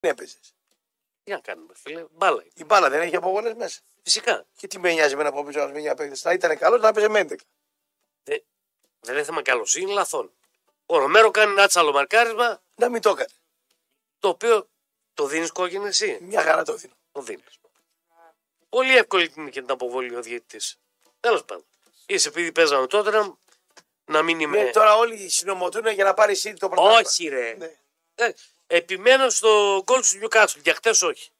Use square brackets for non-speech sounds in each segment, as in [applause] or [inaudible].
Δεν έπαιζες. Τι να κάνουμε, φίλε. Μπάλα. είναι. Η μπάλα δεν έχει απογόνες μέσα. Φυσικά. Και τι με νοιάζει με ένα από πίσω να μια παίκτη. Να ήταν καλός να παίζει με 11. Δεν είναι θέμα καλοσύνη, λαθών. Ο Ρομέρο κάνει ένα τσάλο μαρκάρισμα, Να μην το έκανε. το οποίο το δίνεις κόκκινη εσύ. Μια χαρά το δίνω. Το δίνεις. Πολύ εύκολη είναι και την αποβολή ο διαιτητής. Τέλος πάντων. Είσαι επειδή παίζαμε τότε να, να μην είμαι. Ναι, τώρα όλοι συνομωτούν για να πάρει City το πρωτάθλημα. όχι, ρε. Ναι. Ε, επιμένω στο γκολ του Newcastle. Για χτες όχι.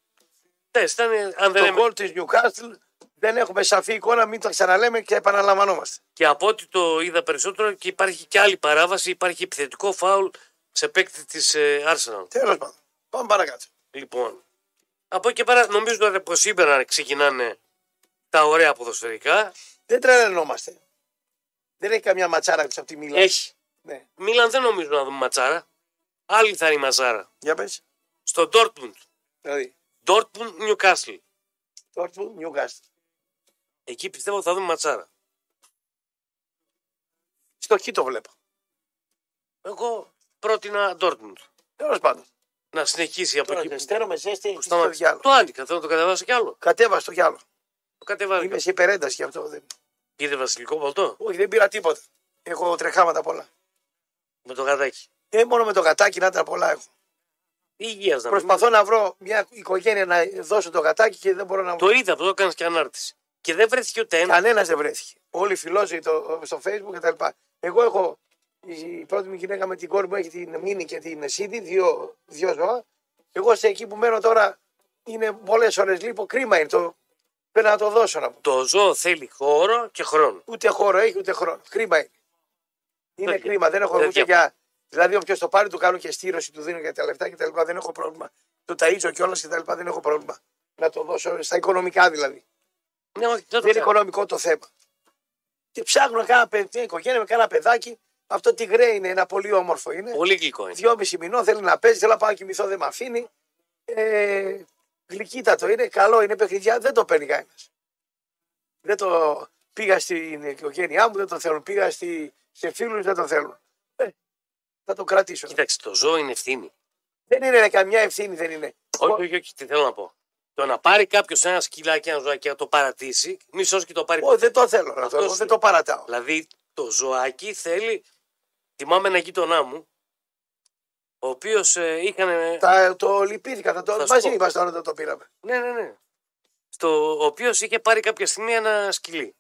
Χτες ήταν, αν δεν Το είμαι- γκολ της Newcastle δεν έχουμε σαφή εικόνα, μην το ξαναλέμε και επαναλαμβανόμαστε. Και από ό,τι το είδα περισσότερο και υπάρχει και άλλη παράβαση, υπάρχει επιθετικό φάουλ σε παίκτη της ε, Arsenal. Τέλος πάντων. Πάμε παρακάτω. Λοιπόν, από εκεί και πέρα νομίζω ότι από σήμερα ξεκινάνε τα ωραία ποδοσφαιρικά. Δεν τρελαινόμαστε. Δεν έχει καμιά ματσάρα από τη Μίλα. Έχει. Ναι. Μίλαν δεν νομίζω να δούμε ματσάρα. Άλλη θα είναι η ματσάρα. Για πες. Στο Dortmund. Δηλαδή, Dortmund Newcastle. Dortmund, Newcastle. Εκεί πιστεύω ότι θα δούμε ματσάρα. Στο χ το βλέπω. Εγώ πρότεινα Dortmund. Τέλος πάντων. Να συνεχίσει από Τώρα εκεί και που στέλνω με ζέστη που στο σταμάτησε. διάλογο. Το άνοιγα, θέλω να το κατεβάσω κι άλλο. Κατέβα στο κι άλλο. Το κατεβάζω. Είμαι σε υπερένταση γι' αυτό. Δεν... Πήρε βασιλικό βολτό Όχι, δεν πήρα τίποτα. Έχω τρεχάματα πολλά. με το γατάκι. Ε, μόνο με το γατάκι να ήταν πολλά έχω. Υγείας να μην- Προσπαθώ να βρω μια οικογένεια να δώσω το γατάκι και δεν μπορώ να βρω. Το είδα, αυτό το έκανες και ανάρτηση. Και δεν βρέθηκε ούτε ένα. Κανένας δεν βρέθηκε. Όλοι φιλόζωοι το, στο facebook κτλ. Εγώ έχω η πρώτη μου γυναίκα με την κόρη μου έχει την Μίνη και την Σίδη, δύο, δύο ζώα. Εγώ σε εκεί που μένω τώρα είναι πολλές ώρες λείπω. Κρίμα είναι. Το, πρέπει να το δώσω να πω. Το ζώο θέλει χώρο και χρόνο. Ούτε χώρο έχει ούτε χρόνο. Κρίμα είναι. Είναι Τέτοια. κρίμα. Δεν έχω Τέτοια. ούτε για. Δηλαδή, όποιος το πάρει, του κάνω και στήρωση, του δίνω και τα λεφτά κτλ. Δεν έχω πρόβλημα. Το ταΐζω κιόλας κτλ. Δεν έχω πρόβλημα. Να το δώσω στα οικονομικά δηλαδή. Ναι, όχι, δεν το Δεν είναι κάνω. οικονομικό το θέμα. Και ψάχνω να κάνω παιδί, μια οικογένεια με κάνα παιδάκι. Αυτό τι γρέ είναι, ένα πολύ όμορφο είναι. Πολύ γλυκό είναι. Δυόμιση μηνών θέλει να παίζει, θέλω να πάω να κοιμηθώ, δεν με αφήνει. Ε, γλυκύτατο είναι, καλό είναι παιχνιδιά, δεν το παίρνει κανένας. Δεν το πήγα στην οικογένειά μου, δεν το θέλουν. Πήγα στη, σε φίλους, δεν το θέλουν. Ε, θα το κρατήσω. Κοίταξε, το ζώο είναι ευθύνη. Δεν είναι ρε, καμιά ευθύνη, δεν είναι. Όχι, όχι, όχι, τι θέλω να πω. Το να πάρει κάποιος ένα σκυλάκι, ένα ζωάκι και να το παρατήσει, μισό και το πάρει. Όχι, δεν το θέλω. να το- Αυτό εγώ σου δεν το παρατάω. Δηλαδή το ζωάκι θέλει. Θυμάμαι ένα γείτονά μου, ο οποίος ε, είχαν. Τα, το λυπήθηκα, θα το, Θα σου μαζί πω. ήμασταν όταν το πήραμε. Ναι, ναι, ναι. Στο ο οποίος είχε πάρει κάποια στιγμή ένα σκυλί.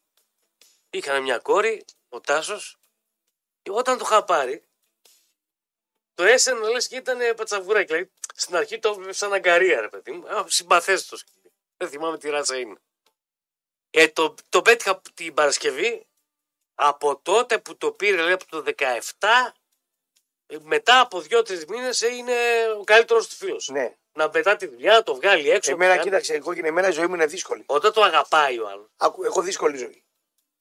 Είχαν μια κόρη, ο Τάσος, και όταν το είχα πάρει, το έσαι λες και ήταν πατσαβουράκι. Δηλαδή, στην αρχή το έβλεπε σαν αγκαρία, ρε παιδί μου. Συμπαθές το σκυλί. Δεν θυμάμαι τι ράτσα είναι. Ε, το, το πέτυχα την Παρασκευή. Από τότε που το πήρε, λέει, από το 17, ε, μετά από δύο-τρει μήνες είναι ο καλύτερος του φίλος. Ναι. Να πετά τη δουλειά, να το βγάλει έξω. Εμένα, να κάνει. κοίταξε, εγώ και εμένα η ζωή μου είναι δύσκολη. Όταν το αγαπάει ο άλλος. Άκου, έχω δύσκολη ζωή.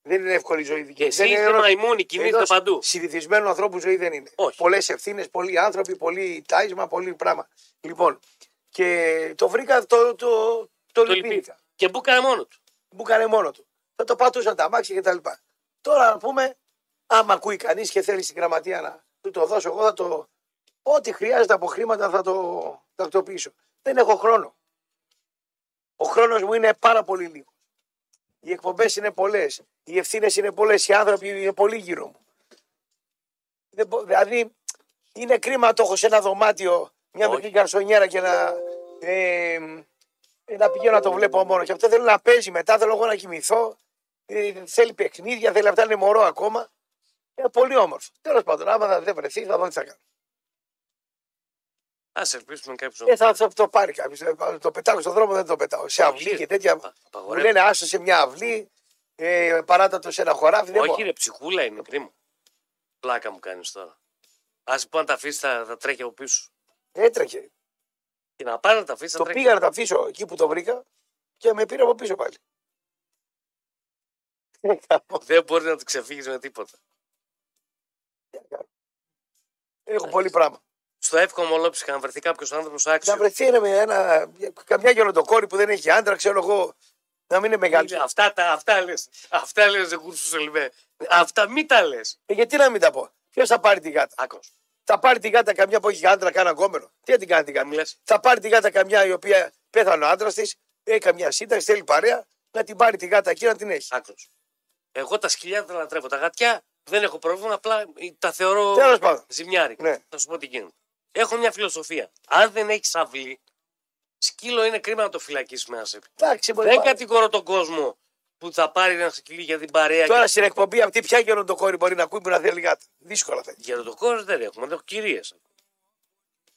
Δεν είναι εύκολη η ζωή δική Και μου. εσύ Δεν είσαι ενός- μαϊμούνι, κινείσαι ενός παντού. Συνηθισμένου ανθρώπου ζωή δεν είναι. Όχι. Πολλές ευθύνες, πολλοί άνθρωποι, πολύ τάισμα, πολύ πράγμα. Λοιπόν, και το βρήκα, το, το, το, Το λυπήθηκα. λυπήθηκα. Και μπούκανε μόνο του. Μου έκανε μόνο του. Θα το πατούσαν τα αμάξια κτλ. Τώρα να πούμε, άμα ακούει κανείς και θέλει στην γραμματεία να του το δώσω, εγώ θα το. Ό,τι χρειάζεται από χρήματα θα το τακτοποιήσω. Δεν έχω χρόνο. Ο χρόνος μου είναι πάρα πολύ λίγο. Οι εκπομπές είναι πολλές. Οι ευθύνες είναι πολλές. Οι άνθρωποι είναι πολύ γύρω μου. Δεν μπο- δηλαδή, είναι κρίμα να το έχω σε ένα δωμάτιο μια Όχι. μικρή καρσονιέρα και να. Ε, ε, να πηγαίνω να το βλέπω μόνο. Και αυτό θέλω να παίζει μετά, θέλω εγώ να κοιμηθώ. Ε, θέλει παιχνίδια, θέλει αυτά είναι μωρό ακόμα. Είναι πολύ όμορφο. Τέλος πάντων, άμα δεν βρεθείς, θα δω τι θα κάνω. Α ελπίσουμε κάποιος Ε, θα, θα το πάρει κάποιος. Το πετάω στον δρόμο, δεν το πετάω. Σε Όχι, αυλή ρε. και τέτοια. Μου Απαγορεύεται. λένε άσο σε μια αυλή, ε, παράτατος σε ένα χωράφι. Δεν Όχι, μπορώ. ρε, ψυχούλα είναι κρίμα. Πλάκα μου κάνεις τώρα. Α πω να τα αφήσεις, θα, θα τρέχει από πίσω. σου. Έτρεχε. Και να πάρει να τα αφήσεις, θα Το τρέχει. πήγα να το αφήσω εκεί που το βρήκα και με πήρε από πίσω πάλι. Ε, [laughs] Δεν μπορείς να του ξεφύγεις με τίποτα. Έχω πολύ πράγμα. Στο εύχομαι ολόψυχα να βρεθεί κάποιος άνθρωπος άξιος. Να βρεθεί ένα, με ένα, καμιά γεροντοκόρη που δεν έχει άντρα, ξέρω εγώ, να μην είναι μεγάλη. Αυτά, τα, αυτά λες. Αυτά λες, δεν κουρσούς σε λιβέ. Αυτά μην τα λες. Ε, γιατί να μην τα πω. Ποιος θα πάρει τη γάτα; Άκος. Θα πάρει τη γάτα καμιά που έχει άντρα, κάνα γκόμενο. Τι θα την κάνει την γάτα; Μου λες. Θα πάρει τη γάτα καμιά η οποία πέθανε ο άντρας της, έχει καμιά σύνταξη, θέλει παρέα, να την πάρει τη γάτα εκεί να την έχει. Άκρος. Εγώ τα σκυλιά τα λατρεύω. Τα γατιά δεν έχω πρόβλημα, απλά τα θεωρώ Τέλος πάντων. ζημιάρικα. Ναι. Θα σου πω τι γίνεται. Έχω μια φιλοσοφία. Αν δεν έχεις αυλή, σκύλο είναι κρίμα να το φυλακίσεις μέσα. Εντάξει, μπορεί Δεν να- κατηγορώ τον κόσμο που θα πάρει ένα σκυλί για την παρέα. Τώρα στην εκπομπή αυτή ποια γεροντοκόρη μπορεί να ακούει που να θέλει γάτα. Δύσκολα θα είναι. Γεροντοκόρε δεν έχουμε, δεν έχω κυρίες.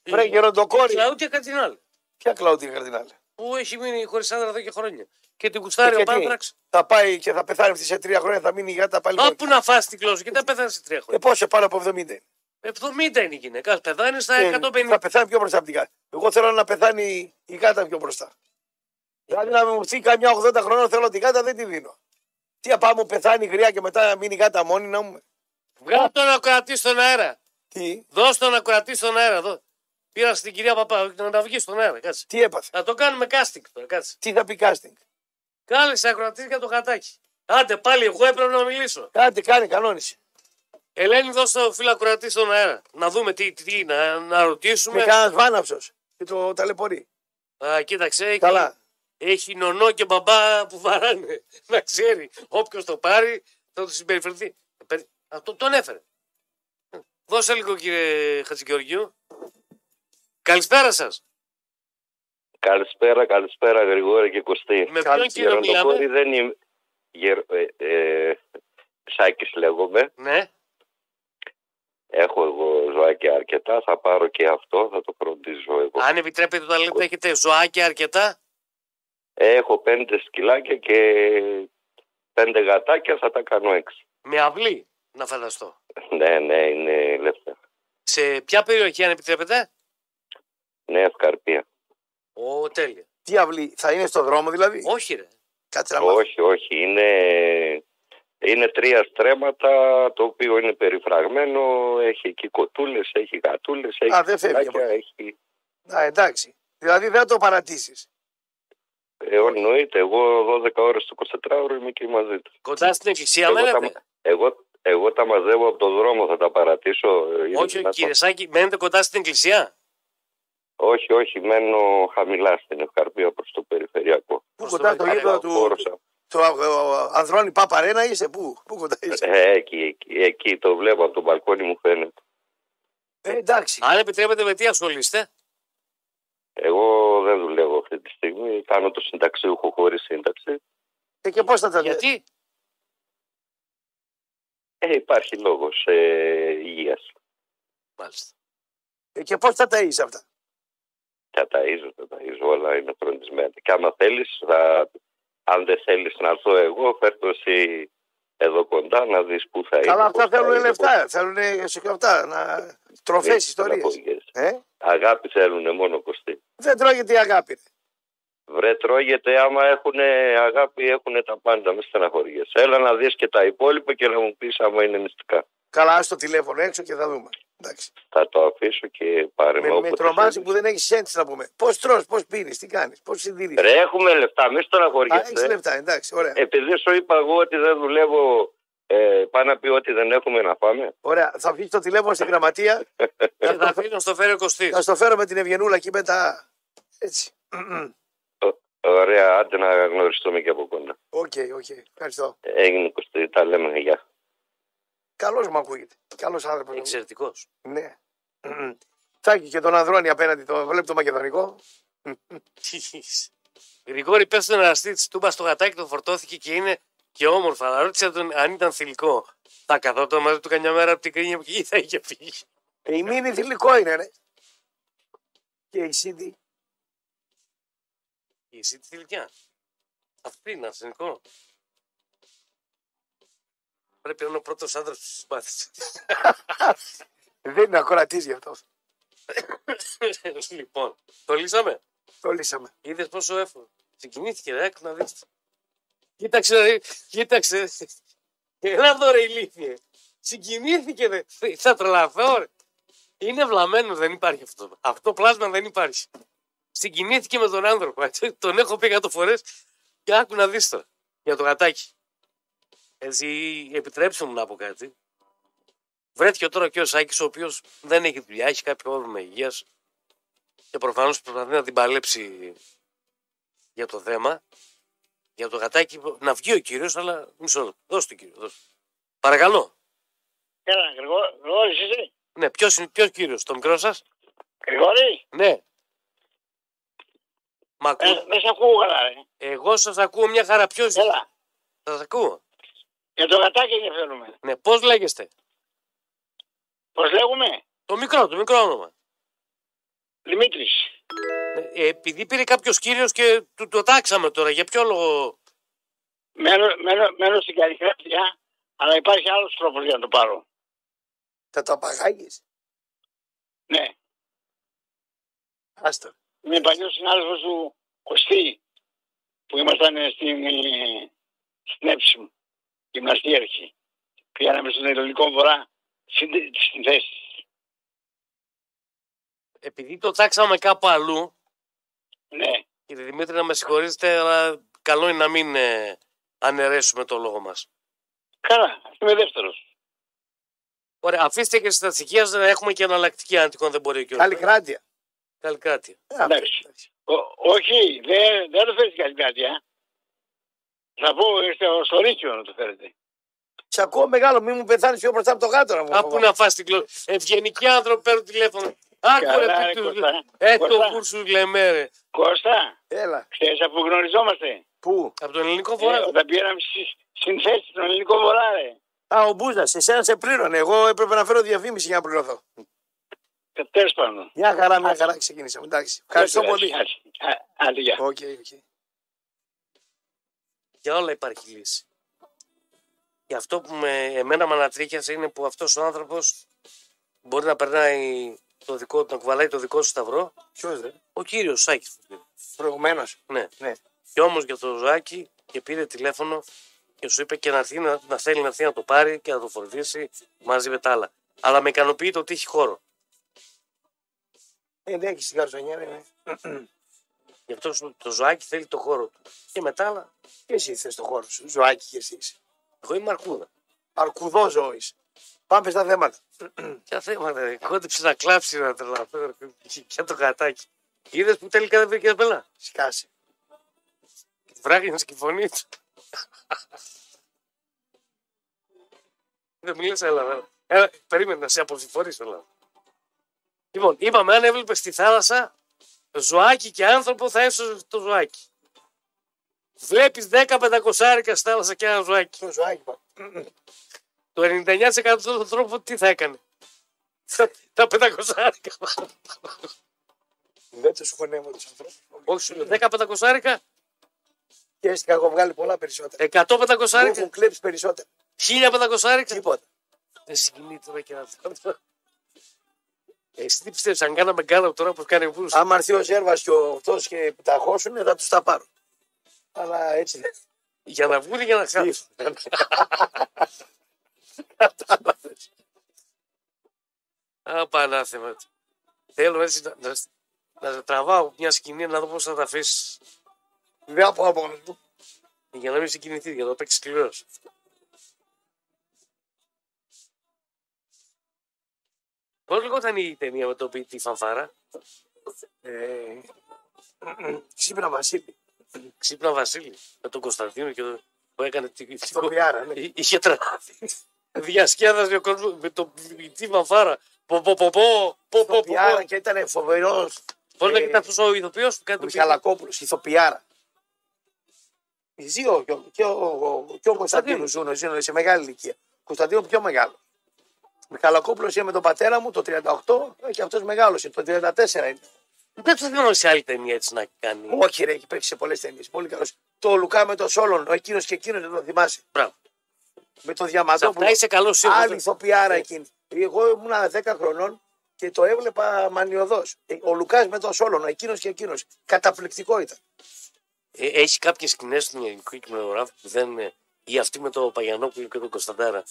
Βρε γεροντοκόρη. Κλαούτια κάτι την άλλη. Ποια κλαούτια καρδινάλε. Που έχει μείνει χωρίς άντρα εδώ και χρόνια. Και την κουστάρει Και ο τι, Πάνθραξ. Θα πάει και θα πεθάνει αυτή σε τρία χρόνια, θα μείνει η γάτα πάλι. μόνο Κάπου να φάσει την κλώση και δεν πεθάνει σε τρία Ε, χρόνια. πόσο πάνω από 70 είναι. 70 είναι η γυναίκα. Πεθάνεις στα Ε, 150. Θα πεθάνει πιο μπροστά από την γάτα. Εγώ θέλω να πεθάνει η γάτα πιο μπροστά. Δηλαδή να μου έρθει καμιά 80 χρονών θέλω τη γάτα δεν τη δίνω. Τι απά μου πεθάνει γριά και μετά να μείνει η γάτα μόνη να μου. Βγάλω τον ακροατή στον αέρα. Τι, Δώσ' τον ακροατή στον αέρα. Δώ. Πήρας στην κυρία Παπά να τα βγεις στον αέρα. Κάτσε. τι έπαθε; Θα το κάνουμε casting τώρα. Κάτσε. Τι θα πει casting; Κάλεσε ακροατής για το γατάκι. Άντε πάλι, εγώ έπρεπε να μιλήσω. Κάτι κάνει, κανόνισε. Ελένη, δώσ' το φίλο ακροατή στον αέρα. Να δούμε τι, τι, τι να, να Με ρωτήσουμε. κανένα βάναυσο και το ταλαιπωρεί. Α, κοίταξε, έχει, Καλά. έχει νονό και μπαμπά που βαράνε. [laughs] Να ξέρει. Όποιος το πάρει θα του συμπεριφερθεί. Περι- Αυτό τον έφερε. Δώσε λίγο κύριε Χατζηγεωργίου. Καλησπέρα σας. Καλησπέρα, καλησπέρα Γρηγόρη και Κωστή. Με Καλή- ποιον κύριο Γεροντοκόρη μιλάμε; δεν είμαι. Γερ... Ε, ε, Σάκης λέγομαι. Ναι. Έχω εγώ ζωάκια αρκετά. Θα πάρω και αυτό. Θα το φροντίζω εγώ. Αν επιτρέπετε το λέτε έχετε ζωάκια αρκετά; Έχω πέντε σκυλάκια και πέντε γατάκια. Θα τα κάνω έξι. Με αυλή να φανταστώ. Ναι, ναι, είναι ελεύθερα. Σε ποια περιοχή αν επιτρέπετε; Ναι, ευκαρπία. Ω, τέλεια. Τι αυλή, θα είναι στο δρόμο δηλαδή; Όχι ρε. Κάτσε να μάθω. Όχι, όχι. Είναι, είναι τρία στρέμματα το οποίο είναι περιφραγμένο. Έχει εκεί κοτούλες, έχει γατούλες, έχει Α, δεν φεύγει από σκυλάκια, εκεί. έχει... Α, εντάξει. Δηλαδή δεν θα το παρατήσεις. Ε, εννοείται, εγώ 12 ώρες το 24ωρο είμαι εκεί μαζί του. Κοντά στην εκκλησία Εγώ μένετε. τα, εγώ, εγώ τα μαζεύω από το δρόμο, θα τα παρατήσω. ε, είναι Όχι, δυνατόν. κύριε Σάκη, μένετε κοντά στην εκκλησία; όχι, όχι, μένω χαμηλά στην Ευκαρπία προς το περιφερειακό. Πού Προς κοντά το το γήπεδο του. Φόρωσα. Το Ανδρώνη Παπαρένα είσαι, πού, πού κοντά είσαι; Ε, εκεί, εκεί, εκεί, το βλέπω από το μπαλκόνι μου φαίνεται. Ε, εντάξει. Αν επιτρέπετε, με τι ασχολείστε; Εγώ δεν δουλεύω αυτή τη στιγμή, κάνω το συνταξίουχο χωρίς σύνταξη. Ε, και πώς θα τα δει. Γιατί; Ε, υπάρχει λόγος ε, υγείας. Μάλιστα. Ε, και πώς θα τα είσαι αυτά; Τα ταΐζω, τα ταΐζω, όλα είναι φροντισμένα. Και άμα θέλεις, θα, αν δεν θέλεις να έρθω εγώ, φέρτο εσύ εδώ κοντά να δεις πού θα είναι. Καλά, αυτά πώς θα θέλουν είναι, λεφτά. Θέλουν σε αυτά. Να... Τροφέ πώς- ιστορίες. στεναχωριέσαι. Ε; Αγάπη θέλουν μόνο κοστί. Δεν τρώγεται η αγάπη. ρε. Βρε τρώγεται άμα έχουν αγάπη έχουν τα πάντα, μην στεναχωριέσαι. Έλα να δεις και τα υπόλοιπα και να μου πεις άμα είναι μυστικά. Καλά, ας το τηλέφωνο έξω και θα δούμε. Εντάξει. Θα το αφήσω και πάρε Με, με όποτε τρομάζει θέλεις. που δεν έχεις έντσι να πούμε. Πώς τρώ, πώς πίνεις, τι κάνεις, πώς συντηρείς. Ρε έχουμε λεφτά, μην Α, έχεις στεναχωριέσαι. λεφτά, εντάξει, ωραία. Επειδή σου είπα εγώ ότι δεν δουλεύω, ε, πάει να πει ότι δεν έχουμε να πάμε. Ωραία, θα βγεις το τηλέφωνο στην γραμματεία. Και θα αφήνω στο φέρει ο Κωστής. θα στο φέρω με την Ευγενούλα εκεί με τα. Έτσι. Ωραία, άντε να γνωριστούμε και από κοντά. Οκ, οκ. Ευχαριστώ. Έγινε Κωστή, τα λέμε, γεια. Καλώ μου ακούγεται. Καλός άνθρωπος. Εξαιρετικός. Ναι. [clears throat] Θα έχει και τον Ανδρώνη απέναντι, το βλέπει το μακεδονικό. [laughs] Γρηγόρη, πες στον εραστή της Τούμπας στο γατάκι το φορτώθηκε και είναι και όμορφα. Αλλά ρώτησε τον αν ήταν θηλυκό. Θα καθόταν μαζί του καμιά μέρα από την κρίνια ή θα είχε φύγει. Ε, η μήνυ θηλυκό είναι, ρε. Και η Σίδη. Η εσύ τη θηλυκιά. Αυτή είναι αρσενικό. Πρέπει να είναι ο πρώτος άντρα που συμπάθησε. [laughs] Δεν είναι ακροατής γι' αυτό. [laughs] λοιπόν, το λύσαμε; Το λύσαμε. Είδες πόσο εύκολο. Συγκινήθηκε, ρε, άκου να δεις. Κοίταξε, ρε, κοίταξε. Έλα εδώ, ρε, ηλίθιε. Συγκινήθηκε, ρε. Θα τρελαθώ, ρε. Είναι βλαμμένο, δεν υπάρχει αυτό. Αυτό πλάσμα δεν υπάρχει. Συγκινήθηκε με τον άνθρωπο. έτσι. Τον έχω πει 100 φορές και άκου να δεις τώρα. Για το γατάκι. Έτσι, επιτρέψτε μου να πω κάτι. Βρέθηκε τώρα και ο Σάκης, ο οποίος δεν έχει δουλειά, έχει κάποιο πρόβλημα υγείας και προφανώς προσπαθεί να την παλέψει για το θέμα. Για το γατάκι να βγει ο κύριος, αλλά μισό λεπτό. Δώσε τον κύριο. Δώσε. Παρακαλώ. Έλα, Γρηγό- Γρηγόρης είσαι; Ναι, ποιος είναι ποιος κύριος, το μικρό σας; Γρηγόρη, Ναι. Μ' ακούς... ε, δεν σε ακούω καλά, ρε. Εγώ σας ακούω μια χαρά. Ποιος Έλα, σας ακούω. Για το γατάκι ενδιαφέρομαι. Ναι, πώς λέγεστε; Πώς λέγουμε, Το μικρό, το μικρό όνομα. Δημήτρης. Ναι, ε, επειδή πήρε κάποιος κύριος και του το τάξαμε τώρα, για ποιο λόγο; Μένω, μένω, μένω στην Καλλικράτεια, αλλά υπάρχει άλλος τρόπος για να το πάρω. Θα το απαγάγεις; Ναι, Άστο. είμαι παλιός συνάδελφος του Κωστή, που ήμασταν στην, ε, στην Έψιμ, γυμναστήριαρχη. Πήγαμε στον Ελληνικό Βορρά στην, στην θέση. Επειδή το τάξαμε κάπου αλλού, Ναι, κύριε Δημήτρη, να με συγχωρήσετε, αλλά καλό είναι να μην ε, αναιρέσουμε το λόγο μας. καλά, ας είμαι δεύτερος. Ωραία, αφήστε και στα στοιχεία να έχουμε και εναλλακτική αν τυχόν δεν μπορεί ο κύριος. Καλή κράτεια. Καλή κράτεια. Ε, Εντάξει. εντάξει. Ό- όχι, δεν, δεν το φέρεις στην Καλλικράτεια. Θα πω είστε στο Ρίκιο να το φέρετε. Σε ακούω μεγάλο, μην μου πεθάνεις πιο μπροστά από το γάτο να μου Κάπου να φας την κλώση. Ευγενικοί άνθρωποι παίρνουν τηλέφωνο. Άκουρε Καλά, ρε, τι του. Κώστα. Ε, το Κώστα. κούρσου λέμε ρε. Κώστα, Έλα. ξέρεις αφού γνωριζόμαστε; Πού; Από τον ελληνικό Ε, φορά. όταν πήγαμε στις συνθέσεις στον ελληνικό βορρά, ρε. Α, ο Μπούζας, εσένα σε πλήρωνε. Εγώ έπρεπε να φέρω διαφήμιση για να πληρωθώ. Ε, Τέλος πάντων. Μια χαρά, μια χαρά ξεκινήσαμε. Εντάξει. Ευχαριστώ Δεν πολύ. πειράζει. Άντε, α- Άντε, γεια. Οκ, οκ. Για όλα υπάρχει λύση. Και αυτό που με, εμένα με ανατρίχιασε είναι που αυτός ο άνθρωπος μπορεί να περνάει το δικό του, να κουβαλάει το δικό σου σταυρό. Ποιος δε; Ο κύριος Σάκης. Προηγουμένως. Ναι. Ναι. Και όμως για το ζωάκι και πήρε τηλέφωνο και σου είπε και να, έρθει, να, να θέλει να έρθει να το πάρει και να το φροντίσει μαζί με τα άλλα. Αλλά με ικανοποιεί το ότι έχει χώρο. Ε, δεν έχει γαρσονιά, ναι. Ναι. Γι' αυτό σου- το ζωάκι θέλει το χώρο του. Και με τα άλλα, Και εσύ θες το χώρο σου. Ζωάκι και εσύ. είσαι. εγώ είμαι αρκούδα. Αρκουδός ζώη. Πάμε στα θέματα. [clears throat] Ποια θέματα, ρε. κόντεψε να κλάψεις να τρελαθώ ρε. για το γατάκι. Είδες που τελικά δεν βρήκες μπελά. Σκάσε. Βράγινες και η φωνής του. [laughs] δεν μιλάς, έλα, έλα. έλα. Περίμενε να σε αποσυμφορήσω, έλα. Λοιπόν, είπαμε, αν έβλεπες στη θάλασσα ζωάκι και άνθρωπο, θα έσωσε το ζωάκι. Βλέπεις 10 πεντακοσάρικα στη θάλασσα και ένα ζωάκι. Το ζωάκι πάμε. Το 99% του τρόπο τι θα έκανε; Τα- Τα πεντακοσάρικα. Δεν του χωνεύω τους ανθρώπους. Όχι, σου λέω 10 πεντακοσάρικα, Και έτσι έχω βγάλει πολλά περισσότερα. 100 Μου πεντακοσάρικα, έχουν κλέψει περισσότερα. 1000 πεντακοσάρικα. Τίποτα. Δεν συγκινεί τώρα και αυτό. Εσύ τι πιστεύεις, αν κάναμε γκάλα τώρα που κάνει βούλους. Άμα έρθει ο Ζέρβας και ο αυτό και τα χώσουν, θα τους τα πάρω. Αλλά έτσι δεν. Για να βγουν ή για να χάσουν; Κατάλαβες. Α, πανάθεμα. του. Θέλω έτσι να, να, να τραβάω μια σκηνή να δω πώς θα τα αφήσεις. Δεν από από μόνος μου. Για να μην συγκινηθεί, για να το παίξεις σκληρός. Πώς λεγόταν η ταινία με το ποιητή φανφάρα; Ε, Ξύπνα Βασίλη. Ξύπνα Βασίλη. Με τον Κωνσταντίνο και το, που έκανε τη Στο πιάρα, ναι. Εί- Είχε τραβεί. Διασκέδαζε ο κόσμος με το ποιητή φανφάρα. Πω πω πω πω πω πω πω. Πιάρα και ήταν φοβερός. Πώς ε, λέγεται αυτός ο ηθοποιός που κάνει το ποιητή. Μιχαλακόπουλος, ηθοποιάρα. Οι δύο και ο, και ο, ο, και ο Κωνσταντίνο ζουν, ζουν σε μεγάλη ηλικία. Κωνσταντίνο πιο μεγάλο. Μιχαλακόπουλος είναι με τον πατέρα μου το 38 και αυτός μεγάλωσε. Το 34 είναι. Δεν το θέλω σε άλλη ταινία έτσι να κάνει. Όχι, ρε, έχει παίξει σε πολλές ταινίες. Πολύ καλός. Το Λουκά με το Σόλον, ο εκείνος και εκείνος δεν το θυμάσαι. Μπράβο. Με το Σε Διαμαντόπουλο. αυτά είσαι καλός Άλλη σίγουρο. ηθοποιάρα εκείνη. Εγώ ήμουν 10 χρονών και το έβλεπα μανιωδώς. Ο Λουκάς με τον Σόλον, ο εκείνος και εκείνος. Καταπληκτικό ήταν. Ε, έχει κάποιες σκηνές στον ελληνικό κινηματογράφο που δεν είναι. ή αυτή με το Παγιανόπουλο και τον Κωνσταντάρα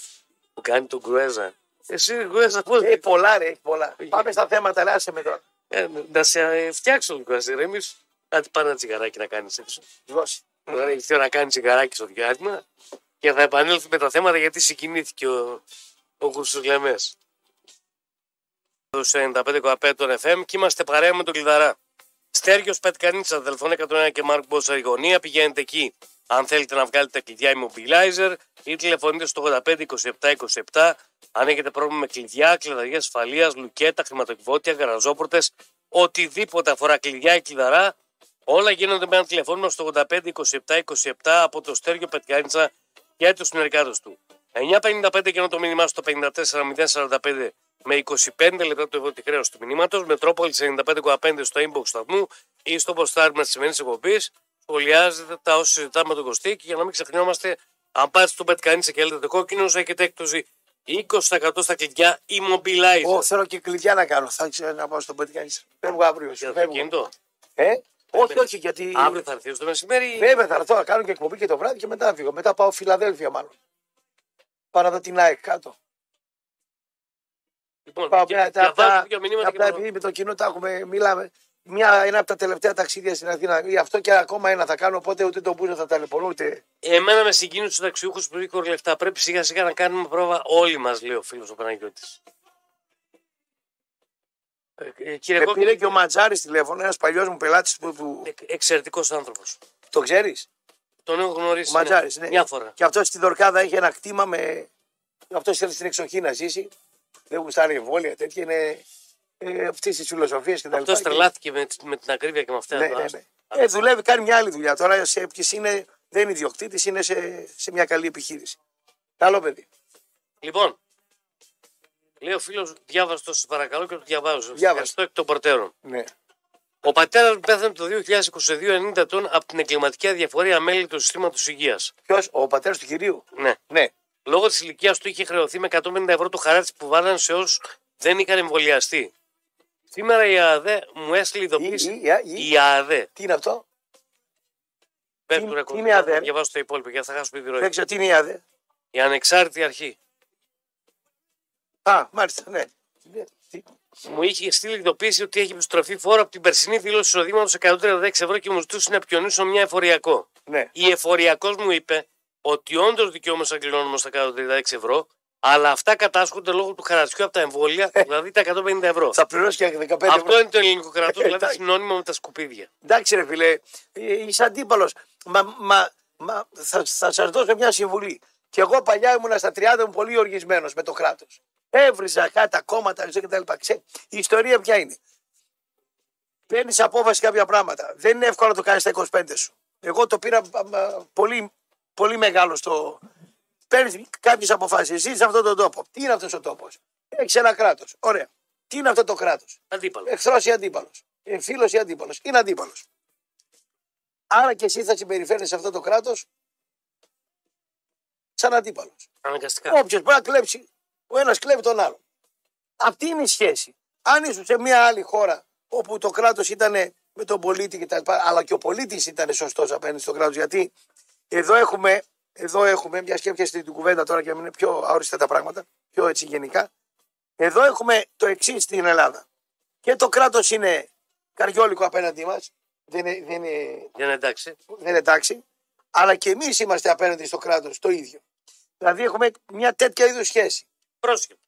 που κάνει τον Γκουέζα. Εσύ, Γκουέζα, πώ. Έχει πολλά, ρε, έχει πολλά. Πάμε στα θέματα, ρε, άσε με τώρα. Ε, να σε ε, φτιάξω λίγο, ας ηρεμείς. Άντε πάρε ένα τσιγαράκι να κάνεις έξω. Δώσε. Τώρα ήρθε να κάνεις τσιγαράκι στο διάστημα και θα επανέλθουμε με τα θέματα γιατί συγκινήθηκε ο, Ο Κουρσουλεμέ. Τους 95,5 των FM και είμαστε παρέα με τον Κλειδαρά. Στέργιος Πετκανίτσα, αδελφών 101 και Μάρκ Μπόσα γωνία. Πηγαίνετε εκεί αν θέλετε να βγάλετε τα κλειδιά immobilizer ή τηλεφωνείτε στο 85 27 27. Αν έχετε πρόβλημα με κλειδιά, κλειδαριά ασφαλείας, λουκέτα, χρηματοκιβώτια, γαραζόπορτες, οτιδήποτε αφορά κλειδιά ή κλειδαρά, όλα γίνονται με ένα τηλεφώνημα στο 85 27 27 από το Στέργιο Πετκανίτσα και τους συνεργάτες του. 9.55 και το μήνυμά στο 54.045 με 25 λεπτά το ευώτη χρέος του μηνύματος, Μετρόπολης 95,5 στο inbox σταθμού ή στο ποστάρι της σημερινής εκπομπής. Σχολιάζετε τα όσα συζητάμε με τον Κωστή και για να μην ξεχνιόμαστε, αν πάτε στο Πετκανίτσα και λέτε κόκκινο, έχετε έκπτωση 20% στα κλειδιά immobilizer. Ω, θέλω και κλειδιά να κάνω. Θα ξέρω να πάω στον Πετκανίτσα. Φεύγω αύριο. Για το Φεύγω. αυτοκίνητο; Ε; Όχι, όχι, γιατί. Αύριο θα έρθει το μεσημέρι. Βέβαια θα έρθω να κάνω και εκπομπή και το βράδυ και μετά φύγω. Μετά πάω Φιλαδέλφια μάλλον. Πάω να δω την ΑΕΚ κάτω. Λοιπόν, Πάω και- πια- τα- διαβάζω τα- δύο μηνύματα Απλά και επειδή με το κοινό τα έχουμε, μιλάμε. Μια, ένα από τα τελευταία ταξίδια στην Αθήνα. Γι' αυτό και ακόμα ένα θα κάνω. Οπότε ούτε τον Μπούζο θα ταλαιπωρώ ούτε. Εμένα με συγκίνησε τους ταξιούχους που βρήκαν λεφτά. Πρέπει σιγά σιγά να κάνουμε πρόβα όλοι μας, λέει ο φίλος ο Παναγιώτης. Ε, κύριε Με Κόκκινη, πήρε και ο Ματζάρης τηλέφωνο, ένας παλιός μου πελάτης που, που εξαιρετικός άνθρωπος. το ξέρεις; Τον έχω γνωρίσει Ο Ματζάρης, μια, ναι. μια φορά. Και αυτός στη Δορκάδα έχει ένα κτήμα με. Αυτός θέλει στην εξοχή να ζήσει. Δεν γουστάρει εμβόλια τέτοια. Είναι ε, αυτή τη φιλοσοφία κτλ. Αυτό τρελάθηκε με, με την ακρίβεια και με αυτά. Ναι, ναι, ναι. Ε, δουλεύει, κάνει μια άλλη δουλειά. Τώρα σε ποιες είναι, δεν είναι ιδιοκτήτης, είναι σε, σε μια καλή επιχείρηση. Καλό παιδί. Λοιπόν, λέει ο φίλος, διάβασε το, σας παρακαλώ και το διαβάζω. Διάβασε. Ευχαριστώ εκ των προτέρων. Ναι. Ο πατέρας μου πέθανε το 2022 90 ετών από την εγκληματική αδιαφορία μέλη του συστήματος υγείας. Ποιος, ο πατέρας του κυρίου; Ναι. Ναι. Λόγω της ηλικίας του είχε χρεωθεί με 150 ευρώ το χαράτσι που βάλανε σε όσους δεν είχαν εμβολιαστεί. Σήμερα η ΑΔΕ μου έστειλε Ή, ειδοποίηση. ή, ή, Η ΑΔΕ. τι είναι αυτό, Πες τι- του ρε τι κολλή, είναι ΑΔΕ; θα διαβάσω τα υπόλοιπα γιατί θα χάσουμε τη ροή. δεν ξέρω τι είναι η ΑΔΕ. Η ανεξάρτητη αρχή. Α, μάλιστα, ναι. Ναι, τι- Μου είχε στείλει ειδοποίηση ότι έχει επιστροφή φόρο από την περσινή δήλωση εισοδήματος 136 ευρώ και μου ζητούσε να επικοινωνήσω μια εφοριακό. Ναι. Η εφοριακός μου είπε ότι όντως δικαιούμαστε να κληρώνουμε στα 136 ευρώ, αλλά αυτά κατάσχονται λόγω του χαρακτηρίου από τα εμβόλια, δηλαδή τα 150 ευρώ. Θα πληρώσει και 15 Αυτό ευρώ. είναι το ελληνικό κράτος, δηλαδή Εντάξει. συνώνυμο με τα σκουπίδια. Εντάξει, ρε φιλέ, ε, είσαι αντίπαλος. Μα, μα, μα θα, θα σας δώσω μια συμβουλή. Και εγώ παλιά ήμουνα στα 30 μου πολύ οργισμένος με το κράτος. Έβριζα κάτι τα κόμματα κτλ. Ξέ, η ιστορία ποια είναι. Παίρνεις απόφαση κάποια πράγματα. Δεν είναι εύκολο να το κάνεις στα 25 σου. Εγώ το πήρα α, α, πολύ, πολύ μεγάλο στο. Παίρνεις κάποιες αποφάσεις. Ζει σε αυτόν τον τόπο. Τι είναι αυτός ο τόπος; Έχεις ένα κράτος. Ωραία. Τι είναι αυτό το κράτος; Αντίπαλος. Εχθρός ή αντίπαλος; Φίλος ή αντίπαλος; Είναι αντίπαλος. Άρα και εσύ θα συμπεριφέρεις σε αυτό το κράτος σαν αντίπαλος. Αναγκαστικά. Όποιος μπορεί να κλέψει, ο ένας κλέβει τον άλλο. Αυτή είναι η σχέση. Αν ήσουν σε μια άλλη χώρα όπου το κράτος ήταν με τον πολίτη κτλ. Αλλά και ο πολίτης ήταν σωστός απέναντι στο κράτος. Γιατί εδώ έχουμε, εδώ έχουμε, μια και έπιασε την κουβέντα τώρα και να μην είναι πιο αόριστα τα πράγματα, πιο έτσι γενικά. Εδώ έχουμε το εξής στην Ελλάδα. Και το κράτος είναι καριόλικο απέναντί μας. Δεν είναι, δεν, είναι, Για να εντάξει. δεν είναι εντάξει. Αλλά και εμείς είμαστε απέναντι στο κράτος το ίδιο. Δηλαδή έχουμε μια τέτοια είδους σχέση. Πρόσχετο.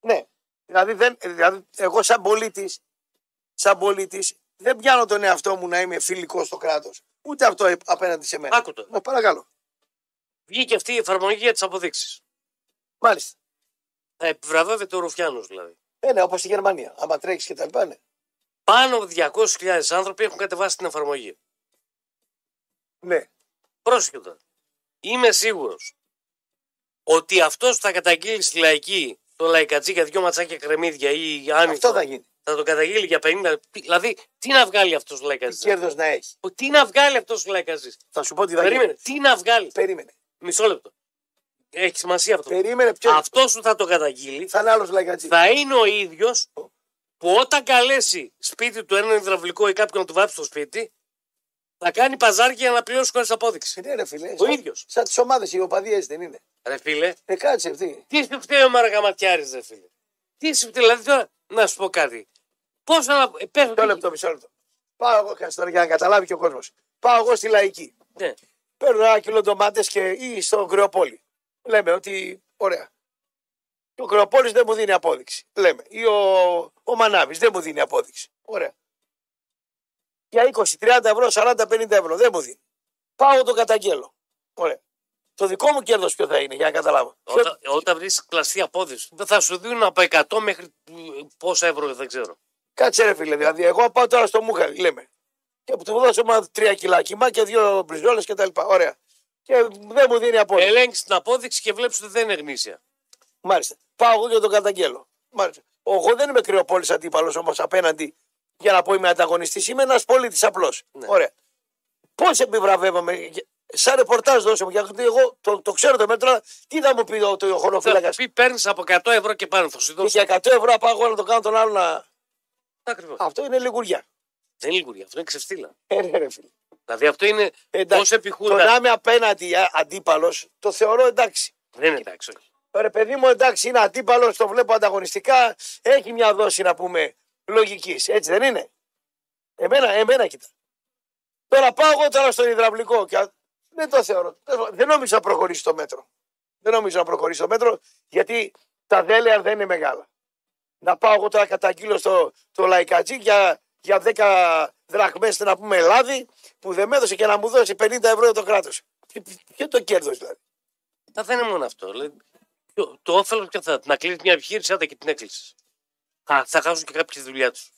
Ναι. Δηλαδή, δεν, δηλαδή εγώ σαν πολίτη, σαν πολίτης, δεν πιάνω τον εαυτό μου να είμαι φιλικός στο κράτος. Ούτε αυτό ε- απέναντι σε μένα. Άκου το. Με παρακαλώ. Βγήκε αυτή η εφαρμογή για τις αποδείξεις. Μάλιστα. Θα επιβραβεύεται ο Ρουφιάνος δηλαδή. Ε, ναι, όπως στη Γερμανία. Άμα τρέξει και τα λοιπά, ναι. Πάνω από 200.000 άνθρωποι έχουν κατεβάσει την εφαρμογή. ναι. Πρόσχετο. Είμαι σίγουρος ότι αυτός που θα καταγγείλει στη λαϊκή το λαϊκατζί για δυο ματσάκια κρεμμύδια ή άνοιξο. Αυτό θα γίνει. θα το καταγγείλει για 50. Δηλαδή, τι να βγάλει αυτός ο Τι λαϊκατζής. κέρδος να έχει. Τι να βγάλει αυτός ο λαϊκατζής; Θα σου πω τι θα Περίμενε. γίνει. Τι να βγάλει; Περίμενε. Μισό λεπτό. Έχει σημασία αυτό. Περίμενε ποιο. Αυτός που θα το καταγγείλει Θα είναι άλλος λαϊκατζή. θα είναι ο ίδιος που όταν καλέσει σπίτι του έναν υδραυλικό ή κάποιον να του βάψει στο σπίτι, θα κάνει παζάρι για να πληρώσει χωρίς απόδειξη. Ναι, ρε φίλε. Ο ίδιος. Σαν τις ομάδες, οι οπαδίες δεν είναι. Ρε φίλε, Ε, κάτσε αυτή. τι σου φταίει ο Μαραγκαματιάρη, ρε φίλε; Τι σου φταίει, δηλαδή τώρα, να σου πω κάτι. Πώς να. ε, Πες, Μισό λεπτό, μισό λεπτό. Πάω εγώ κάτσε τώρα για να καταλάβει και ο κόσμος. Πάω εγώ στη λαϊκή. Ναι. Παίρνω ένα κιλό ντομάτες και ή στο κρεοπόλι. Λέμε ότι ωραία. Και ο Κρεοπόλη δεν μου δίνει απόδειξη. Λέμε. Ή ο, ο Μανάβης δεν μου δίνει απόδειξη. Ωραία. Για 20, 30 ευρώ, 40, 50 ευρώ δεν μου δίνει. Πάω το καταγγέλω. Ωραία. Το δικό μου κέρδος ποιο θα είναι, για να καταλάβω. Όταν, όταν βρεις κλαστή απόδειξη, δεν θα σου δίνουν από 100 μέχρι ε, πόσα ευρώ, δεν ξέρω. Κάτσε ρε φίλε, δηλαδή εγώ πάω τώρα στο Μούχαρη, λέμε. Και που του δώσω μα τρία κιλά κοιμά και δύο μπριζόλες και τα λοιπά. Ωραία. Και δεν μου δίνει απόδειξη. Ελέγξει την απόδειξη και βλέπεις ότι δεν είναι γνήσια. Μάλιστα. Πάω εγώ και τον καταγγέλω. Μάλιστα. Εγώ δεν είμαι κρυοπόλης αντίπαλος όμως απέναντι για να πω είμαι ανταγωνιστής. Είμαι ένας πολίτης απλώς. Ναι. Ωραία. Πώς επιβραβεύομαι, σαν ρεπορτάζ δώσε μου, γιατί εγώ το, το ξέρω το μέτρο, τι θα μου πει ο, το Θα χωροφύλακας; σου πει παίρνεις από 100 ευρώ και πάνω, θα σου Και δώσω. για 100 ευρώ πάω εγώ να το κάνω τον άλλο να. Ακριβώς. Αυτό είναι λιγουριά. Δεν λειτουργεί, αυτό είναι ξεφτύλα. Ε, ναι, ρε, φίλε. Δηλαδή αυτό είναι Εντάξει, ω Το επιχούντα. να είμαι απέναντι αντίπαλος, το θεωρώ εντάξει. Δεν είναι εντάξει, όχι. Ρε παιδί μου, εντάξει, είναι αντίπαλος, το βλέπω ανταγωνιστικά. Έχει μια δόση να πούμε λογικής. Έτσι δεν είναι; Εμένα, εμένα κοίτα. Τώρα πάω εγώ τώρα στον υδραυλικό και α- δεν το θεωρώ. Δεν νομίζω να προχωρήσει το μέτρο. Δεν νομίζω να προχωρήσει το μέτρο γιατί τα δέλεα δεν είναι μεγάλα. Να πάω εγώ τώρα καταγγείλω στο το λαϊκατζή για, για 10 δραχμές να πούμε λάδι που δεν με έδωσε και να μου δώσει 50 ευρώ το κράτος. Ποιο είναι το κέρδος δηλαδή; Μα δεν είναι μόνο αυτό. λέει. Το, το όφελος ποιο θα να κλείσει μια επιχείρηση, άντε και την έκλεισες. Θα χάσουν και κάποιοι τη δουλειά τους.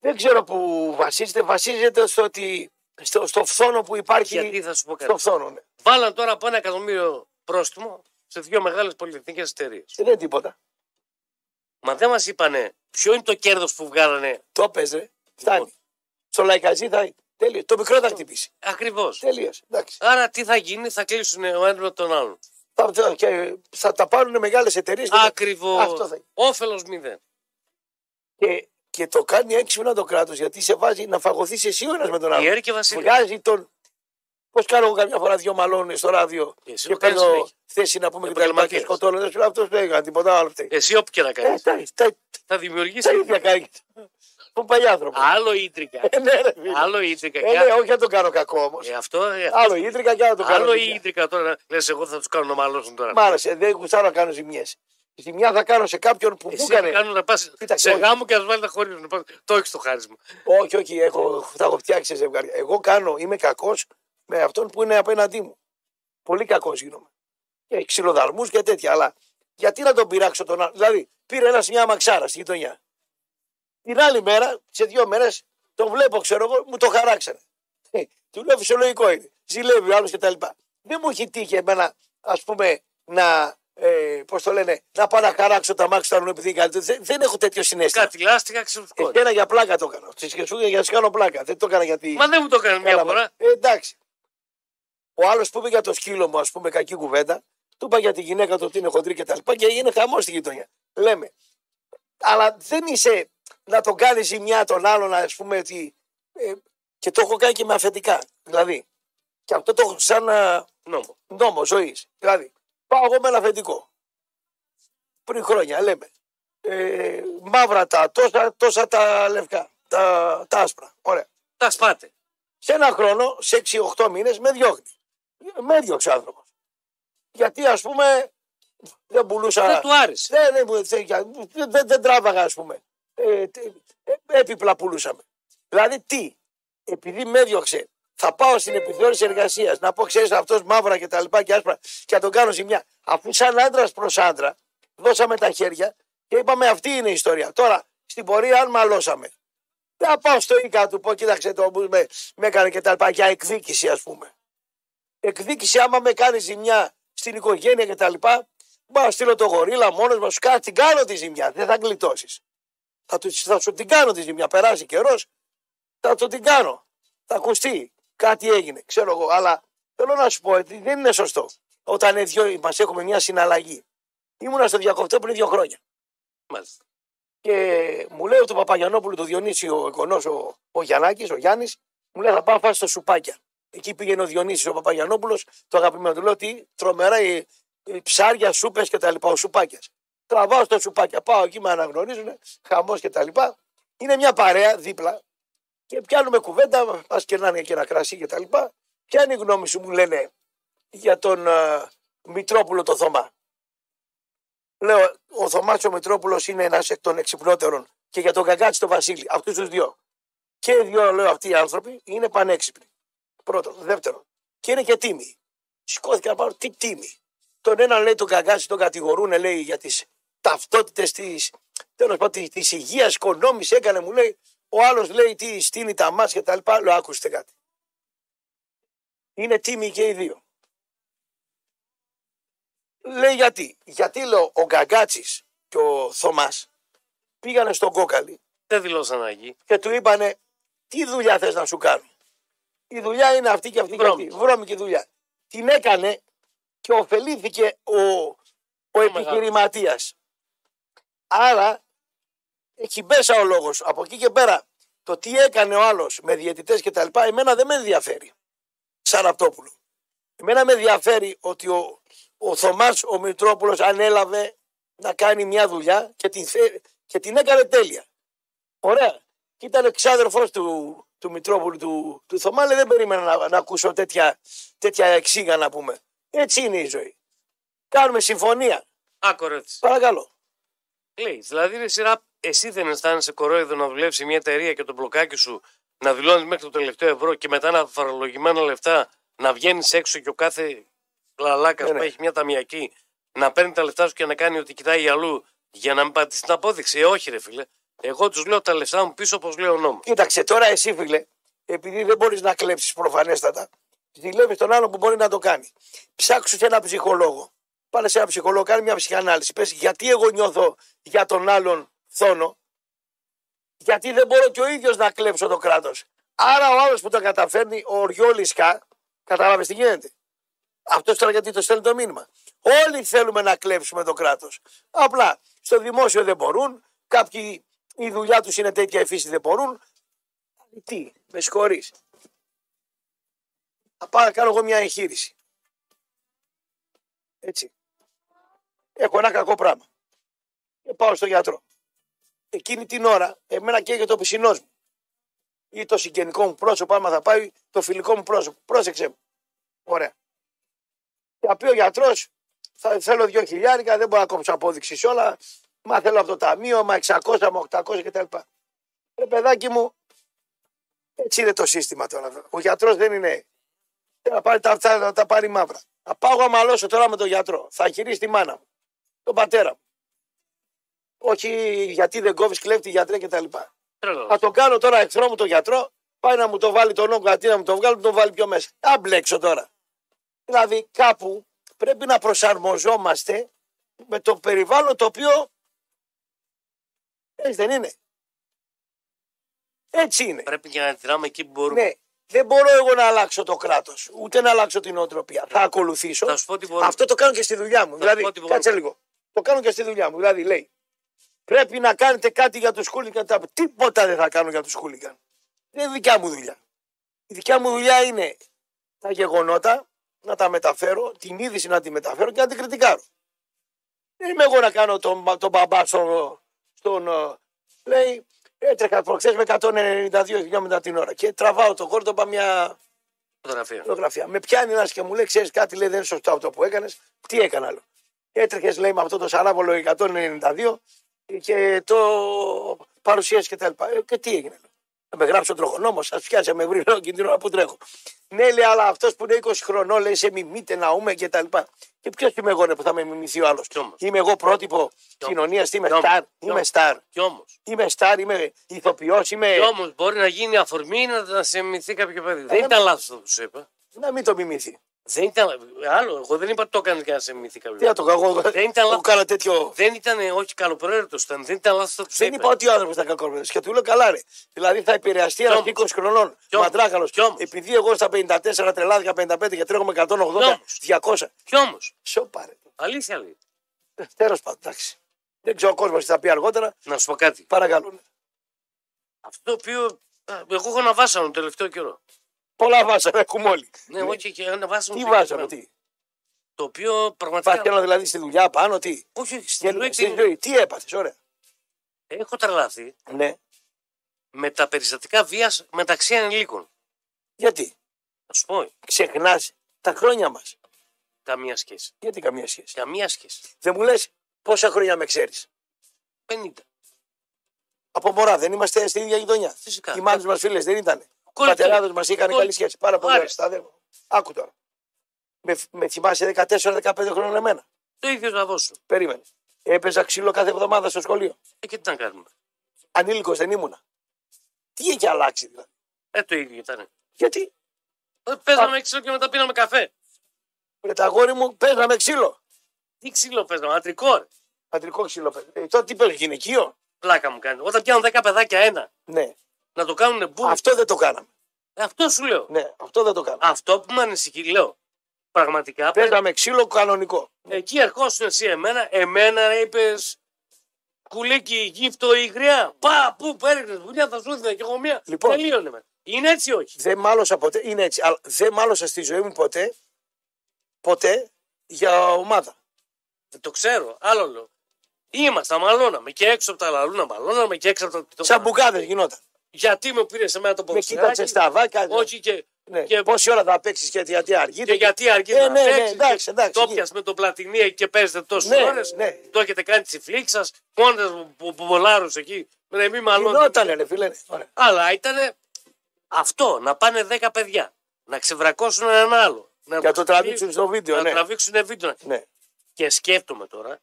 Δεν ξέρω που βασίζεται. Βασίζεται στο, ότι, στο, στο φθόνο που υπάρχει. Γιατί θα σου πω Στο κάτι. φθόνο, ναι. Βάλαν τώρα από ένα εκατομμύριο πρόστιμο σε δύο μεγάλες πολυεθνικές εταιρείες. Δεν είναι τίποτα. Μα δεν μας είπανε ποιο είναι το κέρδος που βγάλανε; Το πες, ρε. Φτάνει. Στο λαϊκαζί θα. Τέλειο. Το μικρό θα χτυπήσει. Ακριβώς. Τέλειο. Εντάξει. Άρα τι θα γίνει, θα κλείσουν ο ένας με τον άλλον. Θα, θα, και θα τα πάρουν μεγάλες εταιρείες. Ακριβώς. Αυτό θα γίνει. Όφελος μηδέν. Και, και το κάνει έξυπνα το κράτος γιατί σε βάζει να φαγωθείς εσύ ο ένας με τον Η άλλο. Έρη και Βασίλη. Βγάζει τον. Πώς κάνω εγώ καμιά φορά δύο μαλώνες στο ράδιο Εσύ και το κάνεις παίρνω συνέχεια. Θέση να πούμε και τα λοιπά και Επαγγελματίες. σκοτώνω. Δεν σου λέω αυτός δεν έκανε τίποτα άλλο φταίει. Εσύ όπου και να Ε, κάνει. τα, τα, Θα δημιουργήσεις. τα ίδια κάνει. Τον παλιάνθρωπο. Άλλο ήτρικα. Ε, ναι, ρε, φίλε. Άλλο ήτρικα. Ε, Και- ναι, όχι να τον κάνω κακό όμως. Ε, αυτό. ε, Άλλο ήτρικα και άλλο το κάνω. Άλλο ζημιά. ήτρικα τώρα. Λες, εγώ θα τους κάνω να μαλώσουν τώρα. Μ' άρεσε, δεν γουστάρω να κάνω ζημιές. Ζημιά θα κάνω σε κάποιον που μου Εσύ έκανε. κάνουν να πας Κοίταξε, σε όχι. γάμο και να σου βάλει να χωρίζουν. Το έχεις το χάρισμα. Όχι, όχι, έχω, θα έχω φτιάξει σε ζευγάρι. Εγώ κάνω, είμαι κακός με αυτόν που είναι απέναντί μου. Πολύ κακός γίνομαι. Και ξυλοδαρμούς και τέτοια. Αλλά γιατί να τον πειράξω τον άλλο. Δηλαδή, πήρε ένας μια μαξάρα στη γειτονιά. Την άλλη μέρα, σε δύο μέρες, τον βλέπω, ξέρω εγώ, μου το χαράξανε. Ε, Του λέω φυσιολογικό είναι. Ζηλεύει ο άλλος κτλ. Δεν μου έχει τύχει εμένα, ας πούμε, να. Ε, Πώς το λένε, να πάω να χαράξω τα μάξι του άλλου επειδή είναι καλύτερο. Δεν, δεν έχω τέτοιο συνέστημα. Κάτι λάστιχα ξεφτικό. Εσένα για πλάκα το έκανα. Στι χεσούγια για να σου κάνω πλάκα. Δεν το έκανα γιατί. Μα δεν μου το έκανε μια Καλά, φορά. Ε, εντάξει. Ο άλλος που είπε για το σκύλο μου, ας πούμε, κακή κουβέντα, του είπα για τη γυναίκα του ότι είναι χοντρή και τα λοιπά και έγινε χαμός στη γειτονιά. Λέμε. Αλλά δεν είσαι να τον κάνει ζημιά τον άλλον, ας πούμε, ότι. Ε, και το έχω κάνει και με αφεντικά. Δηλαδή. Και αυτό το έχω σαν να, Νόμο. νόμο ζωής. Δηλαδή, πάω εγώ με ένα αφεντικό. Πριν χρόνια λέμε. Ε, μαύρα τα τόσα, τόσα τα λευκά. Τα, τα άσπρα. Ωραία. Τα σπάτε. Σε ένα χρόνο, σε 6-8 μήνες, με διώχνει. Με διώξει άνθρωπος. Γιατί ας πούμε δεν πουλούσα. Δεν του άρεσε. Δεν, δεν, μου- δεν, δεν, δεν, δεν τράβαγα, ας πούμε. Ε, τε- ε, έπιπλα πουλούσαμε. Δηλαδή τι, επειδή με έδιωξε, θα πάω στην επιθεώρηση εργασίας να πω, ξέρεις αυτός μαύρα και τα λοιπά και άσπρα και να τον κάνω ζημιά. Αφού σαν άντρας προς άντρα δώσαμε τα χέρια και είπαμε αυτή είναι η ιστορία. Τώρα στην πορεία, αν μαλώσαμε, δεν θα πάω στο ΙΚΑ να του πω, κοίταξε το που με, με έκανε και τα λοιπά για εκδίκηση, ας πούμε. Εκδίκηση, άμα με κάνει ζημιά στην οικογένεια και τα λοιπά, Μπα να στείλω το γορίλα μόνος μας, σου κάνω την κάνω τη ζημιά. Δεν θα γλιτώσεις. Θα, του- θα σου την κάνω τη ζημιά. Περάσει καιρός, θα του την κάνω. Θα ακουστεί. Κάτι έγινε, ξέρω εγώ. Αλλά θέλω να σου πω ότι δεν είναι σωστό. Όταν δύο μας έχουμε μια συναλλαγή. Ήμουνα στο διακοπτό πριν δύο χρόνια. Μάλιστα. Και μου λέει του Παπαγιανόπουλου, του Διονύση, ο εικονό, ο, ο Γιαννάκης, ο Γιάννης, μου λέει θα πάω να φας στο σουπάκια. Εκεί πήγαινε ο Διονύσης, ο Παπαγιανόπουλος, το αγαπημένο του. Λέω τι τρομερά οι, οι ψάρια, σούπες και τα λοιπά, ο σουπάκια. Τραβάω στο σουπάκια, πάω εκεί, με αναγνωρίζουν, χαμός και τα λοιπά. Είναι μια παρέα δίπλα και πιάνουμε κουβέντα, μας κερνάνε και ένα κρασί και τα λοιπά. Ποια είναι η γνώμη σου, μου λένε, για τον uh, Μητρόπουλο το Θωμά; Λέω, ο Θωμάς ο Μητρόπουλος είναι ένας εκ των εξυπνότερων και για τον Καγκάτσι τον Βασίλη. Αυτούς τους δύο. Και οι δύο, λέω, αυτοί οι άνθρωποι είναι πανέξυπνοι. Πρώτον. Δεύτερον. Και είναι και τίμιοι. Σηκώθηκα να πάρω τι τίμιοι. Τον έναν λέει τον Καγκάτσι τον κατηγορούν, λέει για τις ταυτότητες της τέλος πάντων της υγείας, οικονόμηση έκανε, μου λέει. Ο άλλος λέει τι στήνει τα ματς και τα λοιπά. Λέω, άκουστε κάτι. Είναι τίμοι και οι δύο. Λέει γιατί; Γιατί λέω ο Γκαγκάτση και ο Θωμάς πήγανε στον κόκαλη Δεν δηλώσαν Αγί. και του είπανε τι δουλειά θες να σου κάνουν. Η δουλειά είναι αυτή και αυτή και αυτή. Βρώμικη. Βρώμικη δουλειά. Την έκανε και ωφελήθηκε ο, ο επιχειρηματίας. Άρα έχει μέσα ο λόγος. Από εκεί και πέρα το τι έκανε ο άλλος με διαιτητές και τα λοιπά εμένα δεν με ενδιαφέρει. Σαν Ραπτόπουλο. Εμένα με ενδιαφέρει ότι ο, ο Θωμάς ο Μητρόπουλος ανέλαβε να κάνει μια δουλειά και την, θε- και την έκανε τέλεια. Ωραία. Και ήταν εξάδερφος του, του Μητρόπουλου του, του Θωμά, λέει, δεν περίμενα να, να ακούσω τέτοια, τέτοια εξήγα να πούμε. Έτσι είναι η ζωή. Κάνουμε συμφωνία. Άκου ερώτηση. Παρακαλώ. Λέει, δηλαδή είναι σειρά, εσύ δεν αισθάνεσαι κορόιδο να δουλεύει σε μια εταιρεία και το μπλοκάκι σου να δηλώνεις μέχρι το τελευταίο ευρώ και μετά να φορολογημένα λεφτά να βγαίνεις έξω και ο κάθε λαλάκας Ναι, που ναι. έχει μια ταμιακή να παίρνει τα λεφτά σου και να κάνει ότι κοιτάει αλλού για να μην πατήσει την απόδειξη. Ε, όχι, ρε φίλε. Εγώ τους λέω τα λεφτά μου πίσω όπως λέει ο νόμος. Κοίταξε τώρα εσύ φίλε, επειδή δεν μπορείς να κλέψεις προφανέστατα, ζηλεύεις τον άλλο που μπορεί να το κάνει. Ψάξου σε ένα ψυχολόγο. Πάνε σε ένα ψυχολόγο, κάνει μια ψυχανάλυση. Πες γιατί εγώ νιώθω για τον άλλον θόνο, γιατί δεν μπορώ και ο ίδιος να κλέψω το κράτος. Άρα ο άλλος που το καταφέρνει, ο Οριόλισκα, καταλάβες τι γίνεται. Αυτός τώρα γιατί το στέλνει το μήνυμα. Όλοι θέλουμε να κλέψουμε το κράτος. Απλά στο δημόσιο δεν μπορούν. Κάποιοι η δουλειά τους είναι τέτοια, η φύση δεν μπορούν. Τι, με συγχωρείς. Θα πάω να κάνω εγώ μια εγχείρηση. Έτσι. Έχω ένα κακό πράγμα. Και πάω στον γιατρό. Εκείνη την ώρα, εμένα καίγεται ο πισινός μου. Ή το συγγενικό μου πρόσωπο, άμα θα πάει το φιλικό μου πρόσωπο. Πρόσεξε μου. Ωραία. Θα πει ο γιατρός, θα θέλω δύο χιλιάρικα, δεν μπορώ να κόψω απόδειξη σε όλα. Μα θέλω από το ταμείο, μα 600, μα 800 κτλ. Ρε παιδάκι μου, έτσι είναι το σύστημα τώρα. Ο γιατρός δεν είναι. Θα πάρει τα αυτά, να τα πάρει μαύρα. Θα πάω να μαλώσω τώρα με τον γιατρό. Θα χειρίσει τη μάνα μου, τον πατέρα μου. Όχι γιατί δεν κόβεις κλέφτη γιατρέ κτλ. Τρελός. Θα τον κάνω τώρα εχθρό μου τον γιατρό, πάει να μου το βάλει τον όγκο αντί να μου το βγάλει, μου το βάλει πιο μέσα. Θα μπλέξω τώρα. Δηλαδή κάπου πρέπει να προσαρμοζόμαστε με το περιβάλλον το οποίο έτσι δεν είναι. Έτσι είναι. Πρέπει και να τυράμε εκεί που μπορούμε. Ναι, δεν μπορώ εγώ να αλλάξω το κράτος, ούτε να αλλάξω την οτροπία. Θα ακολουθήσω. Θα σου πω τι μπορούμε. Αυτό το κάνω και στη δουλειά μου. σου Δηλαδή, πω τι μπορούμε. κάτσε λίγο. Το κάνω και στη δουλειά μου. Δηλαδή, λέει, πρέπει να κάνετε κάτι για τους χούλιγκαν. Τα- Τίποτα δεν θα κάνω για τους χούλιγκαν. Δεν είναι δικιά μου δουλειά. Η δικιά μου δουλειά είναι τα γεγονότα να τα μεταφέρω, την είδηση να τη μεταφέρω και να την κριτικάρω. Δεν είμαι εγώ να κάνω τον, τον μπαμπά στο- στον. ε, λέει, έτρεχα προχθέ με 192 χιλιόμετρα την ώρα και τραβάω το κόρτοπα μια Φωτογραφία. φωτογραφία. Με πιάνει ένας και μου λέει: Ξέρεις κάτι, λέει, δεν είναι σωστό αυτό που έκανες. Τι έκανα άλλο. Έτρεχες, λέει, με αυτό το σαράβολο 192 και το παρουσίασε και τα λοιπά. Ε, και τι έγινε. Λέω. Θα με γράψει ο τροχονόμος, σας πιάσε με βρει λέω, και την ώρα που τρέχω. Ναι, λέει, αλλά αυτός που είναι 20 χρονών, λέει, σε μιμείτε να ούμε και τα λοιπά. Και ποιος είμαι εγώ, ναι, που θα με μιμηθεί ο άλλος; Κι όμως. Είμαι εγώ πρότυπο Κι κοινωνίας, είμαι Κι όμως. στάρ. Κι Είμαι όμως. στάρ. Κι όμως. Είμαι στάρ, είμαι ηθοποιός, είμαι. Κι όμως μπορεί να γίνει αφορμή να, να σε μυθεί κάποιο παιδί. Δεν Ε, ήταν λάθος αυτό που σου είπα. Να μην το μιμηθεί. Δεν ήταν. Άλλο, εγώ δεν είπα ότι το έκανε για να σε μυθεί κάποιος Τι να το κάνω, εγώ Δεν ήταν εγώ λάθος. κάνω τέτοιο. Δεν ήταν, όχι καλοπροαίρετος ήταν. Δεν ήταν λάθος αυτό που σου Δεν είπα. είπα ότι ο άνθρωπος ήταν κακό Και του λέω καλά, ρε. Δηλαδή θα επηρεαστεί ένας όμως. 20 χρονών Κι όμως. μαντράκαλο. Κι όμως. Επειδή εγώ στα 54 τρελάθηκα 55 και τρέχω με 180, 200. Κι όμω. Σοπα, ρε. Αλήθεια λέει. Τέλος πάντων, εντάξει. Δεν ξέρω ο κόσμος τι θα πει αργότερα. Να σου πω κάτι. Παρακαλώ. Αυτό το οποίο. α, Εγώ έχω ένα βάσανο τον τελευταίο καιρό. Πολλά βάσαμε, έχουμε όλοι. Ναι, εγώ και, και ένα βάσανο. Τι στο βάζαμε, κεφάλι. τι; Το οποίο πραγματικά. Βάζαμε δηλαδή στη δουλειά πάνω, τι; Όχι, όχι, στη Και ζωή στη την- ζωή, τι έπαθες, ωραία. Έχω τρελαθεί Ναι. με τα περιστατικά βίας μεταξύ ανηλίκων. Γιατί; Θα σου πω. ξεχνάς τα χρόνια μας. Καμία σχέση. Γιατί καμία σχέση; Καμία σχέση. Δεν μου λες, Πόσα χρόνια με ξέρεις; 50. Από μωρά δεν είμαστε στην ίδια γειτονιά; Φυσικά. Οι μάνες μας φίλες δεν ήταν. Οι Κολλητοί. πατεράδε μας είχαν Κολλητοί. καλή σχέση. Πάρα πολύ ωραία. Άριστα. Στα αδέρφια. Άκου τώρα. Με, με θυμάσαι 14-15 χρόνια εμένα; Το ίδιο να δώσω. Περίμενες. Έπαιζα ξύλο κάθε εβδομάδα στο σχολείο. Ε, και τι να κάνουμε. Ανήλικος δεν ήμουνα. Τι έχει αλλάξει δηλαδή; Ε, το ίδιο ήταν. Γιατί; Ε, Παίζαμε ξύλο και μετά πίναμε καφέ. με τα αγόρι μου παίζαμε ξύλο. Τι ξύλο παίζαμε, αντρικό. ρε. Πατρικό ξύλο παίζαμε. Ε, τότε τι παίζαμε, γυναικείο; Πλάκα μου κάνει. Όταν πιάνουν 10 παιδάκια ένα, Ναι. Να το κάνουν μπου. Αυτό δεν το κάναμε. Ε, αυτό σου λέω. Ναι, αυτό δεν το κάναμε. Αυτό που με ανησυχεί, λέω. Πραγματικά. Παίζαμε ξύλο κανονικό. Εκεί ερχόσουν εσύ εμένα, εμένα είπες κουλίκι, γύφτο ή γριά. Πα, πού, έριχνε δουλειά, θα σου έδινα κι εγώ μία. Λοιπόν. Τελείωνε με. Είναι έτσι ή όχι; Δεν μάλωσα ποτέ. Είναι έτσι. Αλλά δεν μάλωσα στη ζωή μου ποτέ. Ποτέ για ομάδα. Δεν το ξέρω. Άλλο λέω. Είμαστε, μαλώναμε και έξω από τα λαλούνα, μαλώναμε και έξω από τα. Σαν μπουκάδες γινόταν. Γιατί με πήρες σε μένα το Με ποδοσφαιράκι; κοίταξες στα βάκα. Όχι και, Ναι. και- Πόση ώρα θα παίξεις και γιατί αργείτε. και γιατί αρκεί Ε, να ναι, ναι, παίξεις εντάξει, και εντάξει, Το εκεί. πιας με τον Πλατινία και παίζετε τόσες Ναι, ώρες. ναι. Το έχετε κάνει τσιφλίξ σας. Μόνε που βολάρους εκεί. Ναι, μη μαλώνετε. Γινότανε, ρε φίλε. ναι. Ωραία. Αλλά ήταν αυτό, να πάνε 10 παιδιά, να ξεβρακώσουν έναν άλλο. Να Για το τραβήξουν στο βίντεο, να ναι. τραβήξουν βίντεο. ναι. Και σκέφτομαι τώρα,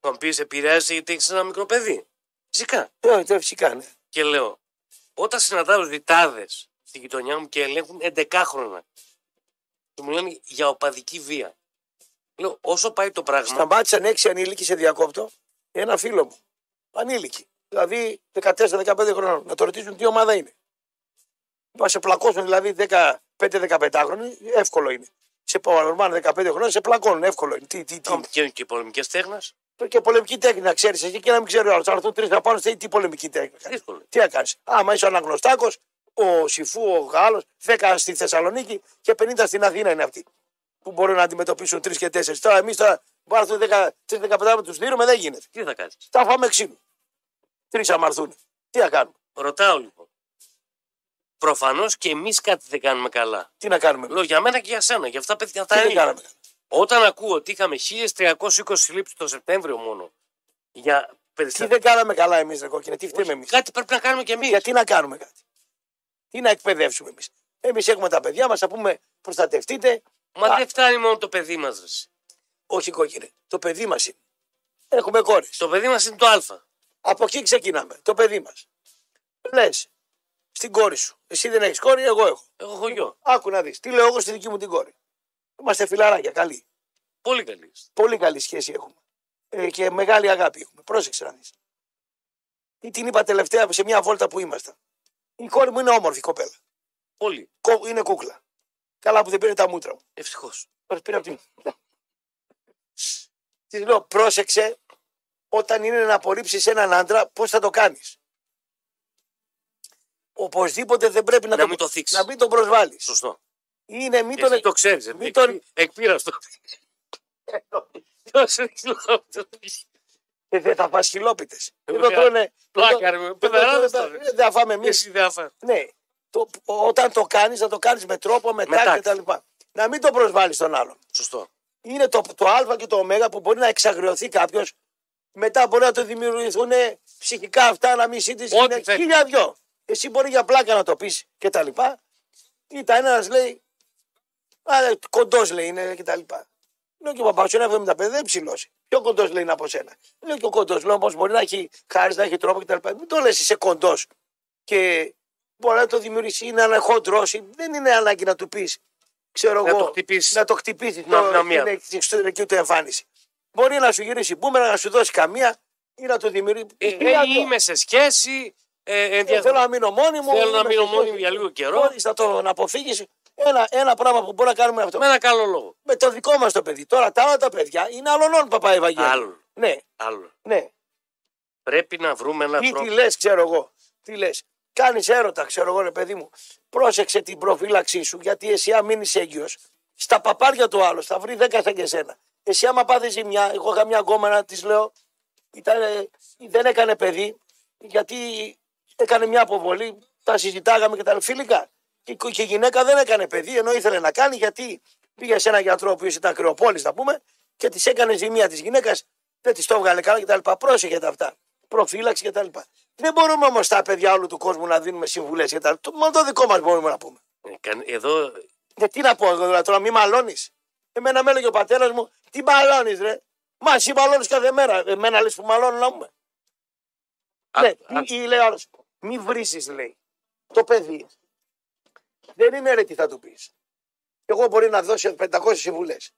θα μου πεις επηρεάζει γιατί έχεις ένα μικρό παιδί. Φυσικά. Ε, ε, φυσικά, ναι. Και λέω, όταν συναντάω διτάδες στη γειτονιά μου και ελέγχουν 11 χρόνια και μου λένε για οπαδική βία. Λέω, όσο πάει το πράγμα. Σταμάτησαν έξι ανήλικοι σε διακόπτω. Ένα φίλο μου. Ανήλικοι. Δηλαδή 14-15 χρονών. Να το ρωτήσουν τι ομάδα είναι. Να σε πλακώσουν δηλαδή 15-15 χρόνοι, εύκολο είναι. Σε παρορμάνε 15 χρόνια, σε πλακώνουν, εύκολο είναι. Τι, τι, τι. είναι. Και, και πολεμικές τέχνες. Και πολεμική τέχνη να ξέρεις εσύ και να μην ξέρει ο άλλο. Θα έρθουν τρεις να πάνε, τι πολεμική τέχνη. Δύσκολο. Τι να κάνεις. Άμα είσαι ο Αναγνωστάκος, ο Σιφού, ο Γάλλος, 10 στη Θεσσαλονίκη και 50 στην Αθήνα είναι αυτοί. Που μπορούν να αντιμετωπίσουν 3 και 4. Τώρα εμείς τώρα μπορούμε να έρθουν 3-15 με τους δίνουμε, δεν γίνεται. Τι θα κάνεις; Θα φάμε ξύλο. Τρεις αμαρθούν. Τι να κάνουμε; Ρωτάω λοιπόν. Προφανώς και εμείς κάτι δεν κάνουμε καλά. Τι να κάνουμε; Λέω για μένα και για σένα, για αυτά παιδιά Τι τα δεν ίδια. κάναμε. Όταν ακούω ότι είχαμε 1320 συλλήψει το Σεπτέμβριο μόνο για Τι περιστατικά. δεν κάναμε καλά εμείς, ρε κόκκινε. Τι φταίμε εμείς; Κάτι πρέπει να κάνουμε κι εμείς. Γιατί να κάνουμε κάτι; Τι να εκπαιδεύσουμε εμείς; Εμείς έχουμε τα παιδιά μας, θα πούμε προστατευτείτε. Μα Α. δεν φτάνει μόνο το παιδί μας. Όχι κόκκινε. Το παιδί μας είναι. Έχουμε κόρες. Το παιδί μας είναι το Α. Από εκεί ξεκινάμε. Το παιδί μας. Λες στην κόρη σου. Εσύ δεν έχεις κόρη, εγώ έχω. Εγώ έχω γιο. Άκου να δεις. Τι λέω εγώ στη δική μου την κόρη. Είμαστε φιλαράκια, καλοί. Πολύ καλή. είστε. Πολύ καλή σχέση έχουμε. Ε, και μεγάλη αγάπη έχουμε. Πρόσεξε να δεις. Ή την είπα τελευταία σε μια βόλτα που ήμασταν. Η κόρη μου είναι όμορφη κοπέλα. Πολύ. Κο- Είναι κούκλα. Καλά που δεν πήρε τα μούτρα μου. Ευτυχώς. Μας πήρε από την. Της λέω, πρόσεξε όταν είναι να απορρίψεις έναν άντρα, πώς θα το κάνεις; Οπωσδήποτε δεν πρέπει να, Να το, μην το θίξεις. να μην τον προσβάλλεις. Σωστό. Είναι μην τον. Εσύ το ξέρεις. μην τον- Εκπείραστο. Ποιος είναι χιλόπιτος. Ε, δεν θα φας χιλόπιτες. Ε, Εδώ βέβαια. τρώνε. Πλάκα, ρε, με εδώ- παιδεράδες εδώ- τώρα. ε, Δεν θα φάμε εμείς. Εσύ δεν θα φας. Ναι. Το, όταν το κάνεις, θα το κάνεις με τρόπο, με Με τάξη τάξη. κτλ. Να μην το προσβάλλεις τον άλλον. Σωστό. είναι το, το Α και το Ω που μπορεί να εξαγριωθεί κάποιος. Μετά μπορεί να το δημιουργηθούν ψυχικά αυτά, να μην σύντηση. Ό,τι Είναι θέλεις. χίλια δυο. Εσύ μπορεί για πλάκα να το πεις και τα λοιπά. Ήταν ένας λέει. Κοντός λέει είναι και τα λοιπά. Λέω και ο παπάς είναι 75, δεν ψηλός. Πιο κοντός λέει είναι από σένα. Λέω και ο κοντός. Λέω όμως μπορεί να έχει χάρη, να έχει τρόπο κτλ. Μην το λες είσαι κοντός. Και μπορεί να το δημιουργήσει ή να είναι χοντρό. Δεν είναι ανάγκη να του πεις. Ξέρω Να εγώ. το χτυπήσεις. Να το χτυπήσεις. Να- το- να μία. την την εξωτερική του εμφάνιση. Μπορεί να σου γυρίσει μπούμερα, να σου δώσει καμία ή να το δημιουργήσει. Ε, Χίλια ε, δυο. είμαι σε σχέση. Ε, Ε, ενδια- Θέλω να μείνω μόνιμο. Θέλω να είμαι μείνω σε μόνιμο σχέση. για λίγο καιρό. Μπορείς να το αποφύγεις. Ένα, ένα πράγμα που μπορεί να κάνουμε αυτό. Με ένα καλό λόγο. Με το δικό μας το παιδί. Τώρα τα άλλα τα παιδιά είναι αλλονών παπά Ευαγγέλιο. Άλλο. Ναι, Άλλο. ναι. Πρέπει να βρούμε έναν Τι, τρόπο. τι λες, ξέρω εγώ. Τι λες. Κάνεις έρωτα, ξέρω εγώ, ρε παιδί μου. Πρόσεξε την προφύλαξή σου, γιατί εσύ, αν μείνεις έγκυος, στα παπάρια του άλλου θα βρει 10 σαν και εσένα. Εσύ, άμα πάθεις ζημιά, εγώ είχα μια γκόμενα, της λέω, ήταν, δεν έκανε παιδί, γιατί έκανε μια αποβολή, τα συζητάγαμε και τα λέω, φιλικά. Και, και η γυναίκα δεν έκανε παιδί, ενώ ήθελε να κάνει, γιατί πήγε σε έναν γιατρό που ήταν κρεοπόλη, να πούμε, και της έκανε ζημία της γυναίκας δεν της το έβγαλε καλά κτλ. Πρόσεχε τα αυτά. Προφύλαξη κτλ. Δεν μπορούμε όμως τα παιδιά όλου του κόσμου να δίνουμε συμβουλές κτλ. Μόνο το δικό μας μπορούμε να πούμε. Ε, κα- Εδώ Ε, τι να πω εγώ δηλαδή τώρα, μη μαλώνεις. Εμένα με έλεγε ο πατέρας μου, τι μαλώνεις, ρε; Μα εσύ μαλώνεις κάθε μέρα. Εμένα λες που μαλώνω να πούμε. α- Ναι, α- ή, ή λέει άλλος, μη βρίσει, λέει. Το παιδί. Δεν είναι ρε τι θα του πεις. Εγώ μπορεί να δώσει 500 συμβουλές.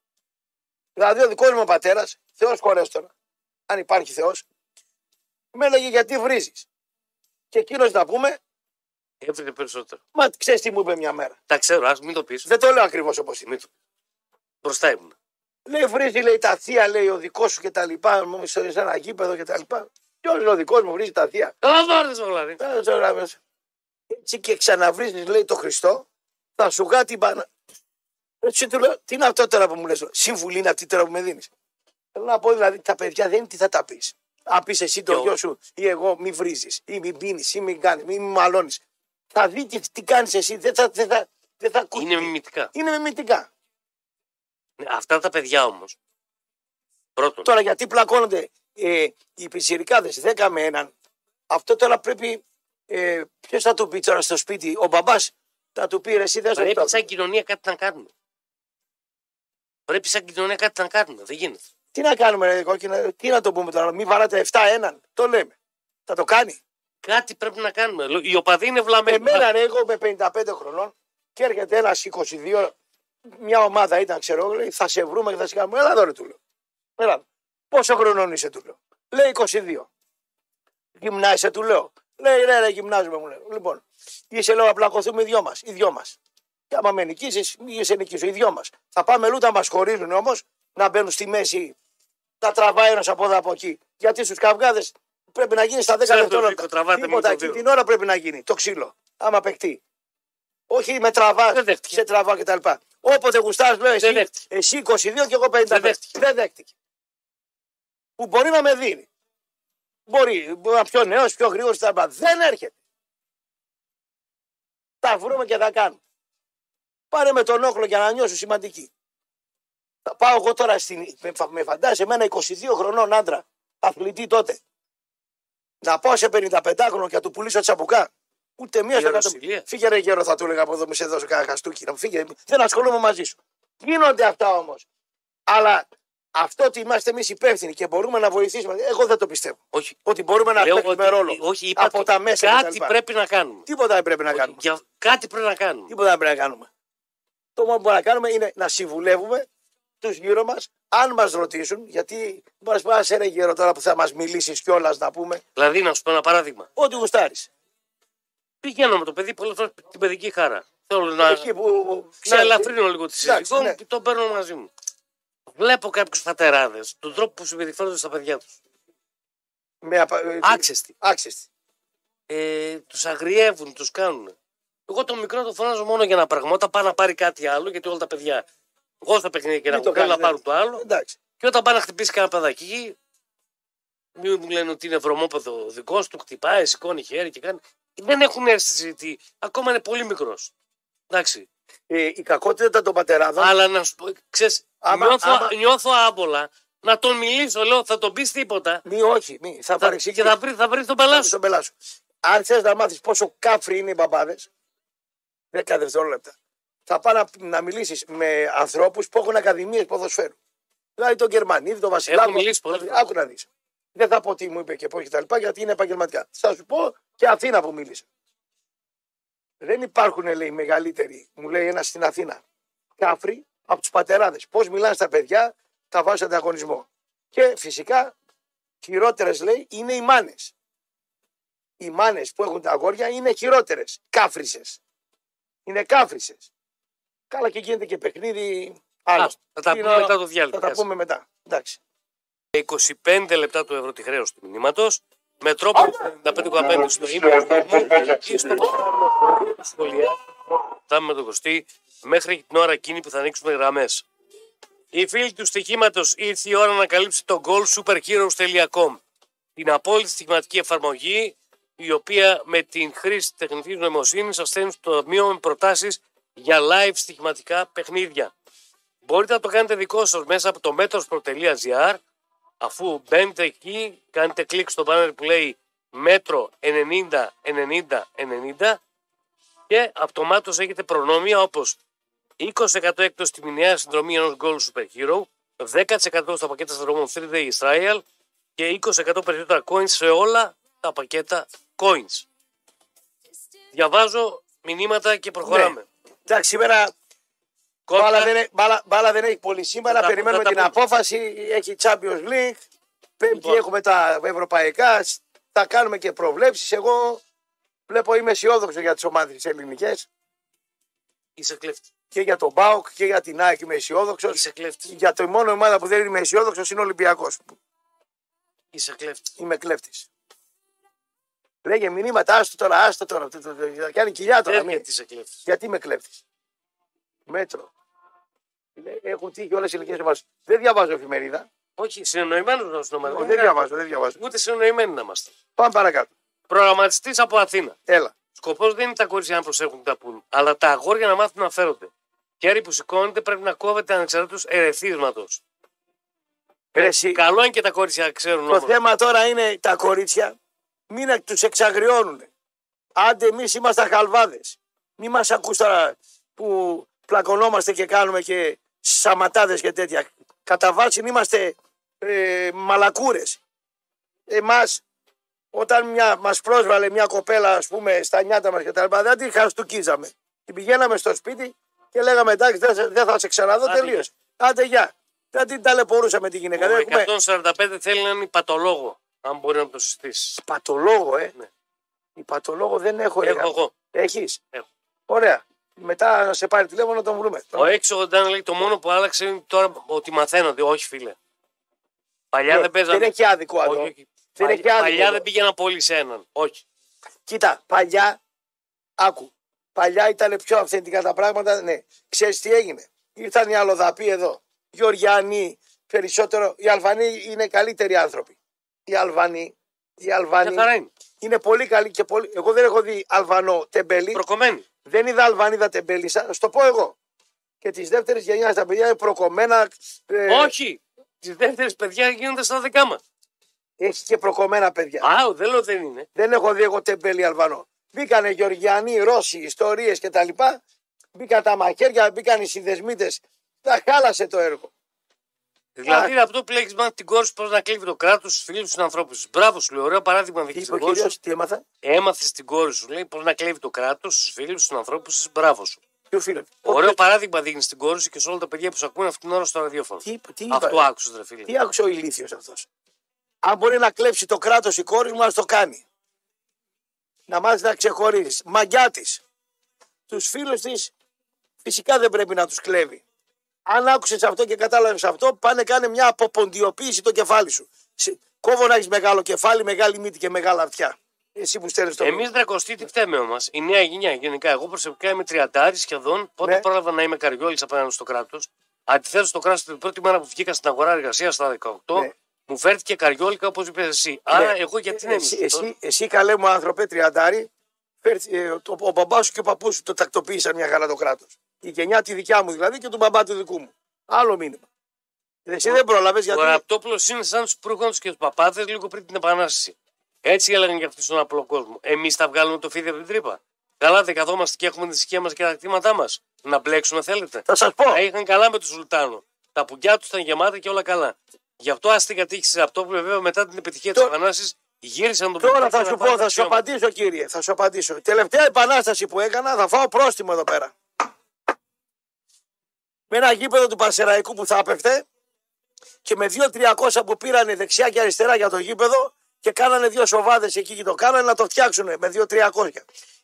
Δηλαδή ο δικός μου πατέρας, Θεός χωρέστονα, αν υπάρχει Θεός, με έλεγε γιατί βρίζεις; Και εκείνος να πούμε, έβρινε περισσότερο. μα ξέρεις τι μου είπε μια μέρα; Τα ξέρω, ας μην το πεις. Δεν το λέω ακριβώς όπως είναι. Μην το... Μπροστά ήμουν. Λέει βρίζει, λέει τα θεία, λέει ο δικός σου και τα λοιπά, μου σε ένα γήπεδο και τα λοιπά. Ποιο ο δικός μου βρίζει τα θεία. Καλά πάρε δηλαδή. Ε, τώρα, μέσα. Έτσι και ξαναβρίζεις λέει το Χριστό, θα σου γά την πανά. Έτσι του λέω, τι είναι αυτό τώρα που μου λες, συμβουλή είναι αυτή τώρα που με δίνεις. Θέλω να πω δηλαδή τα παιδιά δεν είναι τι θα τα πεις. Αν πεις εσύ το Και ο- γιο σου ή εγώ μη βρίζεις ή μη πίνεις ή μη κάνεις, μη μαλώνεις. Θα δει τι, τι κάνεις εσύ, δεν θα, δεν θα, δεν θα ακούσει. Είναι μιμητικά. είναι μιμητικά. Ναι, Αυτά τα παιδιά όμως. Πρώτον, Τώρα γιατί πλακώνονται; Ε, οι πιτσιρικάδες 10 με έναν, αυτό τώρα πρέπει, ε, ποιος θα του πει τώρα στο σπίτι, ο μπαμπάς θα του πει ρε εσύ δεν πρέπει στο σαν κοινωνία κάτι να κάνουμε. Πρέπει σαν κοινωνία κάτι να κάνουμε. Δεν γίνεται. Τι να κάνουμε, ρε κόκκινα, τι να το πούμε τώρα, μην βαράτε 7 έναν. Το λέμε. Θα το κάνει. Κάτι πρέπει να κάνουμε. Λο- Οι οπαδοί είναι βλαμμένοι. Εμένα, ρε, εγώ με 55 χρονών και έρχεται ένας 22, μια ομάδα ήταν, ξέρω εγώ, λέει, θα σε βρούμε και θα σε κάνουμε. Έλα εδώ, ρε, του λέω. Έλα. Εδώ. Πόσο χρονών είσαι, του λέω. Λέει 22. Γυμνάσαι, του λέω. Λέει, ναι, ρε, γυμνάζουμε, μου λέει. Λοιπόν, είσαι, λέω, να πλακωθούμε οι δυο μας. Οι δυο μας. Και άμα με νικήσεις, μη σε νικήσω, οι δυο μας. Θα πάμε λούτα, μας χωρίζουν όμως, να μπαίνουν στη μέση, να τραβάει ένας από εδώ από εκεί. Γιατί στους καυγάδες πρέπει να γίνει στα 10 Ξέρω το δευτερόλεπτα. Νίκο, τραβάτε με Τίποτα, το εκεί δύο. την ώρα πρέπει να γίνει το ξύλο. Άμα παιχτεί. Όχι με τραβά, Δεν δέχτηκε. σε τραβά κτλ. Όποτε γουστάς, λέω εσύ, δέχτηκε. εσύ 22 και εγώ 55. Δεν δέχτηκε. Δεν δέχτηκε. Που μπορεί να με δίνει. Μπορεί, μπορεί να πιο νέος, πιο γρήγορος κτλ. Δεν έρχεται. Τα βρούμε και θα κάνουμε. Πάρε με τον όχλο για να νιώσω σημαντική. Θα πάω εγώ τώρα στην. Με, φα- με φαντάζει εμένα 22 χρονών άντρα, αθλητή τότε. Να πάω σε 55 χρονο και να του πουλήσω τσαμπουκά. Ούτε μία στο κάτω. Γεροσιλία. Φύγε ρε γέρο, θα του έλεγα από εδώ, μου σε δώσω κανένα χαστούκι. Να μου φύγε. Δεν ασχολούμαι μαζί σου. Γίνονται αυτά όμως. Αλλά αυτό ότι είμαστε εμείς υπεύθυνοι και μπορούμε να βοηθήσουμε, εγώ δεν το πιστεύω. Όχι. Ότι μπορούμε να Λέω παίξουμε ότι- ρόλο. Όχι, είπα από ότι τα μέσα κάτι κτλ. πρέπει να κάνουμε. Τίποτα δεν πρέπει να Όχι, κάνουμε. για- Κάτι πρέπει να κάνουμε. Τίποτα δεν πρέπει να κάνουμε. Το μόνο που μπορούμε να κάνουμε είναι να συμβουλεύουμε τους γύρω μας, αν μας ρωτήσουν, γιατί μπορεί να σε ένα γύρο τώρα που θα μας μιλήσεις κιόλας να πούμε, Δηλαδή, να σου πω ένα παράδειγμα. ό,τι γουστάρεις. Πηγαίνω με το παιδί πολλές φορές την παιδική χαρά. Θέλω να, Εκεί που. να ξέρεις, ελαφρύνω λίγο τη Εντάξει, συζήτηση μου ναι. και τον παίρνω μαζί μου. Βλέπω κάποιους πατεράδε, τον τρόπο που συμπεριφέρονται στα παιδιά τους. Με απα... ε, Άξεστη. Άξεστη. Ε, τους αγριεύουν, τους κάνουν. Εγώ το μικρό το φωνάζω μόνο για ένα πράγμα. Όταν πάει να πάρει κάτι άλλο, γιατί όλα τα παιδιά. Εγώ στα παιχνίδια και να Μην το θέλω να κάνεις, πάρουν το άλλο. Εντάξει. Και όταν πάει να χτυπήσει κανένα παιδάκι εκεί, μην μου λένε ότι είναι βρωμόπεδο δικός του, χτυπάει, σηκώνει χέρι και κάνει. Δεν έχουν αίσθηση ότι ακόμα είναι πολύ μικρός. Εντάξει. Ε, η κακότητα των πατεράδων. Αλλά να σου πω, ξέρεις, Άμα- νιώθω, άμα- νιώθω άμπολα να τον μιλήσω. Λέω, θα τον πεις τίποτα. Μη, όχι, μη. Θα Θα, παρεξηγήσει. και θα βρει, θα βρει τον πελά σου. στον πελά σου. Αν θες να μάθεις πόσο κάφροι είναι οι μπαμπάδες, 10 δευτερόλεπτα, θα πάει να, να μιλήσεις με ανθρώπους που έχουν ακαδημίες ποδοσφαίρου. Δηλαδή τον Γερμανίδη, τον Βασιλάκο. Έχω μιλήσει πολλές φορές. Άκου να δεις. Δεν θα πω τι μου είπε και πώς και τα λοιπά, γιατί είναι επαγγελματικά. Θα σου πω και Αθήνα που μίλησε. Δεν υπάρχουν, λέει, μεγαλύτεροι, μου λέει ένας στην Αθήνα, κάφροι από τους πατεράδες. Πώς μιλάνε στα παιδιά, τα βάζουν σε ανταγωνισμό. Και φυσικά, χειρότερες, λέει, είναι οι μάνες. Οι μάνες που έχουν τα αγόρια είναι χειρότερες. Κάφρισε. Είναι κάφρισε. Καλά και γίνεται και παιχνίδι άλλο. Α, θα τα Είναι πούμε όλα- μετά το διάλειμμα. Θα τα Κάτσε. πούμε μετά. Εντάξει. 25 λεπτά του ευρώ τη χρέωση του μηνύματος. Με τρόπο 95 στο ύμνο και στο σχολεία. Θα με τον Κωστή μέχρι την ώρα εκείνη που θα ανοίξουμε γραμμές. Οι φίλοι του στοιχήματος ήρθε η ώρα να καλύψει το goalsuperheroes.com. Την απόλυτη στοιχηματική εφαρμογή η οποία με την χρήση τεχνητής νοημοσύνης σας στέλνει στο ταμείο με προτάσεις για live στοιχηματικά παιχνίδια. Μπορείτε να το κάνετε δικό σας μέσα από το metros.gr Αφού μπαίνετε εκεί, κάνετε κλικ στο banner που λέει μέτρο 90, 90, 90 και αυτομάτως έχετε προνόμια όπως 20% έκτος στη μηνιαία συνδρομή ενός Gold Super Hero, 10% στα πακέτα συνδρομών 3 Day Israel και 20% περισσότερα coins σε όλα τα πακέτα coins. Διαβάζω μηνύματα και προχωράμε. Εντάξει, σήμερα Κόκκα, μπάλα δεν, έ- μπάλα, μπάλα δεν έχει πολύ σήμερα. Θα τα- Περιμένουμε θα τα την πούμε. απόφαση. Έχει Champions League. Πέμπτη Λοιπόν. έχουμε τα ευρωπαϊκά. Θα κάνουμε και προβλέψεις. Εγώ βλέπω είμαι αισιόδοξο για τις ομάδες τι ελληνικές. Είσαι κλέφτη. Και για τον Μπάουκ και για την ΑΕΚ είμαι αισιόδοξος. Είσαι κλέφτη. Για το μόνο ομάδα που δεν είμαι αισιόδοξος είναι ο Ολυμπιακός. Είσαι κλέφτη. Είμαι κλέφτης. Λέγε μηνύματα, άστο τώρα, άστο τώρα. Το- το- το- Θα κάνει κοιλιά τώρα. Δεν μην- γιατί είσαι κλέφτης. Γιατί είμαι κλέφτης. Μέτρο. Λέ- Έχουν τύχει όλες οι ηλικίες μας. Δεν διαβάζω εφημερίδα. Όχι, συνεννοημένο να σου Όχι, δεν διαβάζω, δεν διαβάζω. Ούτε συνεννοημένοι να είμαστε. Πάμε παρακάτω. Προγραμματιστής από Αθήνα. Έλα. Σκοπός δεν είναι τα κορίτσια να προσέχουν τι τα πούν, αλλά τα αγόρια να μάθουν να φέρονται. Χέρι που σηκώνεται πρέπει να κόβεται ανεξαρτήτως ερεθίσματος. Ρε, εσύ, Καλό είναι και τα κορίτσια ξέρουν το όμως. θέμα τώρα είναι τα κορίτσια μην τους εξαγριώνουν. Άντε εμείς είμαστε χαλβάδες. Μη μας ακούς τώρα που πλακωνόμαστε και κάνουμε και σαματάδες και τέτοια. Κατά βάση είμαστε ε, μαλακούρες. Εμάς, όταν μια, μας πρόσβαλε μια κοπέλα, ας πούμε, στα νιάτα μας και τα λοιπά, δεν την χαστούκίζαμε. Την πηγαίναμε στο σπίτι και λέγαμε εντάξει, δεν, σε- δεν θα σε ξαναδώ, Άντε, τελείωσε. Άντε, γεια. Δεν την ταλαιπωρούσαμε τη γυναίκα. Δεν έχουμε Ο 145 θέλει έναν υπατολόγο, αν μπορεί να το συστήσεις. πατολόγο, ε. Ναι. Υπατολόγο δεν έχω, ρε Έχω γάμο. εγώ. Έχεις; Έχω. Ωραία. Μετά να σε πάρει τηλέφωνο να τον βρούμε. Ο 681 λέει το μόνο που άλλαξε είναι τώρα ότι μαθαίνονται. Όχι, φίλε. Παλιά Ναι, δεν παίζανε. δεν έχει άδικο Όχι, εδώ. όχι. Δεν Παλιά- έχει άδικο Παλιά εδώ. δεν πήγαιναν πολύ σε έναν. Όχι. Κοίτα, παλιά, άκου, παλιά ήταν πιο αυθεντικά τα πράγματα. Ναι, ξέρεις τι έγινε. Ήρθαν οι αλλοδαποί εδώ. Γεωργιανοί, περισσότερο. Οι Αλβανοί είναι καλύτεροι άνθρωποι. Οι Αλβανοί, οι Αλβανοί Μια χαρά είναι. είναι πολύ καλοί και πολύ. Εγώ δεν έχω δει Αλβανό τεμπέλη. Προκομμένοι. Δεν είδα Αλβανίδα τεμπέλησα. Να σου το πω εγώ. Και της δεύτερης γενιάς τα παιδιά είναι προκομμένα. ε, Όχι. Τι δεύτερε παιδιά γίνονται στα δικά μας. Έχεις και προκομμένα παιδιά. Α, δεν λέω δεν είναι. Δεν έχω δει εγώ τεμπέλη Αλβανό. Μπήκανε Γεωργιανοί, Ρώσοι, ιστορίες κτλ. Μπήκαν τα μαχαίρια, μπήκαν οι συνδεσμίτες. Τα χάλασε το έργο. Δηλαδή αυτό που λέγει μάθει την κόρη σου πώς να κλείβει το κράτος στου φίλους τους ανθρώπους. Μπράβο σου λέει, ωραίο παράδειγμα Τι δείχνει είπε ο την κόρη κύριος, σου. τι έμαθα; Έμαθες την κόρη σου λέει πώς να κλέβει το κράτος στου φίλους τους ανθρώπους. Μπράβο σου. Ποιο φίλο; Ωραίο παράδειγμα δείχνεις στην κόρη σου και σε όλα τα παιδιά που σε ακούνε αυτήν την ώρα στο ραδιόφωνο. Τι, τι είπα. Αυτό άκουσες, ρε φίλε. Τι άκουσε ο ηλίθιος αυτός; Αν μπορεί να κλέψει το κράτος η κόρη μου, ας το κάνει. Να μάθεις να ξεχωρίζεις. Μαγιά της. Τους φίλους της φυσικά δεν πρέπει να τους κλέβει. Αν άκουσες αυτό και κατάλαβες αυτό, πάνε κάνε μια αποποντιοποίηση το κεφάλι σου. Σε- Κόβω να έχεις μεγάλο κεφάλι, μεγάλη μύτη και μεγάλα αυτιά. Εσύ που στέλνεις το Εμείς δρακοστοί τι φταίμε όμως; Η νέα γενιά γενικά. Εγώ προσωπικά είμαι τριαντάρη σχεδόν. Πότε Ναι. πρόλαβα να είμαι καριόλης απέναντι στο κράτος. Αντιθέτως, το κράτος την πρώτη μέρα που βγήκα στην αγορά εργασίας στα 18 Ναι. μου φέρθηκε καριόλικα όπως είπες εσύ. Άρα εγώ γιατί να είμαι εσύ, σωστός; εσύ, εσύ καλέ μου άνθρωπε, τριαντάρι, φέρ- ε, το- ο μπαμπάς σου και ο παππούς σου το τακτοποίησαν μια χαρά το κράτος. Η γενιά τη δικιά μου δηλαδή και του μπαμπά του δικού μου. Άλλο μήνυμα. Εσύ δεν πρόλαβες Ο γιατί. Ραπτόπουλος είναι σαν τους προύχοντου και τους παπάδες λίγο πριν την Επανάσταση. Έτσι έλεγαν και αυτοί στον απλό κόσμο. Εμείς θα βγάλουμε το φίδι από την τρύπα. Καλά, δεν καθόμαστε και έχουμε τη ησυχία μας και τα κτήματά μας. Να μπλέξουμε, θέλετε; Θα σας πω. Τα είχαν καλά με τον Σουλτάνο. Τα πουγκιά τους ήταν γεμάτα και όλα καλά. Γι' αυτό άστηκα τύχη Ραπτόπουλο, βέβαια μετά την επιτυχία της Το- Επανάστασης γύρισαν τον Τώρα Πετρόπουλο θα να σου πάρει πω, τα θα σου αξιώματα. απαντήσω κύριε. Θα σου απαντήσω. Η τελευταία επανάσταση που έκανα θα φάω πρόστιμο εδώ πέρα. Με ένα γήπεδο του Πασεραϊκού που θα έπεφτε και με δύο 300 που πήρανε δεξιά και αριστερά για το γήπεδο και κάνανε δύο σοβάδες εκεί και το κάνανε να το φτιάξουν με δύο 300.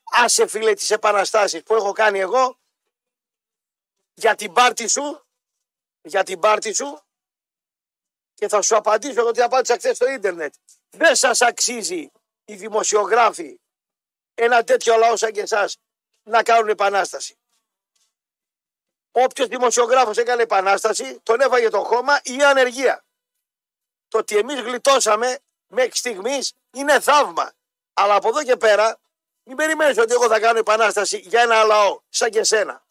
Άσε φίλε τις επαναστάσεις που έχω κάνει εγώ για την πάρτη σου, για την πάρτη σου και θα σου απαντήσω εγώ τι απάντησα χθες στο ίντερνετ. Δεν σας αξίζει οι δημοσιογράφοι ένα τέτοιο λαό σαν και εσάς να κάνουν επανάσταση. Όποιος δημοσιογράφος έκανε επανάσταση τον έφαγε το χώμα ή ανεργία. Το ότι εμείς γλιτώσαμε μέχρι στιγμής είναι θαύμα. Αλλά από εδώ και πέρα μην περιμένεις ότι εγώ θα κάνω επανάσταση για ένα λαό σαν και σένα.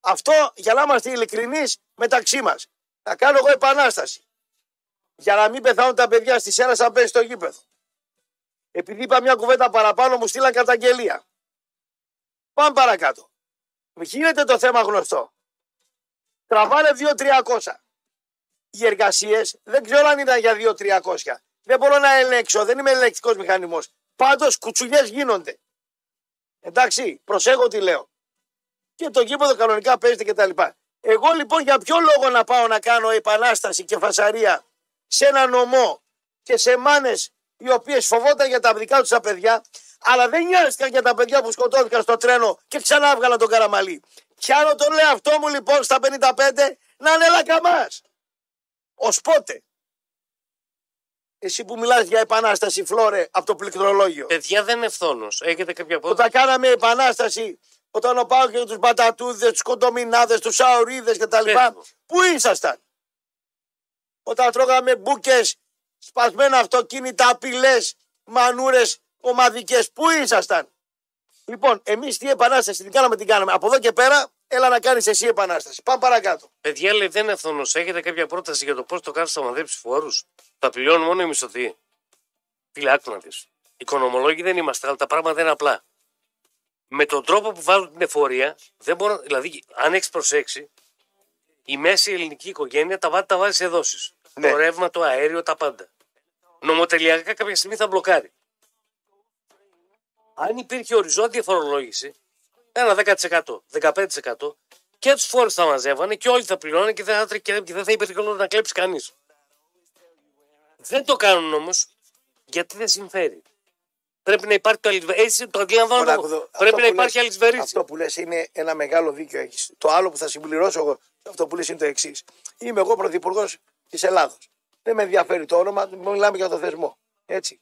Αυτό για να είμαστε ειλικρινείς μεταξύ μας. Θα κάνω εγώ επανάσταση για να μην πεθάνουν τα παιδιά στη σέρα σαν πέσει στο γήπεδο. Επειδή είπα μια κουβέντα παραπάνω, μου στείλαν καταγγελία. Πάμε παρακάτω. Γίνεται το θέμα γνωστό. Τραβάνε 2-300. Οι εργασίες δεν ξέρω αν ήταν για 2-300. Δεν μπορώ να ελέγξω, δεν είμαι ελεκτικό μηχανισμός. Πάντως κουτσουλιές γίνονται. Εντάξει, προσέχω τι λέω. Και το γήπεδο κανονικά παίζεται κτλ. Εγώ λοιπόν για ποιο λόγο να πάω να κάνω επανάσταση και φασαρία σε ένα νομό και σε μάνες οι οποίες φοβόταν για τα δικά τους τα παιδιά, αλλά δεν νοιάστηκαν για τα παιδιά που σκοτώθηκαν στο τρένο και ξανά έβγαλαν τον καραμαλί. Πιάνω τον λέει αυτό μου λοιπόν στα 55 να είναι λακαμά. Ω πότε; Εσύ που μιλάς για επανάσταση, Φλόρε, από το πληκτρολόγιο. Παιδιά δεν είναι ευθόνο. Έχετε κάποια Όταν απόδειξη. κάναμε επανάσταση, όταν ο Πάο και τους μπατατούδες, τους κοντομινάδες, τους αορίδες κτλ. Πες. Πού ήσασταν; Όταν τρώγαμε μπουκε, σπασμένα αυτοκίνητα, απειλές, μανούρες, ομαδικές. Πού ήσασταν; Λοιπόν, εμείς τι επανάσταση την κάναμε, την κάναμε. Από εδώ και πέρα, έλα να κάνεις εσύ επανάσταση. Πάμε παρακάτω. Παιδιά λέει δεν είναι ευθόνο. Έχετε κάποια πρόταση για το πώς το κάνετε θα μαδέψει φόρου. Θα πληρώνουν μόνο οι μισθωτοί. Φίλε, άκου να δεις. Οικονομολόγοι δεν είμαστε, αλλά τα πράγματα είναι απλά. Με τον τρόπο που βάζουν την εφορία, δεν μπορώ, δηλαδή, αν έχεις προσέξει, η μέση ελληνική οικογένεια τα βάζει, τα βάζεις σε δόσεις. Ναι. Το ρεύμα, το αέριο, τα πάντα. Νομοτελειακά κάποια στιγμή θα μπλοκάρει. Αν υπήρχε οριζόντια φορολόγηση, ένα 10%, 15% και τους φόρους θα μαζεύανε και όλοι θα πληρώνανε και δεν θα, και δεν θα υπήρχε λόγος να κλέψει κανείς. Δεν το κάνουν όμως γιατί δεν συμφέρει. Πρέπει να υπάρχει το αλυσβερίσι. Έτσι το αντιλαμβάνω. Τώρα, εγώ. αυτό- αυτό Πρέπει να που υπάρχει λες- αλυσβερίσι. Αυτό που λες είναι ένα μεγάλο δίκιο έχεις. Το άλλο που θα συμπληρώσω εγώ, αυτό που λες είναι το εξής. Είμαι εγώ πρωθυπουργός της Ελλάδος. Δεν με ενδιαφέρει το όνομα, μιλάμε για το θεσμό. Έτσι.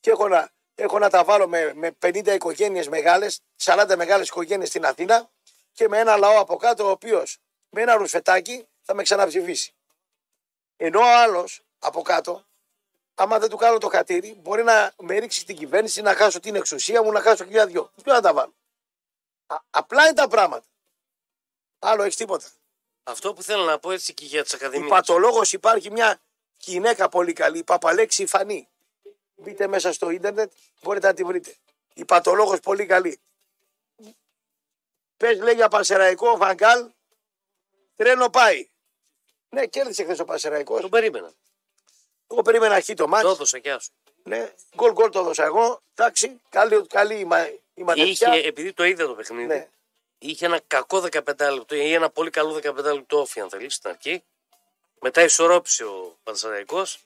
Και έχω να, έχω να τα βάλω με, με 50 οικογένειες μεγάλες, 40 μεγάλες οικογένειες στην Αθήνα και με ένα λαό από κάτω, ο οποίος με ένα ρουσφετάκι θα με ξαναψηφίσει. Ενώ ο άλλος από κάτω, άμα δεν του κάνω το χατήρι, μπορεί να με ρίξει στην κυβέρνηση, να χάσω την εξουσία μου, να χάσω χιλιά δυο. Ποιο να τα βάλω; Α- απλά είναι τα πράγματα. Άλλο έχεις τίποτα. Αυτό που θέλω να πω έτσι και για τι ακαδημίες. Υπατολόγο υπάρχει μια γυναίκα πολύ καλή, η Παπαλέξη Φανή. Μπείτε μέσα στο ίντερνετ, μπορείτε να τη βρείτε. Υπατολόγο πολύ καλή. Πες λέει για Πασεραϊκό, Φαγκάλ, τρένο πάει. Ναι, κέρδισε χθες ο Πασεραϊκό. Τον περίμενα. Εγώ περίμενα αρχή το Το μάτι. έδωσα κι άσου. Ναι, γκολ γκολ το έδωσα εγώ. Εντάξει, καλή, καλή η, μα, η Είχε, ματιά. επειδή το είδα το παιχνίδι, Ναι. είχε ένα κακό 15 λεπτό ή ένα πολύ καλό 15 λεπτό όφι, αν θέλεις, στην αρχή. Μετά ισορρόπησε ο Πανσεραϊκός.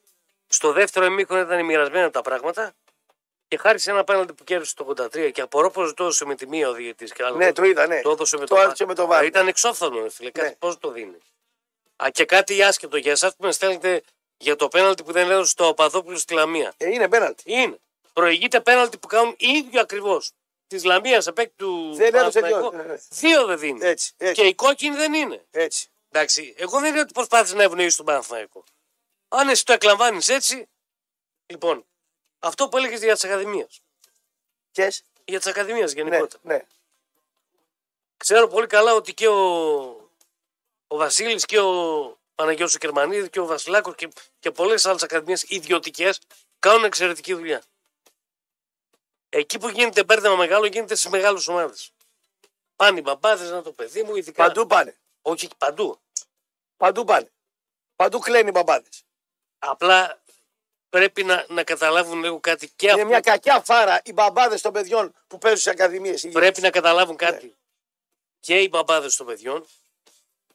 Στο δεύτερο ημίχρονο ήταν μοιρασμένα τα πράγματα. Και χάρη σε ένα πέναλτι που κέρδισε το 83 και απορώ πως το έδωσε με τη μία ο διαιτητής και άλλο Ναι, το είδα, ναι. το έδωσε με Το το, έδωσε με το βάρ. Ήταν εξόφθαλμο, ρε φίλε. Κάτι Ναι. πώς το δίνει. Α, και κάτι άσχετο για εσάς που με στέλνετε για το πέναλτι που δεν έδωσε το Παπαδόπουλο στη Λαμία. Ε, είναι πέναλτι. Είναι. Προηγείται πέναλτι που κάνουν οι ίδιοι ακριβώς. Της Λαμίας σε παίκτη του Δεν έδωσε Παναθηναϊκού. δύο. Ναι, ναι. Δύο δεν δίνει. Έτσι, έτσι, Και η κόκκινη δεν είναι. έτσι. Εντάξει, εγώ δεν λέω ότι προσπάθησε να ευνοήσει τον Παναθηναϊκό. Αν εσύ το εκλαμβάνεις έτσι, λοιπόν, αυτό που έλεγες για τις Ακαδημίες. Ποιες; Για τις Ακαδημίες Ναι, γενικότερα. ναι. Ξέρω πολύ καλά ότι και ο, ο Βασίλης και ο Παναγιώτης ο Κερμανίδης και ο Βασιλάκος και, και πολλές άλλες ακαδημίες ιδιωτικές κάνουν εξαιρετική δουλειά. Εκεί που γίνεται μπέρδεμα μεγάλο γίνεται στις μεγάλες ομάδες. Πάνε οι μπαμπάδες να το παιδί μου, ειδικά. Παντού πάνε. Όχι παντού. Παντού πάνε. Παντού κλαίνουν οι μπαμπάδες. Απλά πρέπει να, να καταλάβουν λίγο κάτι και Είναι αυτοί. μια κακιά φάρα οι μπαμπάδες των παιδιών που παίζουν σε ακαδημίες. Πρέπει να καταλάβουν κάτι. Ναι. Και οι μπαμπάδες των παιδιών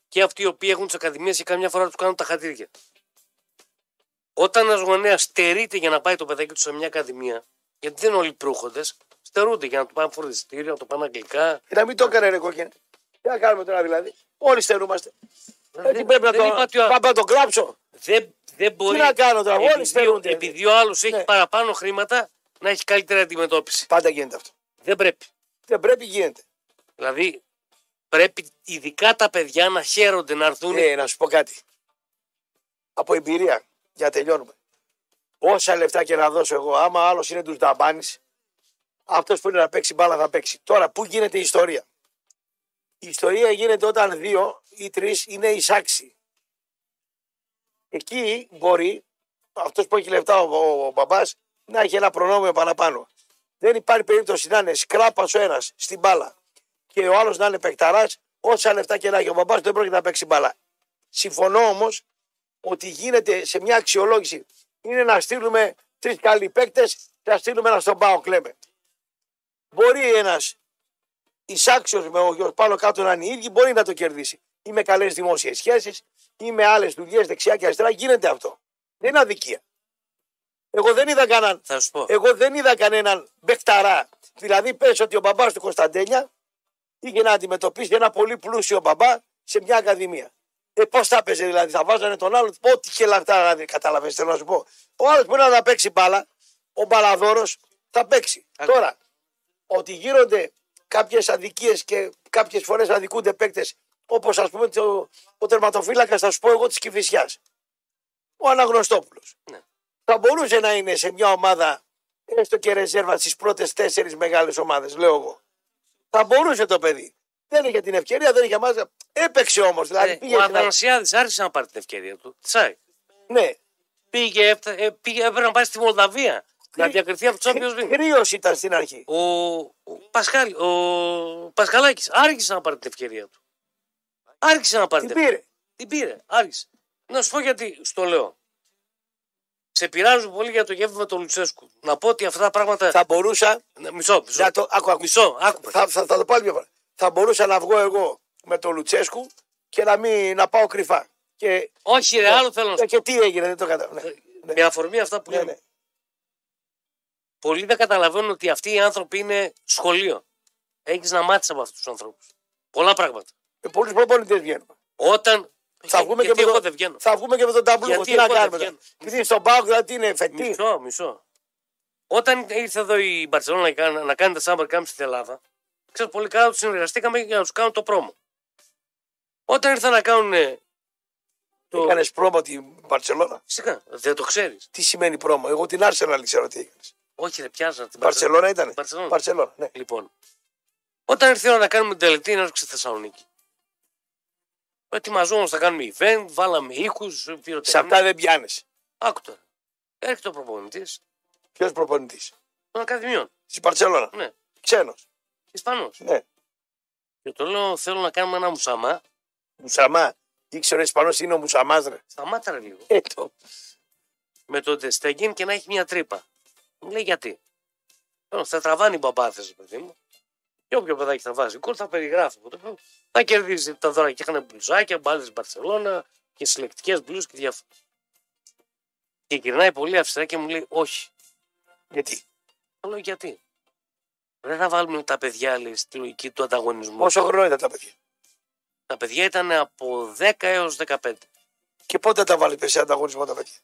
και αυτοί οι οποίοι έχουν τις ακαδημίες και καμιά φορά τους κάνουν τα χατήρια. Όταν ένας γονέας στερείται για να πάει το παιδάκι του σε μια ακαδημία, γιατί δεν είναι όλοι προύχοντες, στερούνται για να του πάνε φροντιστήριο, να το πάνε αγγλικά. Και να μην το έκανε ρε κόκκινε. Τι να κάνουμε τώρα δηλαδή. Όλοι στερούμαστε. Έτσι Δεν- πρέπει να δεν το, είπα ότι ο- πάμε να το κλάψω. Δεν, δεν μπορεί. να κάνω τώρα, όλοι επειδή, στερούνται. επειδή ο άλλος έχει Ναι. παραπάνω χρήματα να έχει καλύτερη αντιμετώπιση. Πάντα γίνεται αυτό. Δεν πρέπει. Δεν πρέπει γίνεται. Δηλαδή πρέπει ειδικά τα παιδιά να χαίρονται να έρθουν. Ε, να σου πω κάτι. Από εμπειρία, για να τελειώνουμε. Όσα λεφτά και να δώσω εγώ, άμα άλλος είναι τους δαμπάνη, αυτός που είναι να παίξει μπάλα θα παίξει. Τώρα, πού γίνεται η ιστορία; Η ιστορία γίνεται όταν δύο ή τρεις είναι εισάξιοι. Εκεί μπορεί αυτός που έχει λεφτά ο, ο, ο μπαμπάς να έχει ένα προνόμιο παραπάνω. Δεν υπάρχει περίπτωση να είναι σκράπας ο ένας στην μπάλα και ο άλλος να είναι παικταράς. Όσα λεφτά και να έχει ο μπαμπάς δεν πρόκειται να παίξει μπάλα. Συμφωνώ όμως ότι γίνεται σε μια αξιολόγηση είναι να στείλουμε τρεις καλοί παίκτες και να στείλουμε ένα στον Πάο κλέμε. Μπορεί ένας εισάξιος με ο γιος πάνω κάτω να είναι οι ίδιοι, μπορεί να το κερδίσει. Ή με καλές δημόσιες σχέσεις, ή με άλλες δουλειές δεξιά και αριστερά. Γίνεται αυτό. Δεν είναι αδικία. Εγώ δεν είδα κανέναν, Θα σου πω. εγώ δεν είδα κανέναν μπεκταρά. Δηλαδή, πες ότι ο μπαμπάς του Κωνσταντένια είχε να αντιμετωπίσει ένα πολύ πλούσιο μπαμπά σε μια ακαδημία. Ε, πώς θα έπαιζε δηλαδή, θα βάζανε τον άλλον, ό,τι και λαχτά να κατάλαβες, θέλω να σου πω. Ο άλλος μπορεί να παίξει μπάλα, ο μπαλαδόρος θα παίξει. Α- Τώρα, ότι γίνονται κάποιες αδικίες και κάποιες φορές αδικούνται παίκτες, όπως ας πούμε το, ο τερματοφύλακας, θα σου πω εγώ της Κυφυσιάς. Ο Αναγνωστόπουλος. Ναι. Θα μπορούσε να είναι σε μια ομάδα, έστω και ρεζέρβα στις πρώτες τέσσερις μεγάλες ομάδες, λέω εγώ. Θα μπορούσε το παιδί. Δεν είχε την ευκαιρία, δεν είχε μάζα. Έπαιξε όμως. Δηλαδή Ε, πήγε. ο στην- Αθανασιάδης άρχισε να πάρει την ευκαιρία του. Τσάι. Ναι. Πήγε, έφτα- ε, πήγε, έπρεπε να πάει στη Μολδαβία. Να διακριθεί από τους Champions League. Κρύος ήταν στην αρχή. Ο, ο, Πασχάλ, ο Πασχαλάκης άρχισε να πάρει την ευκαιρία του. Άρχισε να πάρει Την την ευκαιρία. πήρε. Την πήρε. Άρχισε. Να σου πω γιατί στο λέω. Σε πειράζουν πολύ για το γεύμα με τον Λουτσέσκου. Να πω ότι αυτά τα πράγματα. Θα μπορούσα. Ναι, Μισό, μισό. Να το, άκου, άκου. Μισό, άκου. Θα, θα, θα το πω άλλη μια φορά. Θα μπορούσα να βγω εγώ με τον Λουτσέσκου και να, μην, να πάω κρυφά. Και, Όχι, ρε, άλλο θέλω να σου και, και τι έγινε, δεν το κατάλαβα. Ναι. πω. Με αφορμή αυτά που Ναι, λέμε. ναι. Πολλοί δεν καταλαβαίνουν ότι αυτοί οι άνθρωποι είναι σχολείο. Έχεις να μάθεις από αυτούς τους ανθρώπους. Πολλά πράγματα. Με πολλούς προπονητές βγαίνουμε. Όταν. Θα βγούμε, και γιατί με εγώ τον, δεν βγαίνω. θα βγούμε και με τον Ταμπλούχο. Γιατί Τι να εγώ δεν κάνουμε. βγαίνω. τώρα. Επειδή στον Πάοκ δηλαδή τι είναι φετή. Μισό, μισό. Όταν ήρθε εδώ η Μπαρσελόνα να κάνει, να κάνει τα summer camp στην Ελλάδα, ξέρω πολύ καλά ότι συνεργαστήκαμε για να τους κάνουν το πρόμο. Όταν ήρθαν να κάνουν. ε, Το... Έκανες πρόμο την Μπαρσελόνα; Φυσικά, δεν το ξέρεις. Τι σημαίνει πρόμο; Εγώ την Arsenal ξέρω τι έκανες. Όχι, δεν πιάζα την Μπαρσελόνα ήταν. Μπαρσελόνα. Μπαρσελόνα, ναι. Λοιπόν, όταν ήρθε η ώρα να κάνουμε την τελετή έναρξη στη Θεσσαλονίκη. Ετοιμαζόμαστε να κάνουμε event, βάλαμε ήχους, Σε αυτά δεν πιάνεις. Άκου τώρα. Έρχεται ο προπονητής Ποιος προπονητής; των Ακαδημιών. Της Μπαρσελόνα. Ναι, Ξένος. Ισπανός. Ναι. Και το λέω, θέλω να κάνουμε ένα μουσαμά. Μουσαμά. Ήξερε ο Ισπανός είναι ο Μουσαμάς, ρε. Σταμάτα ρε λίγο. Ε, το. Με το τεστέγγιν και να έχει μια τρύπα. Μου λέει γιατί; Λέω, θα τραβάνει οι μπαμπάθε, παιδί μου. Και όποιο παιδάκι θα βάζει γκολ θα περιγράφει. Οπότε, Θα κερδίζει τα δώρα και είχαν μπλουζάκια, μπάλες Μπαρσελόνα και συλλεκτικές μπλουζ και διάφορα. Και γυρνάει πολύ αυστηρά και μου λέει όχι. Γιατί; Θα λέω γιατί; Δεν θα βάλουμε τα παιδιά λέει, στη λογική του ανταγωνισμού. Πόσο χρόνο ήταν τα παιδιά; Τα παιδιά ήταν από 10 έως 15. Και πότε τα βάλετε σε ανταγωνισμό τα παιδιά;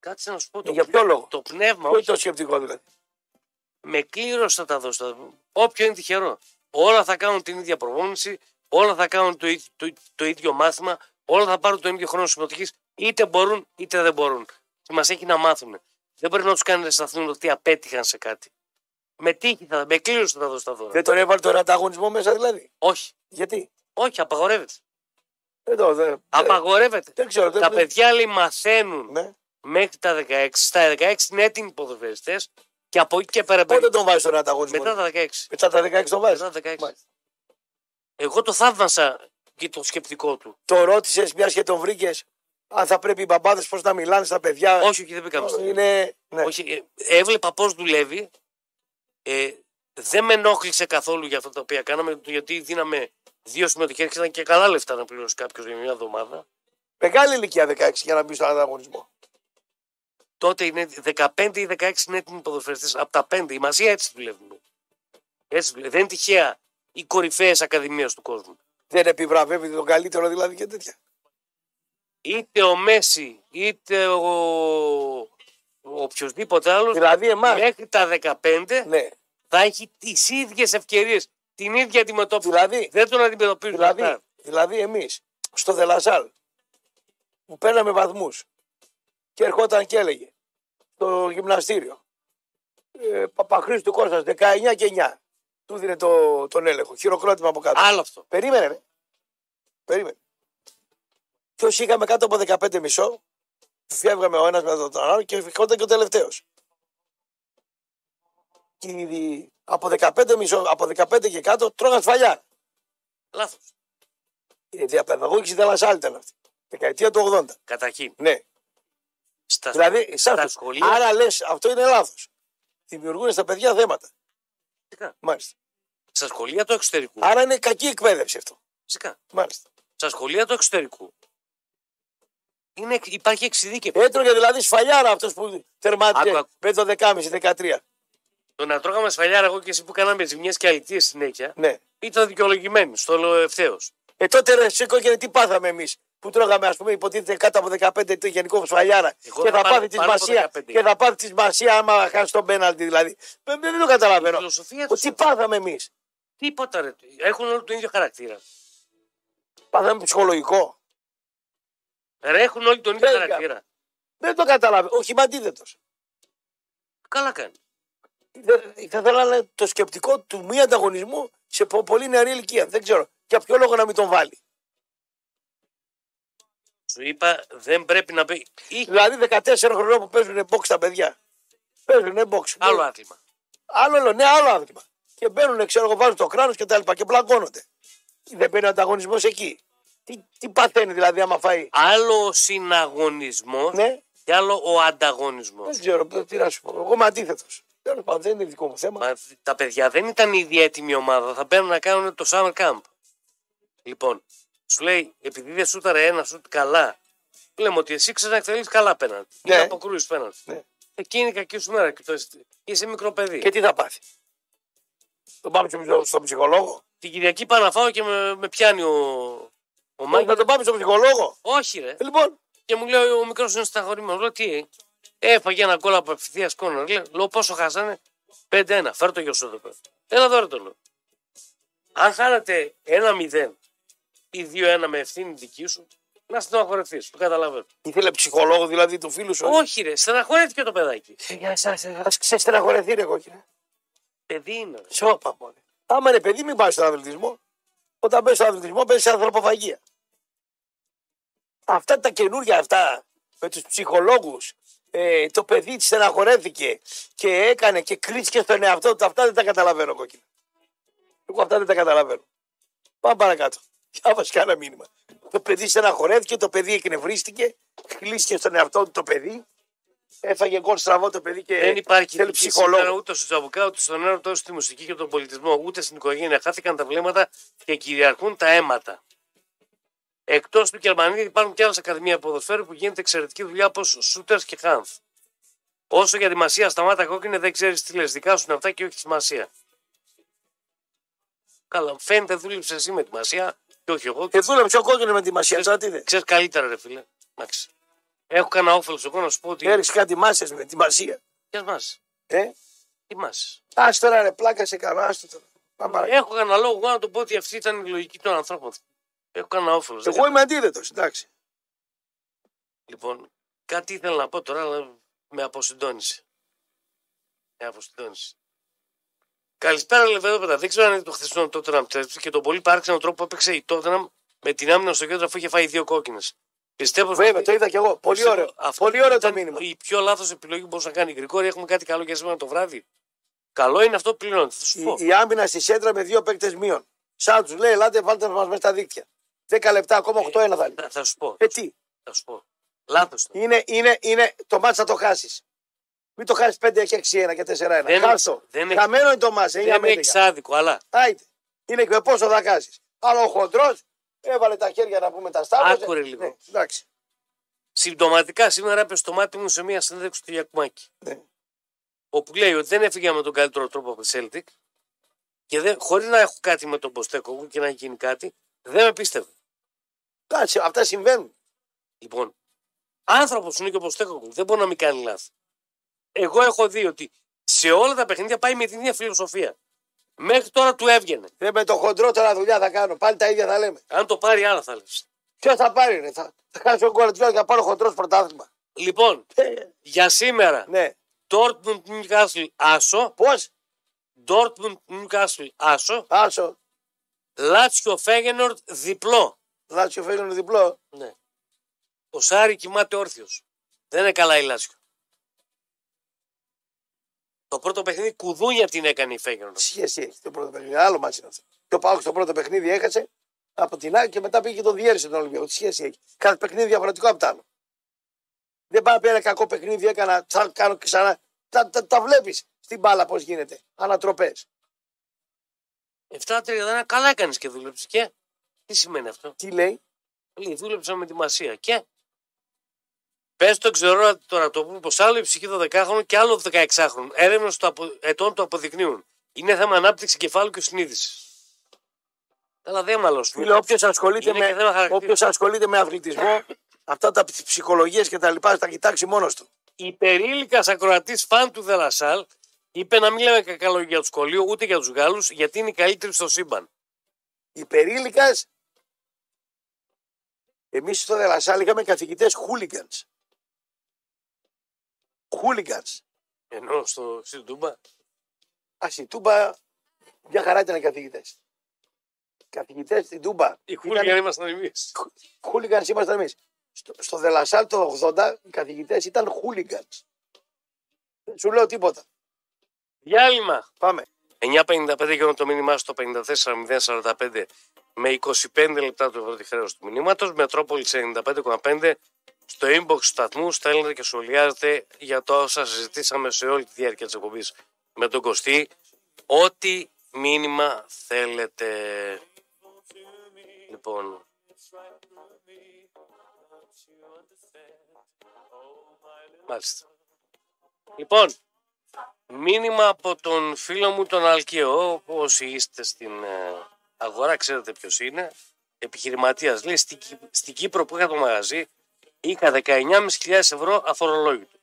Κάτσε να σου πω Ε, το, για ποιο λόγο; το πνεύμα. Ποιο είναι όχι. το σκεπτικό δηλαδή; Με κλήρωση θα τα δώσω. Όποιο είναι τυχερό. Όλα θα κάνουν την ίδια προπόνηση, όλα θα κάνουν το, ίδιο- το, το ίδιο μάθημα, όλα θα πάρουν τον ίδιο χρόνο συμμετοχής, είτε μπορούν είτε δεν μπορούν. Και μας έχει να μάθουν. Δεν πρέπει να τους κάνει να αισθανθούν ότι απέτυχαν σε κάτι. Με τύχη θα, με κλήρωση θα τα δώσω τα δώρα. Δεν τον έβαλε τον ανταγωνισμό μέσα δηλαδή; Όχι, Γιατί; όχι, απαγορεύεται. Εδώ, δεν, Απαγορεύεται. δεν ξέρω. Δεν, Τα δεν- παιδιά λέει μαθαίνουν Ναι. μέχρι τα 16. Στα 16 είναι έτοιμοι ποδοσφαιριστές και από εκεί και πέρα Πότε τον βάζεις στον ανταγωνισμό; μετά τα 16. Μετά τα 16 τον βάζεις; Μετά τα 16. Μάλιστα. Εγώ το θαύμασα και το σκεπτικό του. Το ρώτησες μιας και τον βρήκες. Αν θα πρέπει οι μπαμπάδες πώς να μιλάνε στα παιδιά; Όχι, όχι, δεν πήγαμε στο Είναι. Ναι. Όχι, ε, έβλεπα πώς δουλεύει. Ε, δεν με ενόχλησε καθόλου για αυτά τα οποία κάναμε, γιατί δίναμε δύο συμμετοχές και ήταν και καλά λεφτά να πληρώσει κάποιος για μια εβδομάδα. Μεγάλη ηλικία 16 για να μπει στον ανταγωνισμό. Τότε είναι 15 ή 16 είναι έτοιμοι ποδοσφαιριστές. Από τα 5. Η Μασία έτσι δουλεύουν. Έτσι δουλεύουν. Δεν είναι τυχαία οι κορυφαίες ακαδημίες του κόσμου. Δεν επιβραβεύει τον καλύτερο δηλαδή και τέτοια. Είτε ο Μέση, είτε ο, ο οποιοδήποτε άλλος, Δηλαδή εμάς. μέχρι τα 15 Ναι. θα έχει τις ίδιες ευκαιρίες, την ίδια αντιμετώπιση. Δηλαδή, Δεν τον αντιμετωπίζουν δηλαδή, αυτά. δηλαδή εμείς στο Δελασάλ που παίρναμε βαθμούς και ερχόταν και έλεγε στο γυμναστήριο ε, Παπαχρήστου Κώστας 19 και 9 του δίνει το, τον έλεγχο χειροκρότημα από κάτω Άλλο αυτό. περίμενε ρε. περίμενε και όσοι είχαμε κάτω από 15 μισό φεύγαμε ο ένας με τον άλλο και φυγόταν και ο τελευταίος. Και οι- από 15, μισό, από 15 και κάτω τρώγαν σφαλιά. Λάθος. Η διαπαιδαγώγηση ήταν άλλη ήταν αυτή. Δεκαετία του 80. Καταρχήν. Ναι. Στα, Δηλαδή, στα σαν σχολεία. Άρα λες, αυτό είναι λάθος. Δημιουργούν στα παιδιά θέματα. Φυσικά. Μάλιστα. Στα σχολεία του εξωτερικού. Άρα είναι κακή εκπαίδευση αυτό. Φυσικά. Μάλιστα. Στα σχολεία του εξωτερικού. Είναι, υπάρχει εξειδίκευση. Έτρωγε δηλαδή σφαλιάρα αυτός που τερμάτισε Άκου, άκου. με το 10,5-13. Το να τρώγαμε σφαλιάρα εγώ και εσύ που κάναμε ζημιέ και αλητίε συνέχεια Ναι. ήταν δικαιολογημένοι. Στο λέω ευθέως. Ε, τότε ρε, σε κόκκινε τι πάθαμε εμείς. Που τρώγαμε, ας πούμε, υποτίθεται κάτω από 15 το γενικό σφαλιάρα. Εγώ Και θα θα πάρω πάθει της πάνω από σημασία. 15. Και θα πάθει της σημασία άμα χάσει τον πέναλτι δηλαδή. Δεν, δεν το Η καταλαβαίνω. φιλοσοφία Ο, του. τι πάθαμε εμείς. Τίποτα ρε. Έχουν όλοι τον ίδιο χαρακτήρα. Πάθαμε ψυχολογικό. Ρε, έχουν όλοι τον ίδιο Τέλεια. χαρακτήρα. Δεν το καταλαβαίνω. Όχι, είμαι αντίθετο. Καλά κάνει. Θα θέλανε το σκεπτικό του μη ανταγωνισμού σε πο- πολύ νεαρή ηλικία. Δεν ξέρω. Για ποιο λόγο να μην τον βάλει. Σου είπα δεν πρέπει να πει. Ή Δηλαδή 14 χρονών που παίζουν box τα παιδιά. Παίζουν box. άλλο άθλημα. Άλλο, άλλο, ναι, άλλο άθλημα. Και μπαίνουν, ξέρω εγώ, βάζουν το κράνος και τα λοιπά και μπλακώνονται. Δεν μπαίνει ο ανταγωνισμός εκεί. Τι, τι παθαίνει δηλαδή άμα φάει; Άλλο ο συναγωνισμός Ναι, και άλλο ο ανταγωνισμός. δεν ξέρω τι να σου πω. Εγώ είμαι αντίθετος. Τέλος πάντων, δεν είναι δικό μου θέμα. Μα τα παιδιά δεν ήταν η ίδια έτοιμη ομάδα. Θα μπαίνουν να κάνουν το summer camp. Λοιπόν, σου λέει, επειδή δεν σούταρε ένα σουτ καλά, λέμε ότι εσύ ξέρεις να εκτελείς καλά πέναντι. Ναι. Ναι. Να αποκρούει πέναντι. Ναι. Εκείνη η κακή σου μέρα και το είσαι- είσαι μικρό παιδί. Και τι θα πάθει; Τον πάμε στο- στον ψυχολόγο; Την Κυριακή πάω να φάω και με, με πιάνει ο, ο Όχι, Μάγκη. να τον πάμε στον ψυχολόγο; Όχι, ρε. Ε, Λοιπόν, Και μου λέει ο μικρός είναι σταχωρημένο. Λέω τι, έφαγε ένα κόλλο από ευθεία κόρνερ. Λέω, λέω πόσο χάσανε; 5-1. Φέρ το γιο σου εδώ πέρα. Έλα εδώ ρε το λέω. Αν χάνετε 1-0 ή 2-1 με ευθύνη δική σου, να στεναχωρηθεί. Το καταλαβαίνω. ήθελε ψυχολόγο δηλαδή του φίλου σου. Όχι, ρε, στεναχωρέθηκε το παιδάκι. Για σας, ας ξεστεναχωρεθεί ρε κόκκινε. Παιδί είναι. Ρε. Σώπα μόνο. Άμα είναι παιδί, μην πάεις στον αθλητισμό. Όταν μπαίνεις στον αθλητισμό, μπαίνεις σε ανθρωποφαγία. Αυτά τα καινούργια αυτά με τους ψυχολόγους. Ε, το παιδί τη στεναχωρέθηκε και έκανε και κλείστηκε στον εαυτό του. Αυτά δεν τα καταλαβαίνω κόκκινα. Εγώ αυτά δεν τα καταλαβαίνω. Πάμε παρακάτω. [laughs] Διάβασε κανένα μήνυμα. Το παιδί στεναχωρέθηκε, το παιδί εκνευρίστηκε, κλείστηκε στον εαυτό του το παιδί. Έφαγε γκολ στραβό το παιδί και Δεν υπάρχει θέλει ειδική σήμερα ψυχολόγο. ούτε στο Τζαμπουκά, ούτε στον έρωτα, ούτε στη μουσική και τον πολιτισμό, ούτε στην οικογένεια. Χάθηκαν τα βλέμματα και κυριαρχούν τα αίματα. Εκτός του Γερμανίδη υπάρχουν και άλλες ακαδημία ποδοσφαίρου που γίνεται εξαιρετική δουλειά όπως Σούτερς και Χάνθ. Όσο για τη μασία σταμάτα κόκκινε, δεν ξέρεις τι λες. Δικά σου είναι αυτά και όχι της μασίας. Καλά, φαίνεται δούλεψε εσύ με τη μασία και όχι εγώ. Και δούλεψε ο κόκκινο με τη μασία. Τώρα τι δες. Ξέρει καλύτερα, ρε φίλε. Εντάξει. Έχω κανένα όφελος εγώ να σου πω ότι. Έριξε κάτι μάσες με τη μασία. Ποιες μα. Ε; Τι μα. Α τώρα ρε, πλάκα σε κάνω. Άστο τώρα. Πάμε παρακάτω. Έχω κανένα λόγο εγώ να το πω ότι αυτή ήταν η λογική των ανθρώπων. Έχω κανένα όφελος. Εγώ είμαι αντίθετο. Εντάξει. Λοιπόν, κάτι ήθελα να πω τώρα, αλλά με αποσυντώνησε. Με αποσυντώνησε. Καλησπέρα, Λεβεδόπεδα. Δεν ξέρω αν είναι το χθεσινό τότε να και τον πολύ παράξενο τρόπο που έπαιξε η Τότεναμ με την άμυνα στο κέντρο αφού είχε φάει δύο κόκκινες. Πιστεύω Βέβαια, το είδα κι εγώ. Πολύ πιστεύω ωραίο. αυτό Πολύ ωραίο το ήταν μήνυμα. Η πιο λάθος επιλογή που μπορούσε να κάνει η Γκρικόρη. Έχουμε κάτι καλό για σήμερα το βράδυ. Καλό είναι αυτό που πληρώνεται. Θα σου πω. Η, η άμυνα στη σέντρα με δύο παίκτες μείον. Σαν τους λέει, ελάτε, βάλτε μας μέσα στα δίκτυα. 10 λεπτά, ακόμα 8-1 θα είναι. Θα, θα σου πω. Ε, τι; Θα σου πω. Λάθος. Είναι, είναι, είναι το μάτσα θα το χάσεις. Μην το χάσεις 5 και 6-1 και 4-1. Δεν- Χάσω. δεν έχει- Χαμένο είναι το μάτσα. Δεν έχεις άδικο, αλλά Άιτε. Είναι και με πόσο θα χάσει. Αλλά ο χοντρός έβαλε τα χέρια να πούμε τα στάβρωσε. Άκουρε λίγο. Ναι, εντάξει. συμπτωματικά σήμερα έπεσε το μάτι μου σε μια συνέντευξη του Γιακουμάκη. Ναι. Όπου λέει ότι δεν έφυγε με τον καλύτερο τρόπο από τη Celtic και δεν, χωρίς να έχω κάτι με τον Ποστέκο και να έχει γίνει κάτι, δεν με πίστευε. Κάτσε, αυτά συμβαίνουν. Λοιπόν, άνθρωπος είναι και ο Ποστέκο, δεν μπορεί να μην κάνει λάθη. Εγώ έχω δει ότι σε όλα τα παιχνίδια πάει με την ίδια φιλοσοφία. Μέχρι τώρα του έβγαινε. Δεν με το χοντρό τώρα δουλειά θα κάνω. Πάλι τα ίδια θα λέμε. Αν το πάρει, άλλα θα λες. Ποιο θα πάρει, ρε. Θα, θα χάσει ο γκολ και θα πάρω χοντρός πρωτάθλημα. Λοιπόν, Ε, για σήμερα, ναι. Dortmund Newcastle άσο, Πώς, Dortmund Newcastle άσο, άσο. Λάτσιο Φέγενορντ διπλό. Λάτσιο φαίνεται διπλό. Ναι. Ο Σάρι κοιμάται όρθιος. Δεν είναι καλά η Λάτσιο. Το πρώτο παιχνίδι κουδούνια την έκανε η Φέγγερον. Τι σχέση έχει το πρώτο παιχνίδι. Άλλο μάτι είναι αυτό. Και ο Πάοκ το πρώτο παιχνίδι έχασε από την άκρη και μετά πήγε και το διέρεσε τον Ολυμπιακό. Τι σχέση έχει. Κάθε παιχνίδι διαφορετικό από το άλλο. Δεν πάει να πει ένα κακό παιχνίδι, έκανα, θα κάνω και ξανά. Τα, τα, τα βλέπεις στην μπάλα πώς γίνεται. Ανατροπές. 7-3 δεν καλά έκανες και δούλεψες. Και τι σημαίνει αυτό; Τι λέει, Λέει, δούλεψα με τη Μασία. Και πες το ξέρω τώρα το πούμε πως άλλο η ψυχή 12χρονου και άλλο 16χρονου. Έρευνες του απο... ετών το αποδεικνύουν. Είναι θέμα ανάπτυξη κεφάλου και συνείδησης. Αλλά δεν μαλώσουμε. Φίλε, όποιος ασχολείται, Είναι και θέμα με, χαρακτήρα. όποιος ασχολείται με αθλητισμό, αυτά τα ψυχολογίες και τα λοιπά, θα τα κοιτάξει μόνος του. υπερήλικα ακροατής φαν του Δελασάλ είπε να μην λέμε κακά λόγια για του σχολείου ούτε για τους Γάλλους γιατί είναι οι καλύτεροι στο σύμπαν. Υπερήλικα, εμείς στο Δελασάλ είχαμε καθηγητές χούλιγκανς. Χούλιγκαν. Ενώ στο στην Τούμπα. Α, στην Τούμπα μια χαρά ήταν οι καθηγητές. Καθηγητές στην Τούμπα. Οι χούλιγαν ήμασταν εμείς. Χούλιγκαν ήμασταν εμείς. Στο, στο Δελασάλ το 80 οι καθηγητές ήταν χούλιγκαν. Δεν σου λέω τίποτα. Διάλειμμα. Πάμε. 9.55 γύρω το μήνυμά στο 54.045 με 25 λεπτά του πρώτη χρέος του μηνύματος. Μετρόπολης 95,5 στο inbox του σταθμού στέλνετε και σχολιάζετε για το όσα συζητήσαμε σε όλη τη διάρκεια της εκπομπής με τον Κωστή. Ό,τι μήνυμα θέλετε. Λοιπόν, μάλιστα. Λοιπόν, μήνυμα από τον φίλο μου τον Αλκαίο, όσοι είστε στην ε, αγορά ξέρετε ποιος είναι, επιχειρηματίας. Λέει, στην, Κύ- στην Κύπρο που είχα το μαγαζί, είχα 19.500 ευρώ αφορολόγητο.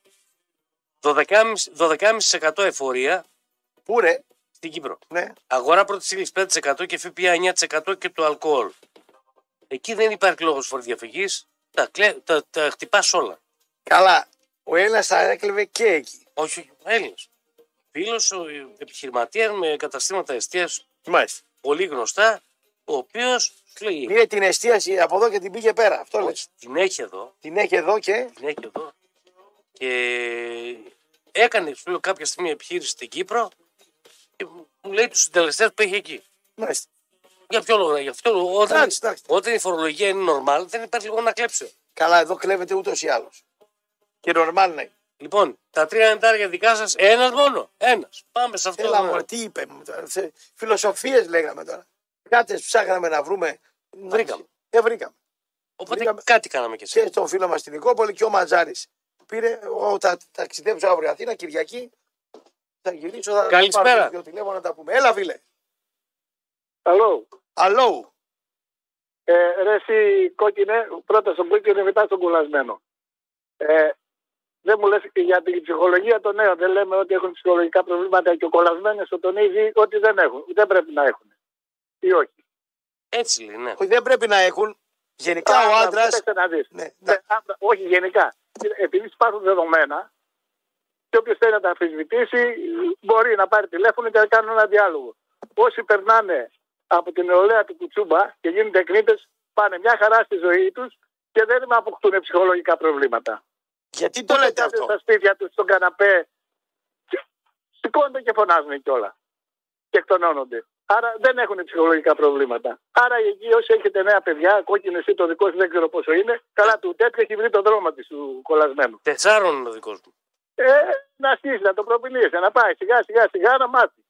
12,5 12,5% εφορία Πού ρε, στην Κύπρο. ναι. Αγορά πρώτης ύλης 5% και ΦΠΑ 9% και το αλκοόλ. Εκεί δεν υπάρχει λόγος φοροδιαφυγής. Τα, κλε... τα, τα χτυπάς όλα. Καλά. Ο Έλληνας θα έκλεβε και εκεί. Όχι, όχι, Έλληνας. Φίλος επιχειρηματίας με καταστήματα εστίαση Μάλιστα. πολύ γνωστά, ο οποίος λέει: Πήρε την εστίαση από εδώ και την πήγε πέρα. Αυτό λες. Όχι, την έχει εδώ, Την έχει εδώ και. την έχει εδώ. Και έκανε σου λέω, κάποια στιγμή επιχείρηση στην Κύπρο και μου λέει τους συντελεστές που έχει εκεί. Μάλιστα. Για ποιο λόγο, για αυτό λόγο, όταν, Εντάξει, εντάξει. όταν η φορολογία είναι normal, δεν υπάρχει λόγο να κλέψει. Καλά, εδώ κλέβεται ούτως ή άλλως. Και νορμάλ ναι. Λοιπόν, τα τρία ενετάρια δικά σας, ένας μόνο. Ένας. Πάμε σε αυτό. Έλα μου, τι είπε. Φιλοσοφίες λέγαμε τώρα. Κάτι ψάχναμε να βρούμε. Βρήκαμε. Δεν βρήκαμε. Οπότε βρήκαμε- κάτι κάναμε κι εσύ. Και τον φίλο μας στην Νικόπολη και ο Ματζάρης. Πήρε, εγώ θα ταξιδέψω αύριο Αθήνα, Κυριακή. Θα γυρίσω, θα Καλησπέρα. πάρω δύο τηλέφωνα να τα πούμε. Έλα, φίλε. Καλό. Αλλό. Ε, ρε εσύ κόκκινε, πρώτα στον κόκκινο μετά στον κουλασμένο. Ε, δεν μου λες και για την ψυχολογία των νέων. Δεν λέμε ότι έχουν ψυχολογικά προβλήματα και ο κολλασμένος τον ίδιο ότι δεν έχουν. Δεν πρέπει να έχουν. Ή όχι. Έτσι λέει, ναι. Όχι, δεν πρέπει να έχουν. Γενικά ο Άρα, άντρα. κοίταξε να δεις. Ναι, Ναι, άρα, όχι γενικά. Επειδή υπάρχουν δεδομένα και όποιος θέλει να τα αμφισβητήσει μπορεί να πάρει τηλέφωνο και να κάνει ένα διάλογο. Όσοι περνάνε από την νεολαία του Κουτσούμπα και γίνονται εκνήτες, πάνε μια χαρά στη ζωή τους και δεν αποκτούν ψυχολογικά προβλήματα. Γιατί το λέτε Κάθονται αυτό; Στα σπίτια τους, στον καναπέ, και σηκώνονται και φωνάζουν κιόλας. Και εκτονώνονται. Άρα δεν έχουν ψυχολογικά προβλήματα. Άρα εκεί όσοι έχετε νέα παιδιά, κόκκινε ή το δικό σου δεν ξέρω πόσο είναι, καλά του τέτοιο έχει βρει τον δρόμο της του κολλασμένου. Τεσσάρων είναι ο δικός μου. Ε, να στήσει, να το προπηλήσει, να πάει σιγά σιγά σιγά να μάθει.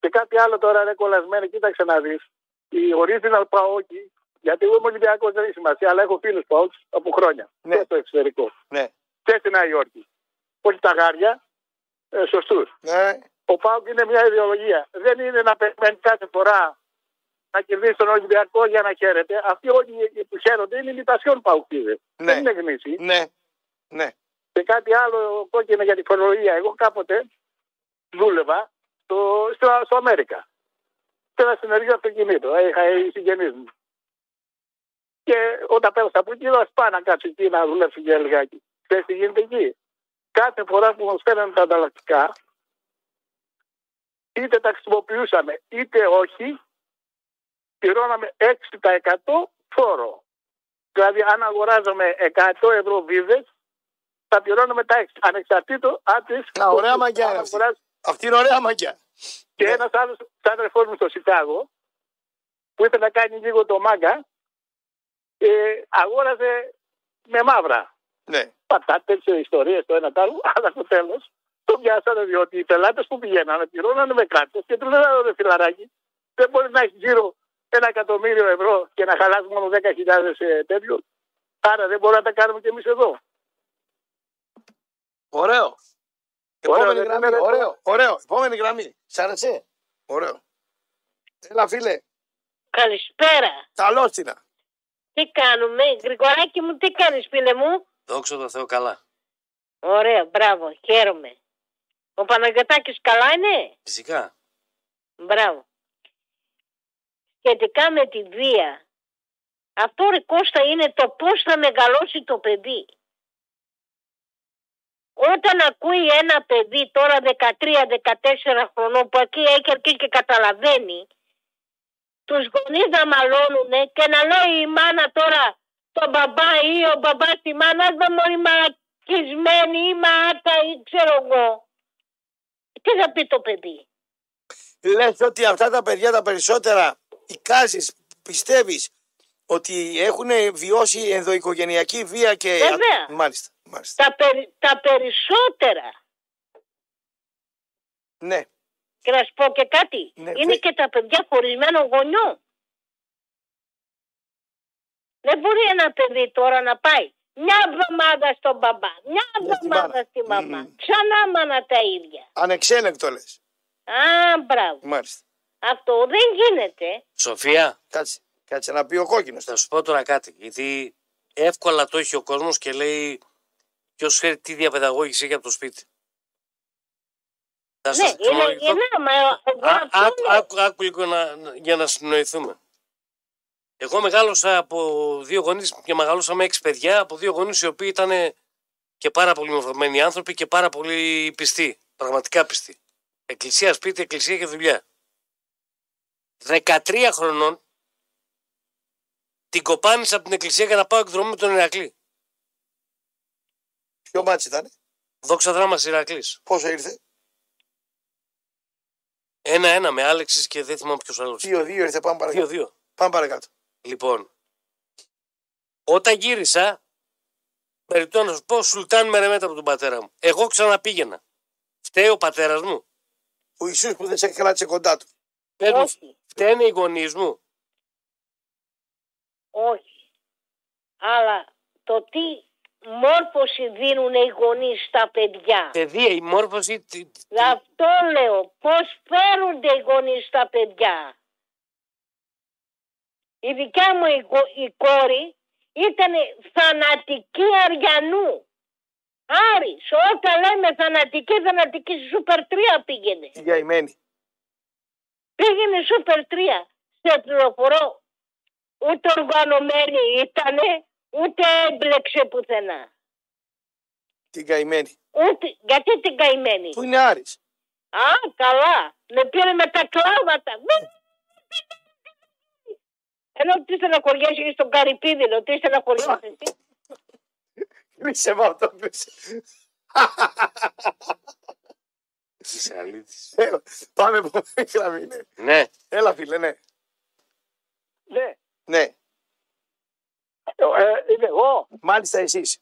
Και κάτι άλλο τώρα ρε κολλασμένο, κοίταξε να δεις. Η original Παόκη, γιατί εγώ είμαι Ολυμπιακός, δεν έχει σημασία, αλλά έχω φίλους Παόκη από χρόνια. Ναι. Και στο εξωτερικό. Ναι. Και στη Νέα Υόρκη. Όχι τα γάρια, ε, σωστούς. Ναι. Ο Πάουκ είναι μια ιδεολογία. Δεν είναι να περιμένει κάθε φορά να κερδίσει τον Ολυμπιακό για να χαίρεται. Αυτοί όλοι που χαίρονται είναι ημιτασιόν Παουκίδε. Ναι. Δεν είναι γνήσιοι. Ναι. Ναι. Και κάτι άλλο κόκκινο για τη φορολογία. Εγώ κάποτε δούλευα στο, στο, στο Αμέρικα. Σε ένα συνεργείο αυτοκινήτου. Είχα οι συγγενείς μου. Και όταν πέρασα από εκεί, λέω πάω να κάτσω εκεί να δουλέψω για λιγάκι. Ξέρεις τι γίνεται εκεί; Κάθε φορά που μα φέρανε τα ανταλλακτικά, είτε τα χρησιμοποιούσαμε είτε όχι, πληρώναμε 6% φόρο. Δηλαδή, αν αγοράζαμε 100 ευρώ βίδες, θα πληρώνουμε τα έξι. Ανεξαρτήτως αν τη. Α, ωραία μαγιά είναι αυτή. Αυτή είναι ωραία μαγιά. Και Ναι. ένας άλλος αδερφό μου στο Σικάγο που ήθελε να κάνει λίγο το μάγκα ε, αγόραζε με μαύρα Ναι. πατάτες, ιστορίες το ένα το άλλο, [laughs] αλλά στο τέλος το πιάσανε διότι οι πελάτες που πηγαίνανε πληρώνανε με κάρτες και του λέγανε ρε φιλαράκι, δεν μπορεί να έχεις γύρω ένα εκατομμύριο ευρώ και να χαλάσει μόνο 10.000 ε, τέτοιο. Άρα δεν μπορούμε να τα κάνουμε κι εμείς εδώ. Ωραίο. Επόμενη δεν γραμμή. είναι, δεν Ωραίο. Ωραίο. Επόμενη γραμμή. Σ' άρεσε; Ωραίο. Έλα φίλε. Καλησπέρα. Καλώς την. Τι κάνουμε, Γρηγοράκη μου, τι κάνεις φίλε μου; Δόξα τω Θεώ καλά. Ωραία, μπράβο, χαίρομαι. Ο Παναγιωτάκης καλά είναι; Φυσικά. Μπράβο. Σχετικά με τη βία, αυτό ρε Κώστα είναι το πώς θα μεγαλώσει το παιδί. Όταν ακούει ένα παιδί τώρα 13-14 χρονών που εκεί έχει αρχίσει και καταλαβαίνει τους γονείς να μαλώνουν και να λέει η μάνα τώρα τον μπαμπά ή ο μπαμπάς τη μάνα δεν μπορεί μαρακισμένη ή μάτα ή ξέρω εγώ. Τι θα πει το παιδί; Λες ότι αυτά τα παιδιά τα περισσότερα εικάζεις, πιστεύεις ότι έχουν βιώσει ενδοοικογενειακή βία και... Βέβαια. Μάλιστα. μάλιστα. Τα, περι- τα περισσότερα. Ναι. Και να σου πω και κάτι. Ναι, είναι δε- και τα παιδιά χωρισμένων γονιών. Δεν μπορεί ένα παιδί τώρα να πάει μια εβδομάδα στον μπαμπά, μια Μια στη εβδομάδα μάνα. στη μαμά. Μμμ. Ξανά μάνα τα ίδια. Ανεξέλεγκτο λες. Α, μπράβο. Μάλιστα. Αυτό δεν γίνεται. Σοφία, Κάτσε. Κάτσε να πει ο κόκκινος. θα σου πω τώρα κάτι. Γιατί εύκολα το έχει ο κόσμος και λέει ποιος ξέρει τι διαπαιδαγώγηση έχει από το σπίτι. Θα Ναι, σας είναι, θυμολογηθώ- είναι, μα εγώ Α, αυτό άκου, λέω. άκου, άκου λίγο να, να- για να συνοηθούμε. Εγώ μεγάλωσα από δύο γονείς και μεγαλώσαμε έξι παιδιά από δύο γονείς οι οποίοι ήταν και πάρα πολύ μορφωμένοι άνθρωποι και πάρα πολύ πιστοί. Πραγματικά πιστοί. Εκκλησία, σπίτι, εκκλησία και δουλειά. 13 χρονών την κοπάνισα από την εκκλησία για να πάω εκδρομή με τον Ηρακλή. Ποιο ματς ήταν. Δόξα Δράμας Ηρακλής. Πόσο ήρθε; Ένα-ένα με Άλεξης και δεν θυμάμαι ποιος άλλος. Δύο-δύο ήρθε. Πάμε παρακάτω. Δύο-δύο. Πάμε παρακάτω. Λοιπόν, όταν γύρισα, περιττώ να σου πω, Σουλτάν με ρεμέτα από τον πατέρα μου. Εγώ ξαναπήγαινα. Φταίει ο πατέρας μου. Ο Ιησούς που δεν σε κράτησε κοντά του. Πες μου, Όχι, φταίνε οι γονείς μου. όχι. Αλλά το τι μόρφωση δίνουν οι γονείς στα παιδιά; Παιδεία, η μόρφωση. τι- τι- Αυτό λέω. Πώς φέρονται οι γονείς στα παιδιά; Η δικιά μου η, γο- η κόρη ήταν θανατική Αριανού. Άρης, όταν λέμε θανατική, θανατική στη Σούπερ 3 πήγαινε. Η γαϊμένη. Πήγαινε Σούπερ 3. Σε πληροφορώ. Ούτε οργανωμένη ήτανε, ούτε έμπλεξε πουθενά. Την καημένη. Ούτε, γιατί την καημένη; Που είναι Άρης. Α, καλά. Με πήρε με τα κλάματα. Ενώ τι στεναχωριέσαι στον Καρυπίδηλο, τι στεναχωριέσαι εσύ. Κλείσε με αυτό. κλείσε. Είσαι αλήτης. Έλα, Πάμε επόμενη γραμμή. ναι. Ναι, Έλα φίλε, ναι. Ναι, Ναι. ε, είμαι εγώ. Μάλιστα εσείς.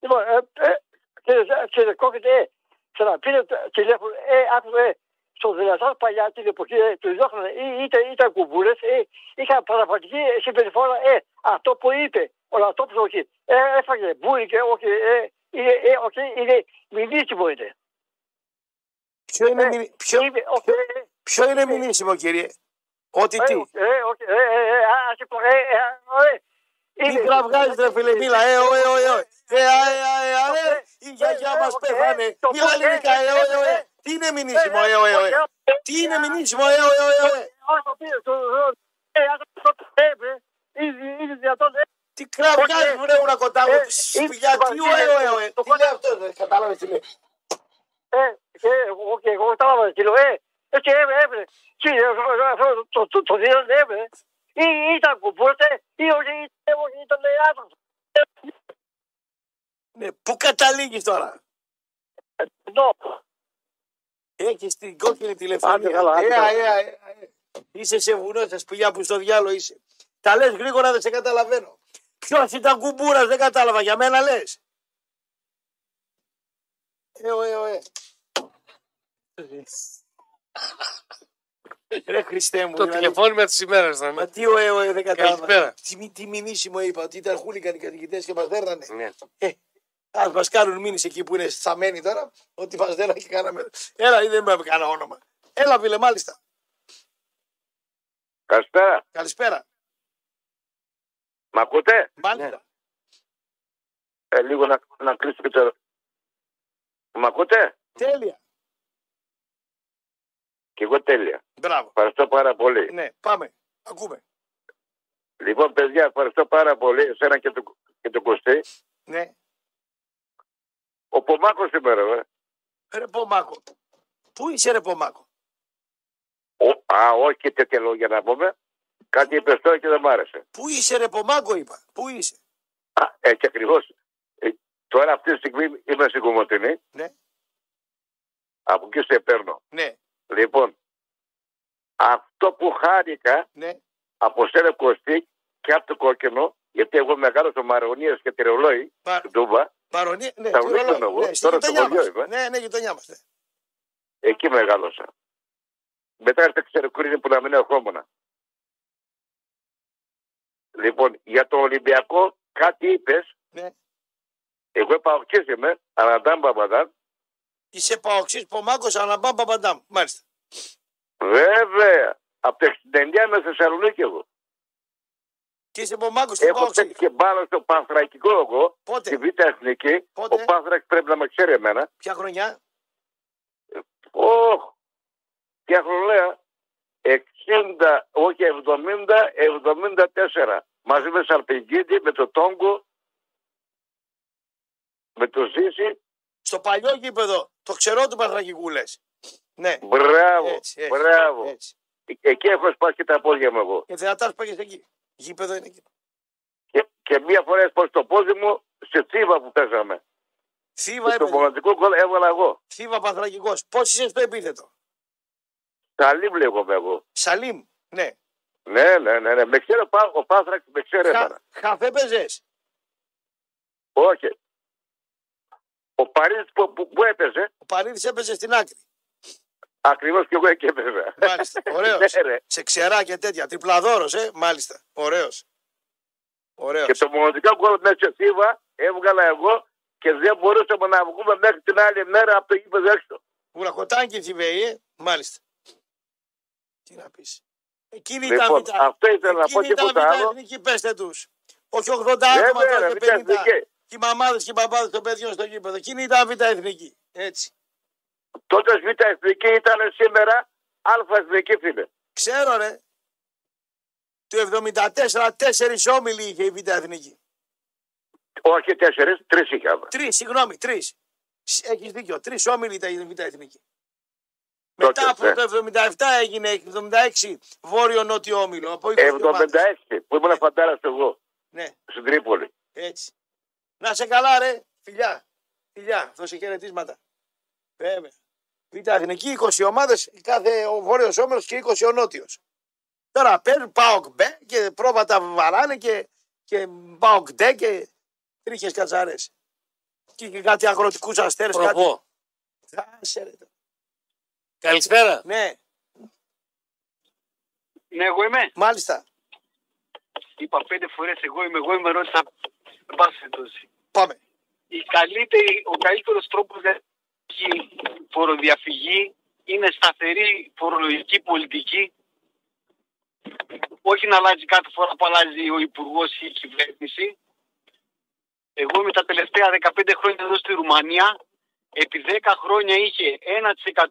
Λοιπόν, ε, ε, κύριε, κύριε Κόκκινε, ε, ξαναπήρε το τηλέφωνο, ε, άκουσα, ε, στο δυνατόν παλιά την εποχή ε, του διώχνανε, ή, ήταν, ήταν κουμπούρες, ε, είχαν παραπατική συμπεριφορά, ε, αυτό που είπε, ο Λατόπουλος, όχι, ε, έφαγε μπουρικε, όχι, ε, είναι, ε, όχι, είναι μηνύσιμο είναι. Ποιο είναι, Ε, μηνύ- ποιο, Είπε, όχι, ε, ποιο είναι μηνύσιμο κύριε. Ότι ε, τι. ε, όχι, ε, ε, ε, ας πω, ε, ε, ε, ε, Τι είναι- κραυγάζεις ρε φίλε, μίλα, ε, ο, ε, ο, ε, ο. Ε, α, ε, α, ε, α, ε, η γιαγιά μας πέθανε. Μίλα ελληνικά, ε, ο, ε, ο, ε. Τι είναι μηνύσιμο, ε, ο, ε, ο, ε. Τι είναι μηνύσιμο, ε, ο, ε, ο, ε, ο, ε. Όσο πήρε το ε, αν το είπε, είναι είναι δυνατόν, ε, Τι κραυγάζεις βρε ουρα κοντά μου, Ε, για τι, ο, ε, ο, ε, ο, ε. το Τι λέει αυτό, δεν κατάλαβες τι λέει. ε, και εγώ και εγώ κατάλαβα τι λέω, ε, έτσι έβρε, έβρε, τι, ε, αυτό το- το- το δίνω, έβρε, ή ήταν κουμπούτε, ή όχι, ή όχι, ήταν άνθρωπος. Ναι, πού καταλήγει τώρα. Εδώ. Έχεις την κόκκινη τηλεφωνία. Άντε καλά, άντε Ε, καλά. ε, ε, ε, ε. Είσαι σε βουνό, σε σπηλιά που στο διάλογο είσαι. Τα λες γρήγορα, δεν σε καταλαβαίνω. Ποιος ήταν κουμπούρας, δεν κατάλαβα. Για μένα λες. Ε, ο, ε, ο, ε. Ρε Χριστέ μου. Το δηλαδή. τηλεφώνημα της ημέρας ήταν. Μα τι ο, ε, ο, ε, δεν κατάλαβα. Καλησπέρα. Τι, μη- τι μηνύσιμο είπα, ότι ήταν χούλικαν οι κατοικητές και μας δέρνανε. Ναι. Ε, Α μας κάνουν μήνυση εκεί που είναι σταμένοι τώρα, ότι μας δέρνανε και κάναμε. Έλα, δεν με κάνα όνομα. Έλα, φίλε, μάλιστα. Καλησπέρα. Καλησπέρα. Μ' ακούτε; Μάλιστα. Ε, λίγο να, να κλείσω και το... Μ' ακούτε; Τέλεια. Και εγώ τέλεια. Μπράβο. Ευχαριστώ πάρα πολύ. Ναι, πάμε. Ακούμε. Λοιπόν, παιδιά, ευχαριστώ πάρα πολύ εσένα και το, και το Κωστή. Ναι. Ο Πομάκος σήμερα, ε. Ρε Πομάκο. Πού είσαι, ρε Πομάκο; Ο, α, όχι και τέτοια λόγια να πούμε. Κάτι είπε τώρα και δεν μ' άρεσε. Πού είσαι, ρε Πομάκο, είπα. Πού είσαι; Α, έτσι ακριβώς. τώρα αυτή τη στιγμή είμαι στην Κομωτινή. Ναι. Από εκεί σε παίρνω. Ναι, Λοιπόν, αυτό που χάρηκα ναι. από σένα Κωστή και από το κόκκινο, γιατί εγώ μεγάλο ο Μαρονία και τυρολόι, Πα, στην Τούμπα, παρονί, ναι, Τα τι βρίσκω ρολόι. εγώ. Ναι, στη Τώρα στο γειτονιά χωριό μας. είμαι. Ναι, ναι, γειτονιά μας. ναι. εκεί μεγάλωσα. Μετά ήρθε ξεροκρίνη που να μην ερχόμουν. Λοιπόν, για το Ολυμπιακό κάτι είπες. Ναι. Εγώ παοκής είμαι, αναντάμ παπαντάμ. Είσαι παοξής Πομάκος Αναμπάμ Παπαντάμ. Μάλιστα. Βέβαια, από το 69 με Θεσσαλονίκη εγώ. Και είσαι Πομάκος και Έχω παοξής. παίξει και μπάλα στο Πανθρακικό εγώ, στη Πότε, Β' Εθνική. Πότε; Ο Πανθρακ πρέπει να με ξέρει εμένα. ποια χρονιά; Ωχ, ποια χρονιά; 60, όχι 70, 74. Μαζί με Σαρπιγκίδη, με το Τόγκο, με το Ζήση. Στο παλιό γήπεδο, το ξερό του Παναθρακικού λες. Ναι, Μπράβο, έτσι, έτσι. μπράβο. έτσι. Ε- Εκεί έχω σπάσει και τα πόδια μου εγώ. Και δυνατά πήγες εκεί. Γήπεδο είναι εκεί. Και, και μία φορά έσπασε το πόδι μου σε τσίβα που παίζαμε. Θήβα Και το έπαιζε. μοναδικό γκολ έβαλα εγώ. Θήβα Παναθρακικός. Πώς είσαι στο επίθετο; Καλή λέγομαι εγώ. Σαλίμ. Ναι. Ναι, ναι, ναι, ναι. Με ξέρει ο, Πα- ο Πάθρακ, με ξέρει εμένα. Χα, χαφ έπαιζες. Όχι. Ο Παρίδης που, που, που έπαιζε, Ο Παρίδης έπαιζε στην άκρη. Ακριβώς και εγώ εκεί έπαιζα. Μάλιστα. [laughs] Ωραίος. ναι, ρε. Σε ξερά και τέτοια. Τριπλαδόρος, ε. Μάλιστα. Ωραίος. Ωραίος. Και το μοναδικό γκολ μέσα σε θύβα έβγαλα εγώ και δεν μπορούσαμε να βγούμε μέχρι την άλλη μέρα από το γήπεδο έξω. Ουρακοτάνκι θηβαίει, ε. Μάλιστα. Τι να πεις. Εκείνη ήταν Λοιπόν, β' αυτό ήθελα να πω Εκείνη και ήταν τίποτα β' άλλο. εθνική, πέστε τους. Όχι 80 άτομα Βέβαια, τώρα ρε, και Β' 50. Εθνική. Και οι μαμάδες και οι μπαμπάδες των παιδιών στο γήπεδο. Εκείνη ήταν β' εθνική. Έτσι. Τότε Β' Εθνική ήταν σήμερα Α Εθνική φίλε. Ξέρω ρε. Το 74 τέσσερις όμιλοι είχε η β' εθνική. Όχι τέσσερις, τρεις είχαμε. Τρεις, συγγνώμη, τρεις. Σ- Έχεις δίκιο. Τρεις όμιλοι ήταν η β' εθνική. Τότε, Μετά από ναι. το 77 έγινε 76 βόρειο-νότιο όμιλο. Από 20 ομάδες. 76 που ήμουν φαντάρας εγώ Ναι. στην Τρίπολη. Έτσι. Να σε καλά, ρε. Φιλιά. Φιλιά. Δώσε χαιρετίσματα. Βέβαια. Β' Εθνική 20 ομάδες, κάθε ο βόρειος όμιλο και 20 ο νότιος. Τώρα παίρνουν πάω μπε και πρόβατα βαράνε και, και πάω ντε και τρίχες κατσαρές. Και, και κάτι αγροτικούς αστέρες. Κάτι... Προπό. Άσε, ρε. Καλησπέρα. Ναι, Ναι, εγώ είμαι. μάλιστα. Είπα πέντε φορές εγώ είμαι, εγώ είμαι, ρώτησα. Εν πάση περιπτώσει. Πάμε. Η καλύτερη, ο καλύτερος τρόπος για τη φοροδιαφυγή είναι σταθερή φορολογική πολιτική. Όχι να αλλάζει κάθε φορά που αλλάζει ο υπουργός ή η κυβέρνηση. Εγώ με τα τελευταία 15 χρόνια εδώ στη Ρουμανία, επί 10 χρόνια είχε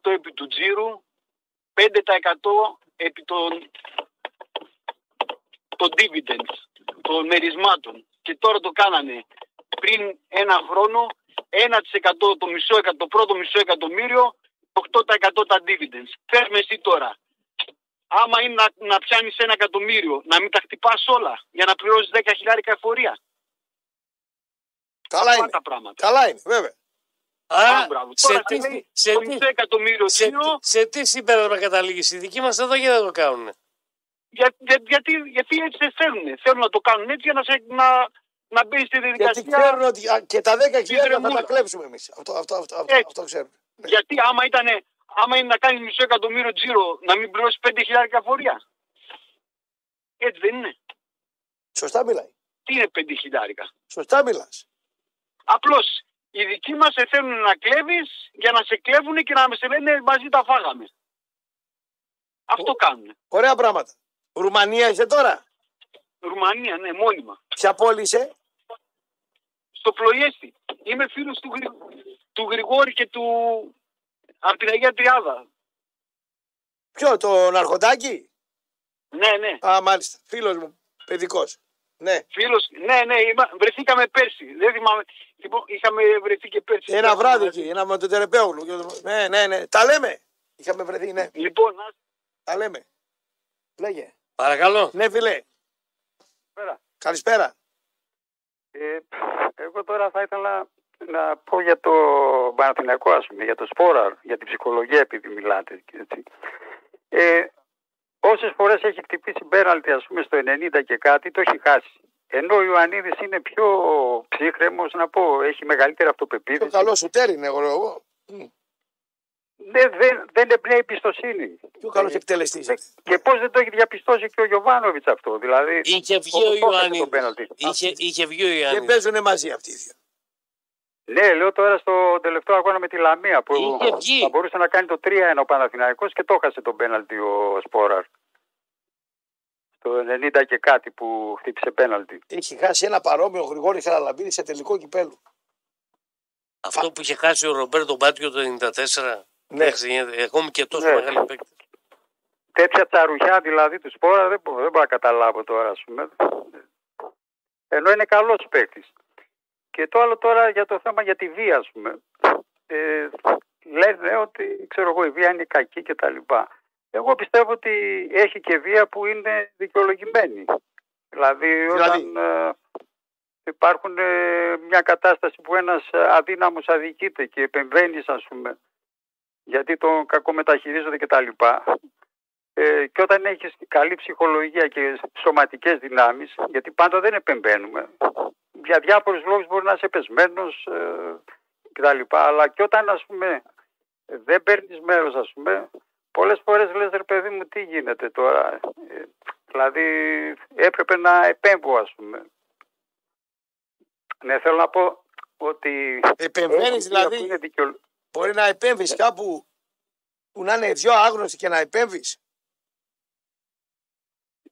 1% επί του τζίρου, 5% επί των, των dividends, των μερισμάτων. Και τώρα το κάνανε πριν ένα χρόνο 1% το, μισό, εκα- το πρώτο μισό εκατομμύριο, 8% τα dividends. Πες με εσύ τώρα, άμα είναι να, να πιάνεις ένα εκατομμύριο, να μην τα χτυπάς όλα για να πληρώσεις 10 χιλιάρικα εφορία. Καλά Απλά είναι. τα πράγματα. Καλά είναι, βέβαια. Άρα, Α, μπράβο. σε Τώρα τι, τι λέει, σε, το τι, μισό εκατομμύριο σε, τζίρο, τι- σε τι συμπέρασμα καταλήγεις; Οι δικοί μας εδώ γιατί δεν το κάνουν. για, για, γιατί, γιατί έτσι δεν θέλουν. Θέλουν να το κάνουν έτσι για να, σε, να, να μπει στη Γιατί διαδικασία. ξέρουν ότι α, και τα 10 χιλιάδες θα τρεμούλα. τα κλέψουμε εμείς. Αυτό, αυτό, αυτό, αυτό, Έτσι. αυτό ξέρουν. Γιατί άμα, ήτανε, άμα είναι να κάνει μισό εκατομμύριο τζίρο, να μην πληρώσει πέντε χιλιάρικα φορεία. Έτσι δεν είναι. Σωστά μιλάει. Τι είναι πέντε χιλιάρικα; Σωστά μιλάς. Απλώς οι δικοί μας σε θέλουν να κλέβεις για να σε κλέβουν και να σε λένε μαζί τα φάγαμε. Αυτό κάνουν. Ωραία πράγματα. Ρουμανία είσαι τώρα; Ρουμανία, ναι, μόνιμα. Ποια πόλη είσαι. Στο Πλοϊέστη. Είμαι φίλος του, Γρη... του Γρηγόρη και του. από την Αγία Τριάδα. Ποιο, το Ναρχοντάκι. Ναι, ναι. Α, μάλιστα. Φίλος μου. Παιδικός. Ναι. Φίλος, ναι, ναι, είμα- βρεθήκαμε πέρσι. Δεν θυμάμαι. Λοιπόν, είχαμε βρεθεί και πέρσι. Ένα βράδυ εκεί. Ένα με τον Τερεπέογλου. Ναι, ναι, ναι. Τα λέμε. Είχαμε βρεθεί, ναι. Λοιπόν, ας- Τα λέμε. Λέγε. Παρακαλώ. Ναι, φιλέ. Πέρα. Καλησπέρα. Ε, εγώ τώρα θα ήθελα να πω για το Παναθηναϊκό, ας πούμε, για το Σπόρα, για την ψυχολογία επειδή μιλάτε. και Έτσι. Ε, όσες φορές έχει χτυπήσει πέναλτι, ας πούμε, στο 90 και κάτι, το έχει χάσει. Ενώ ο Ιωαννίδης είναι πιο ψύχρεμος, να πω, έχει μεγαλύτερη Το αυτοπεποίθηση. καλός σου τέρι είναι, εγώ. εγώ. Δεν, δεν, δεν εμπνέει εμπιστοσύνη. Πιο καλός εκτελεστής. Και πώς δεν το έχει διαπιστώσει και ο Γιωβάνοβιτς αυτό. Δηλαδή, Είχε βγει όπως ο το έχασε το Ιωάννη. πέναλτι. Είχε, είχε βγει ο Δεν Ιωάννη. παίζουν μαζί αυτοί οι δύο. Ναι, λέω τώρα στο τελευταίο αγώνα με τη Λαμία που Είχε βγει. θα μπορούσε να κάνει το 3-1 ο Παναθηναϊκός και το έχασε τον πέναλτι ο Σπόραρ. Το 90 και κάτι που χτύπησε πέναλτι. Έχει χάσει ένα παρόμοιο Γρηγόρη Χαραλαμπίδη σε τελικό κυπέλου. Αυτό που είχε χάσει ο Ρομπέρτο Μπάτιο το 94. Ναι. Ναι. Έχουμε και τόσο Ναι. μεγάλη παίκτη. Τέτοια τσαρουχιά δηλαδή του Σπόρα δεν, μπορώ- δεν μπορώ να καταλάβω τώρα ας πούμε. Ενώ είναι καλός παίκτης. Και το άλλο τώρα για το θέμα για τη βία ας πούμε. Ε, λένε ότι ξέρω εγώ η βία είναι κακή και τα λοιπά. Εγώ πιστεύω ότι έχει και βία που είναι δικαιολογημένη. Δηλαδή; όταν ε, υπάρχουν ε, μια κατάσταση που ένας αδύναμος αδικείται και επεμβαίνεις ας πούμε γιατί τον κακομεταχειρίζονται και τα λοιπά. Ε, και όταν έχεις καλή ψυχολογία και σωματικές δυνάμεις, γιατί πάντα δεν επεμβαίνουμε, για διάφορους λόγους μπορεί να είσαι πεσμένος ε, και τα λοιπά, αλλά και όταν ας πούμε δεν παίρνεις μέρος ας πούμε, πολλές φορές λες ρε παιδί μου τι γίνεται τώρα, Ε, δηλαδή έπρεπε να επέμβω ας πούμε. Ναι, θέλω να πω ότι... Επεμβαίνεις έχει βία δηλαδή. που είναι δικαιολο- Μπορεί να επέμβεις κάπου που να είναι δυο άγνωστοι και να επέμβεις.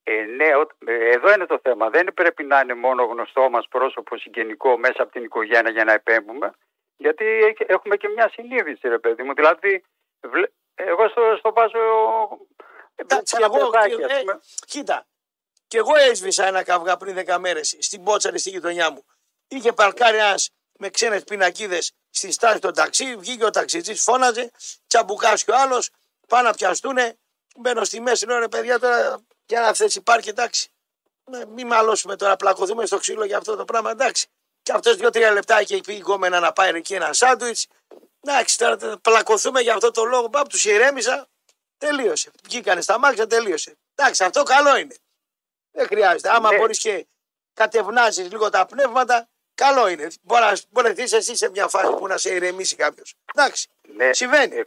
Ε, ναι, ο- ε, εδώ είναι το θέμα. Δεν πρέπει να είναι μόνο γνωστό μας πρόσωπο συγγενικό μέσα από την οικογένεια για να επέμβουμε. Γιατί έχει- έχουμε και μια συνείδηση, ρε παιδί μου. Δηλαδή, βλέ- εγώ στο, στο βάζω. Εντάξει, ένα εγώ, παιδάκι, και- ας ε, πούμε. κοίτα, και εγώ έσβησα ένα καυγά πριν 10 μέρες στην Πότσαρη στη γειτονιά μου. Είχε παρκάρει ένας με ξένες πινακίδες στη στάση των ταξί. Βγήκε ο ταξιτζής, φώναζε. Τσαμπουκά και ο άλλος. Πάνε να πιαστούνε. Μπαίνω στη μέση, λέω ρε παιδιά τώρα για να θέσει υπάρχει, εντάξει. Ναι, Μην μαλώσουμε τώρα, πλακωθούμε στο ξύλο για αυτό το πράγμα, εντάξει. Και αυτό δύο-τρία λεπτά είχε πει η γκόμενα να πάει εκεί ένα σάντουιτς. Εντάξει, τώρα τε- πλακωθούμε για αυτό το λόγο. Πάπ, τους ηρέμησα. Τελείωσε. Βγήκανε στα μάτια, τελείωσε. Εντάξει, αυτό καλό είναι. Δεν χρειάζεται. Άμα Ναι. μπορείς και κατευνάζεις λίγο τα πνεύματα, καλό είναι. Μπορεί να μπορεθεί εσύ σε μια φάση που να σε ηρεμήσει κάποιος. Εντάξει, Ναι, συμβαίνει. ε,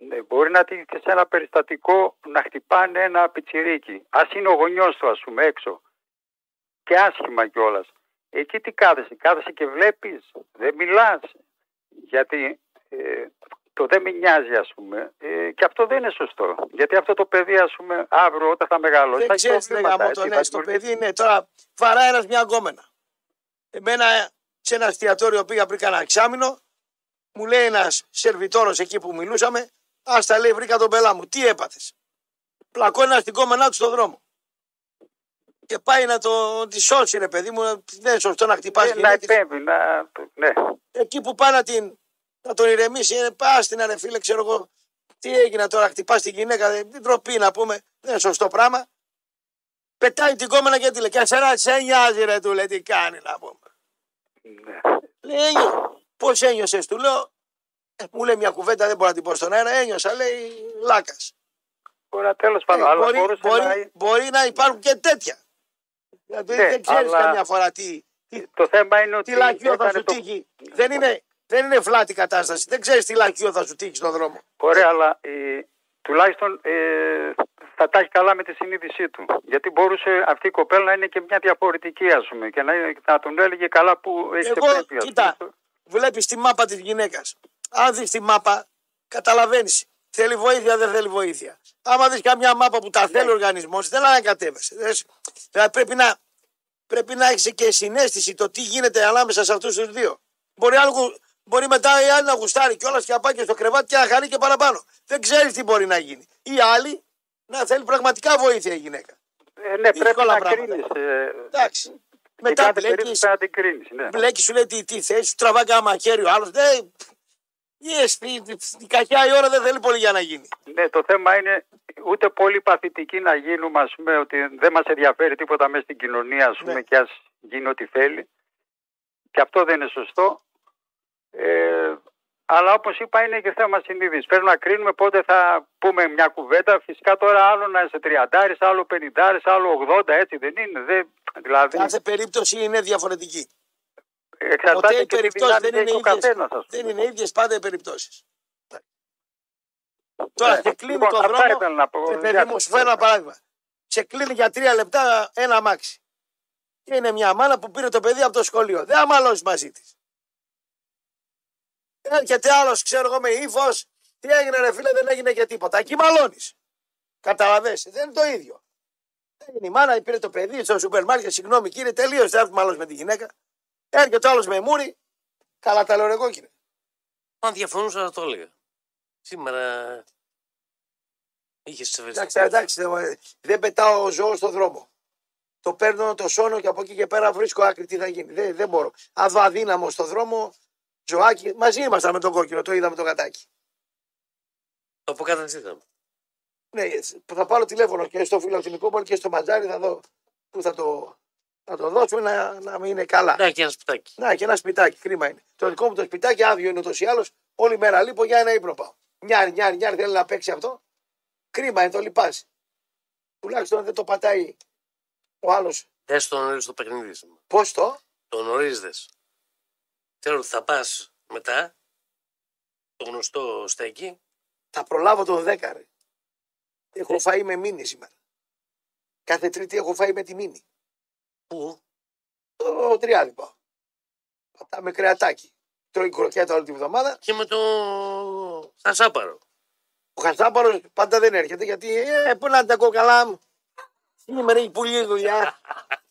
ναι, μπορεί να τύχει και σε ένα περιστατικό να χτυπάνε ένα πιτσιρίκι. Α είναι ο γονιός του, ας πούμε, έξω. Και άσχημα κιόλας. Εκεί τι κάθεσαι, κάθεσαι και βλέπεις, δεν μιλάς. Γιατί ε, το δεν με νοιάζει, ας πούμε. Ε, και αυτό δεν είναι σωστό. Γιατί αυτό το παιδί, ας πούμε, αύριο όταν θα μεγαλώσει. Δεν θα έχει ξέρεις τι προβλήματα, λέγαμε έτσι, το θα ναι, στο δημιουργήσει- παιδί, ναι. Τώρα βαράει ένας μια γκόμενα. Εμένα σε ένα εστιατόριο πήγα πριν κάνα εξάμεινο, μου λέει ένας σερβιτόρος εκεί που μιλούσαμε, Άστα λέει, βρήκα τον πελά μου. Τι έπαθες; Πλακώνει ένα στην κόμενά του στον δρόμο. Και πάει να το τη σώσει, ρε παιδί μου. Δεν είναι σωστό να χτυπάς Ε, να επέμβει, να... Ναι. Εκεί που πάει να, την, να τον ηρεμήσει, είναι πα στην ρε φίλε, ξέρω εγώ. Τι έγινε τώρα, χτυπάς την γυναίκα, δεν την τροπή να πούμε. Δεν είναι σωστό πράγμα. Πετάει την κόμενα και τη λέει. Και σε σε νοιάζει, ρε, του λέει, τι κάνει να πούμε. Ναι. Λέει, Πώς ένιωσες, του λέω. «Ε, μου λέει μια κουβέντα, δεν μπορώ να την πω στον αέρα. Ένιωσα, λέει, λάκας. Τώρα τέλος πάντων, αλλά μπορεί, μπορούσε μπορεί, να. μπορεί να υπάρχουν και τέτοια. Δηλαδή Ναι, δεν ξέρεις αλλά- καμιά φορά τι, τι, Το θέμα είναι ότι. τι λακκιό θα έκανε σου το- τύχει. Δεν είναι, δεν είναι φλάτη κατάσταση. Δεν ξέρεις τι λακκιό θα σου τύχει στον δρόμο. Ωραία, αλλά ε, τουλάχιστον ε, θα τα έχει καλά με τη συνείδησή του. Γιατί μπορούσε αυτή η κοπέλα να είναι και μια διαφορετική, ας πούμε, και να, είναι- να τον έλεγε καλά που έχει Εγώ, πρέπει. ας κοίτα, πούμε. βλέπεις τη μάπα της γυναίκας. Αν δεις τη μάπα, καταλαβαίνεις. Θέλει βοήθεια, δεν θέλει βοήθεια. Άμα δεις καμιά μάπα που τα Ναι. θέλει ο οργανισμός, δεν ανακατεύεσαι. Δεν σ- Δηλαδή πρέπει να, πρέπει να έχεις και συνέστηση το τι γίνεται ανάμεσα σε αυτούς τους δύο. Μπορεί, άλλο, μπορεί μετά η άλλη να γουστάρει κιόλας και να πάει και στο κρεβάτι και να χαρεί και παραπάνω. Δεν ξέρεις τι μπορεί να γίνει. Ή άλλη να θέλει πραγματικά βοήθεια η γυναίκα. Ε, ναι, πρέπει δύσκολα να πράγματα. κρίνεις. Ε, Εντάξει. και Μετά κάθε μπλέκει, περίπτωση πρέπει να την κρίνεις. Ναι. μπλέκεις, σου λέει τι, τι θες, σου τραβάει κάμα μαχαίρι ο άλλος. Δεν. Yes, η, η κακιά η ώρα δεν θέλει πολύ για να γίνει. ναι, το θέμα είναι ούτε πολύ παθητικοί να γίνουμε, ας πούμε, ότι δεν μας ενδιαφέρει τίποτα μέσα στην κοινωνία, ας πούμε, Ναι. και ας γίνει ό,τι θέλει. Και αυτό δεν είναι σωστό. Ε, αλλά όπως είπα είναι και θέμα συνείδησης. Πρέπει να κρίνουμε πότε θα πούμε μια κουβέντα. Φυσικά τώρα άλλο να είσαι 30, άλλο 50, άλλο 80, έτσι δεν είναι. Δεν, δηλαδή Κάθε περίπτωση είναι διαφορετική. Ποτέ εξαρτάται οι και τι περιπτώσεις δυνάμεις δεν έχει είναι ο ίδιες. καθένας, ας Δεν πούμε. είναι ίδιες πάντα οι περιπτώσεις. Τώρα Ναι. σε κλείνει Λοιπόν, το αυτά δρόμο. ήθελα να πω. Και παιδί Γεια μου, σας. σου φέρω ένα παράδειγμα. Σε κλείνει για τρία λεπτά ένα αμάξι. Και είναι μια μάνα που πήρε το παιδί από το σχολείο. Δεν αμαλώσεις μαζί της. Έρχεται άλλος, ξέρω εγώ, με ύφος. Τι έγινε, ρε φίλε, δεν έγινε και τίποτα. Εκεί μαλώνεις. Καταλαβαίνεις, δεν είναι το ίδιο. Έγινε η μάνα, πήρε το παιδί στο σούπερ μάρκετ, συγγνώμη κύριε, τελείωσε, δεν έρθουμε άλλο με τη γυναίκα. Έρχεται άλλος με μούρι. Καλά τα λέω ρε εγώ κύριε. Αν διαφωνούσα θα το έλεγα. Σήμερα είχες τις Εντάξει, εντάξει, δεν- δεν πετάω ζώο στον δρόμο. Το παίρνω, το σώνω και από εκεί και πέρα βρίσκω άκρη τι θα γίνει. Δεν, δεν μπορώ. Αν δω αδύναμο στον δρόμο, ζωάκι, μαζί ήμασταν με τον κόκκινο, το είδαμε το κατάκι. Το αποκαταστήσαμε. Ναι, θα πάρω τηλέφωνο και στο φιλοξενικό πόλη και στο Ματζάρι θα δω που θα το, θα το δώσουμε να, να μην είναι καλά. Να και ένα σπιτάκι. Να, και ένα σπιτάκι, κρίμα είναι. Το δικό μου το σπιτάκι άδειο είναι ούτως ή άλλως. Όλη μέρα λείπω για ένα ύπνο πάω. Νιάρι, νιάρι, νιάρι, θέλει να παίξει αυτό. Κρίμα είναι, το λυπάσαι. Τουλάχιστον δεν το πατάει ο άλλος. Δεν στο γνωρίζει το παιχνίδι σου. Πώς το, Το γνωρίζεις. Θέλω ότι θα πας μετά το γνωστό στέκι. θα προλάβω τον δέκαρη. Έχω φάει με μήνυ σήμερα. Κάθε Τρίτη έχω φάει με τη μήνυ. Πού; Το τριάδι πάω. Πατάμε κρεατάκι. Τρώει κροκέτα όλη τη βδομάδα. Και με το Χασάπαρο. Ο Χασάπαρος πάντα δεν έρχεται γιατί ε, πού να τα κοκαλά μου. Σήμερα έχει πολύ δουλειά. [laughs]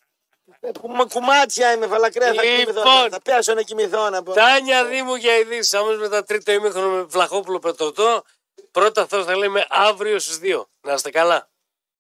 Ε, κουμα- κουμάτσια είμαι, φαλακρέα θα Λοιπόν. κοιμηθώ. Θα πιάσω να κοιμηθώ να πω. Τάνια Δήμου για ειδήσεις. Αμέσως μετά τρίτο ημίχρονο με Βλαχόπουλο Πετροτό. Πρώτα αυτό θα λέμε αύριο στις 2. Να είστε καλά.